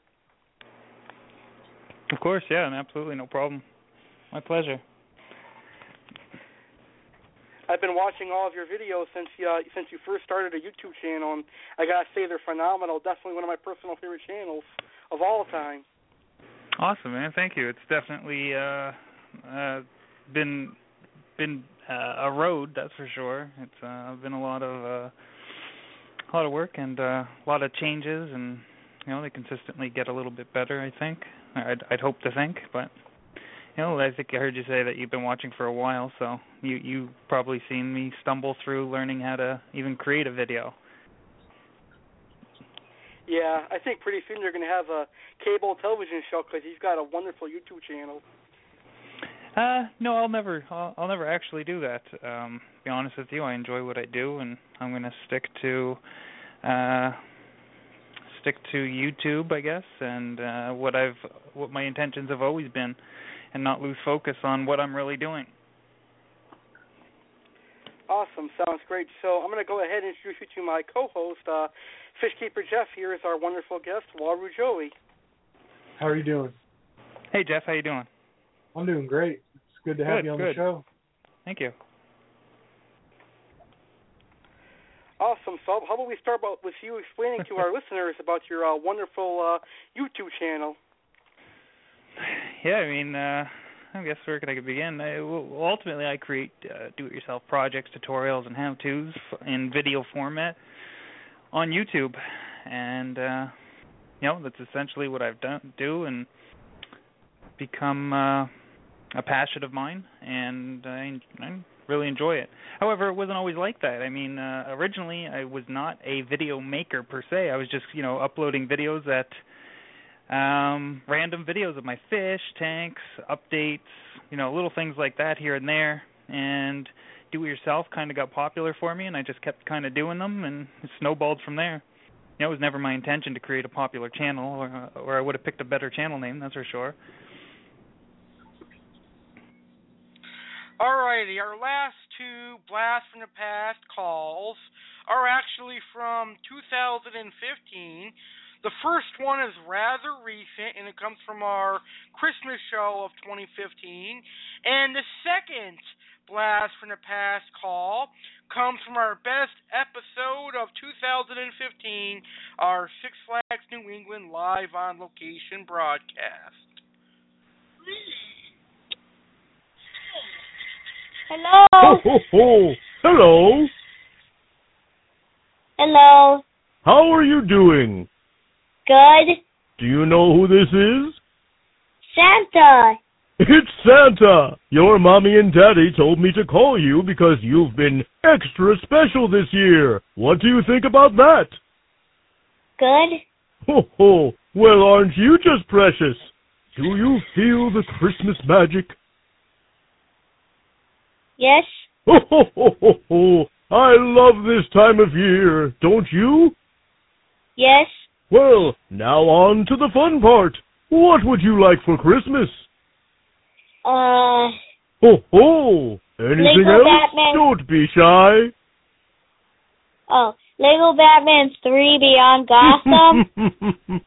Of course, yeah, absolutely, no problem. My pleasure. I've been watching all of your videos since you, uh, since you first started a YouTube channel, and I gotta say they're phenomenal. Definitely one of my personal favorite channels of all time. Awesome, man. Thank you. It's definitely uh, uh, been been uh, a road, that's for sure. It's uh, been a lot of uh, a lot of work and uh, a lot of changes, and you know they consistently get a little bit better. I think. I'd, I'd hope to think, but you know, I think I heard you say that you've been watching for a while, so you you probably seen me stumble through learning how to even create a video. Yeah, I think pretty soon they're going to have a cable television show because he's got a wonderful YouTube channel. Uh, no, I'll never, I'll, I'll never actually do that. Um, be honest with you, I enjoy what I do, and I'm going to stick to, uh, stick to YouTube, I guess, and uh, what I've, what my intentions have always been, and not lose focus on what I'm really doing. Awesome, sounds great. So I'm going to go ahead and introduce you to my co-host, uh, Fishkeeper Jeff. Here is our wonderful guest, Waru Joey. How are you doing? Hey Jeff, how are you doing? I'm doing great. It's good to have Good, you on good. the show. Thank you. Awesome. So how about we start about, with you explaining to our listeners about your uh, wonderful uh, YouTube channel? Yeah, I mean, uh, I guess where could I begin? I, well, ultimately, I create uh, do-it-yourself projects, tutorials, and how-tos in video format on YouTube, and uh, you know that's essentially what I've done do and become uh, a passion of mine, and I, I really enjoy it. However, it wasn't always like that. I mean, uh, originally I was not a video maker per se. I was just you know uploading videos that um random videos of my fish tanks updates you know little things like that here and there. And do it yourself kind of got popular for me and i just kept kind of doing them and it snowballed from there. You know, it was never my intention to create a popular channel or or i would have picked a better channel name that's for sure. Alrighty, our last two Blast from the Past calls are actually from 2015. The first one is rather recent, and it comes from our Christmas show of 2015. And the second Blast from the Past call comes from our best episode of 2015, our Six Flags New England live on location broadcast. Hello. Ho, ho, ho. Hello. Hello. How are you doing? Good. Do you know who this is? Santa. It's Santa. Your mommy and daddy told me to call you because you've been extra special this year. What do you think about that? Good. Ho, ho. Well, aren't you just precious? Do you feel the Christmas magic? Yes. Ho, ho, ho, ho, ho. I love this time of year, don't you? Yes. Well, now on to the fun part. What would you like for Christmas? Uh, Ho, ho. Anything Lego else? Batman. Don't be shy. oh, Lego Batman 3 Beyond Gotham.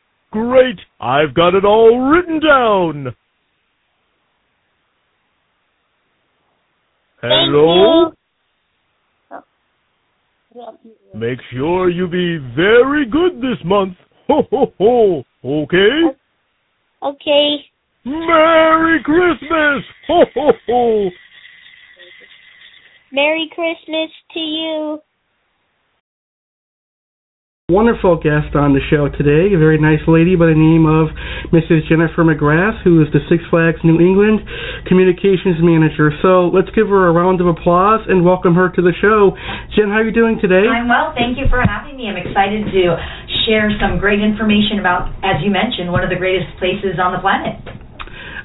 Great. I've got it all written down. Hello? Make sure you be very good this month. Ho, ho, ho. Okay? okay. Merry Christmas! Ho, ho, ho. Merry Christmas to you. Wonderful guest on the show today, a very nice lady by the name of Mrs. Jennifer McGrath, who is the Six Flags New England Communications Manager. So let's give her a round of applause and welcome her to the show. Jen, how are you doing today? I'm well. Thank you for having me. I'm excited to share some great information about, as you mentioned, one of the greatest places on the planet.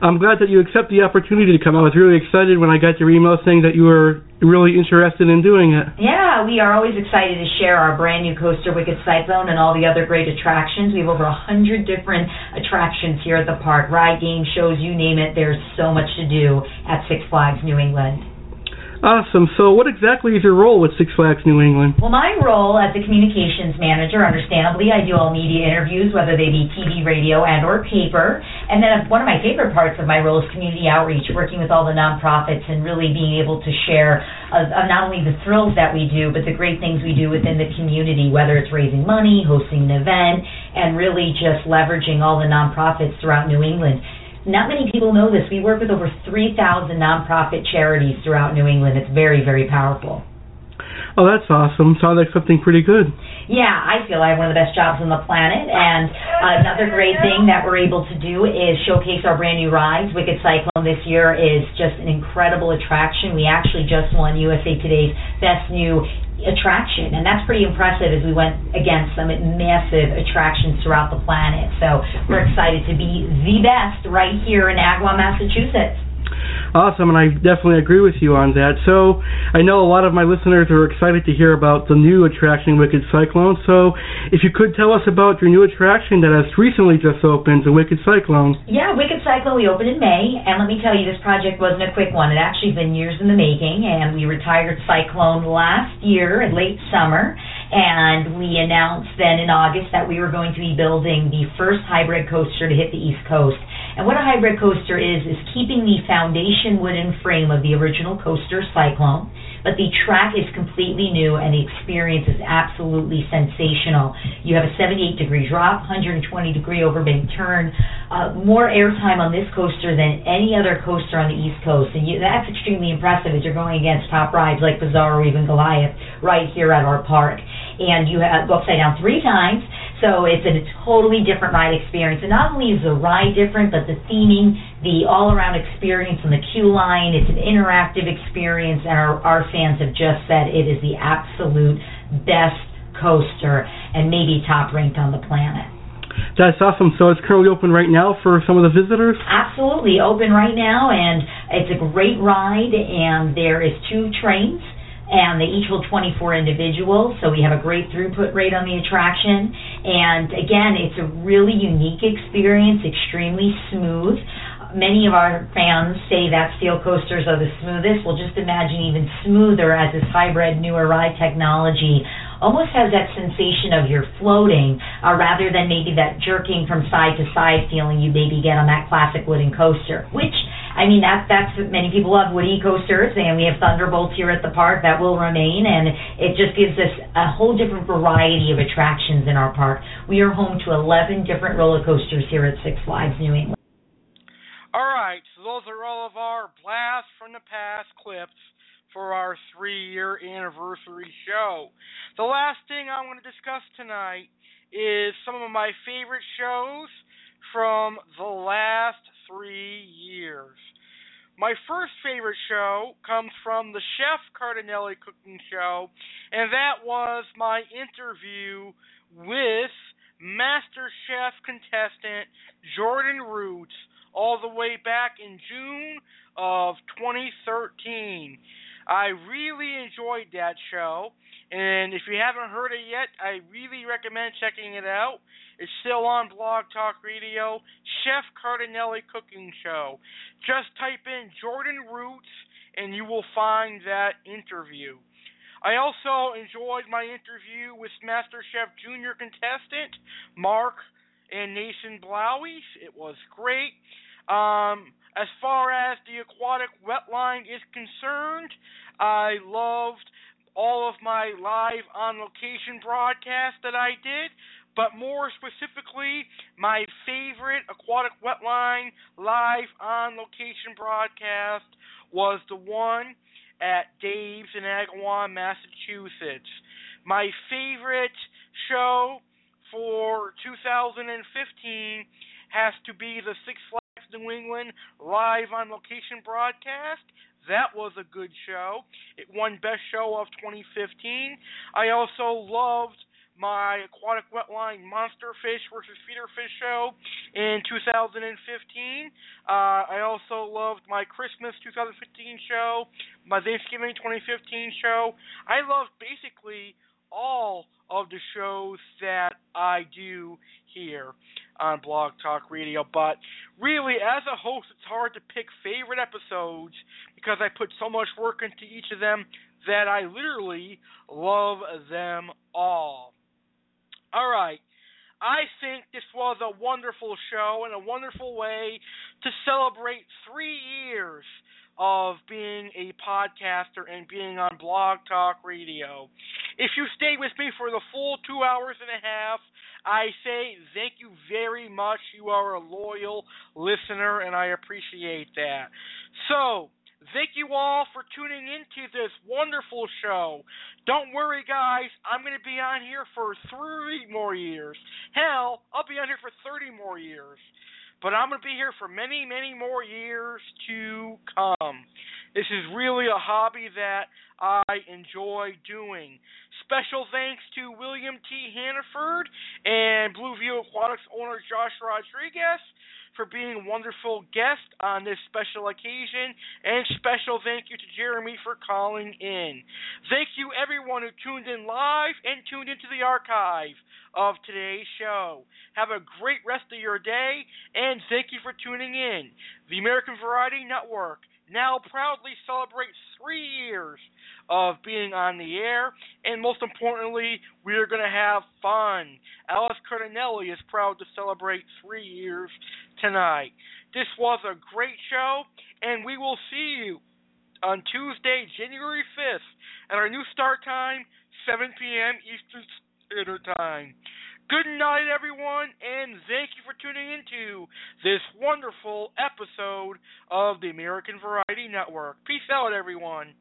I'm glad that you accept the opportunity to come. I was really excited when I got your email saying that you were really interested in doing it. Yeah, we are always excited to share our brand new coaster, Wicked Cyclone, and all the other great attractions. We have over a hundred different attractions here at the park. Ride, game, shows, you name it. There's so much to do at Six Flags New England. Awesome. So, what exactly is your role with Six Flags New England? Well, my role as the communications manager, understandably, I do all media interviews, whether they be TV, radio, and or paper. And then one of my favorite parts of my role is community outreach, working with all the nonprofits and really being able to share not only the thrills that we do, but the great things we do within the community, whether it's raising money, hosting an event, and really just leveraging all the nonprofits throughout New England. Not many people know this. We work with over 3,000 nonprofit charities throughout New England. It's very, very powerful. Oh, that's awesome. Sounds like something pretty good. Yeah, I feel I have one of the best jobs on the planet. And another great thing that we're able to do is showcase our brand new rides. Wicked Cyclone this year is just an incredible attraction. We actually just won USA Today's Best New Attraction, and that's pretty impressive as we went against some massive attractions throughout the planet. So we're excited to be the best right here in Agawam, Massachusetts. Awesome, and I definitely agree with you on that. So, I know a lot of my listeners are excited to hear about the new attraction, Wicked Cyclone. So, if you could tell us about your new attraction that has recently just opened, the Wicked Cyclone. Yeah, Wicked Cyclone, we opened in May, and let me tell you, this project wasn't a quick one. It actually been years in the making, and we retired Cyclone last year in late summer, and we announced then in August that we were going to be building the first hybrid coaster to hit the East Coast. And what a hybrid coaster is, is keeping the foundation wooden frame of the original coaster Cyclone, but the track is completely new and the experience is absolutely sensational. You have a 78 degree drop, 120 degree overbank turn, uh, more airtime on this coaster than any other coaster on the East Coast. And you, that's extremely impressive as you're going against top rides like Bizarro or even Goliath right here at our park. And you have, go upside down three times. So it's a totally different ride experience. And not only is the ride different, but the theming, the all-around experience on the queue line, it's an interactive experience, and our, our fans have just said it is the absolute best coaster and maybe top ranked on the planet. That's awesome. So it's currently open right now for some of the visitors? Absolutely open right now, and it's a great ride, and there is two trains and they each hold 24 individuals, so we have a great throughput rate on the attraction. And again, it's a really unique experience, extremely smooth. Many of our fans say that steel coasters are the smoothest. Well, just imagine even smoother as this hybrid newer ride technology almost has that sensation of you're floating uh, rather than maybe that jerking from side to side feeling you maybe get on that classic wooden coaster, which I mean, that's that's many people love woody coasters, and we have Thunderbolts here at the park that will remain, and it just gives us a whole different variety of attractions in our park. We are home to 11 different roller coasters here at Six Flags New England. All right, so those are all of our blast from the past clips for our three-year anniversary show. The last thing I want to discuss tonight is some of my favorite shows from the last three years. My first favorite show comes from the Chef Cardinale Cooking Show, and that was my interview with Master Chef contestant Jordan Roots all the way back in June of 2013. I really enjoyed that show, and if you haven't heard it yet, I really recommend checking it out. It's still on Blog Talk Radio, Chef Cardinale Cooking Show. Just type in Jordan Roots, and you will find that interview. I also enjoyed my interview with MasterChef Junior contestant Mark and Nathan Blowies. It was great. Um, as far as the aquatic wetline is concerned, I loved all of my live on location broadcasts that I did, but more specifically, my favorite aquatic wetline live on location broadcast was the one at Dave's in Agawam, Massachusetts. My favorite show for 2015 has to be the Six Flags New England live on location broadcast. That was a good show. It won Best Show of 2015. I also loved my aquatic wetline monster fish versus feeder fish show in 2015. Uh, I also loved my Christmas 2015 show, my Thanksgiving 2015 show. I loved basically all of the shows that I do here on Blog Talk Radio. But really, as a host, it's hard to pick favorite episodes because I put so much work into each of them that I literally love them all. All right. I think this was a wonderful show and a wonderful way to celebrate three years of being a podcaster and being on Blog Talk Radio. If you stayed with me for the full two hours and a half, I say thank you very much. You are a loyal listener, and I appreciate that. So, Thank you all for tuning into this wonderful show. Don't worry, guys. I'm going to be on here for three more years. Hell, I'll be on here for 30 more years. But I'm going to be here for many, many more years to come. This is really a hobby that I enjoy doing. Special thanks to William T. Hannaford and Blueview Aquatics owner Josh Rodriguez for being wonderful guest on this special occasion, and special thank you to Jeremy for calling in. Thank you everyone who tuned in live and tuned into the archive of today's show. Have a great rest of your day, and thank you for tuning in. The American Variety Network now proudly celebrates three years of being on the air, and most importantly, we are going to have fun. Alex Cardinale is proud to celebrate three years tonight. This was a great show, and we will see you on Tuesday, January 5th, at our new start time, 7 p.m. Eastern Standard Time. Good night, everyone, and thank you for tuning into this wonderful episode of the American Variety Network. Peace out, everyone.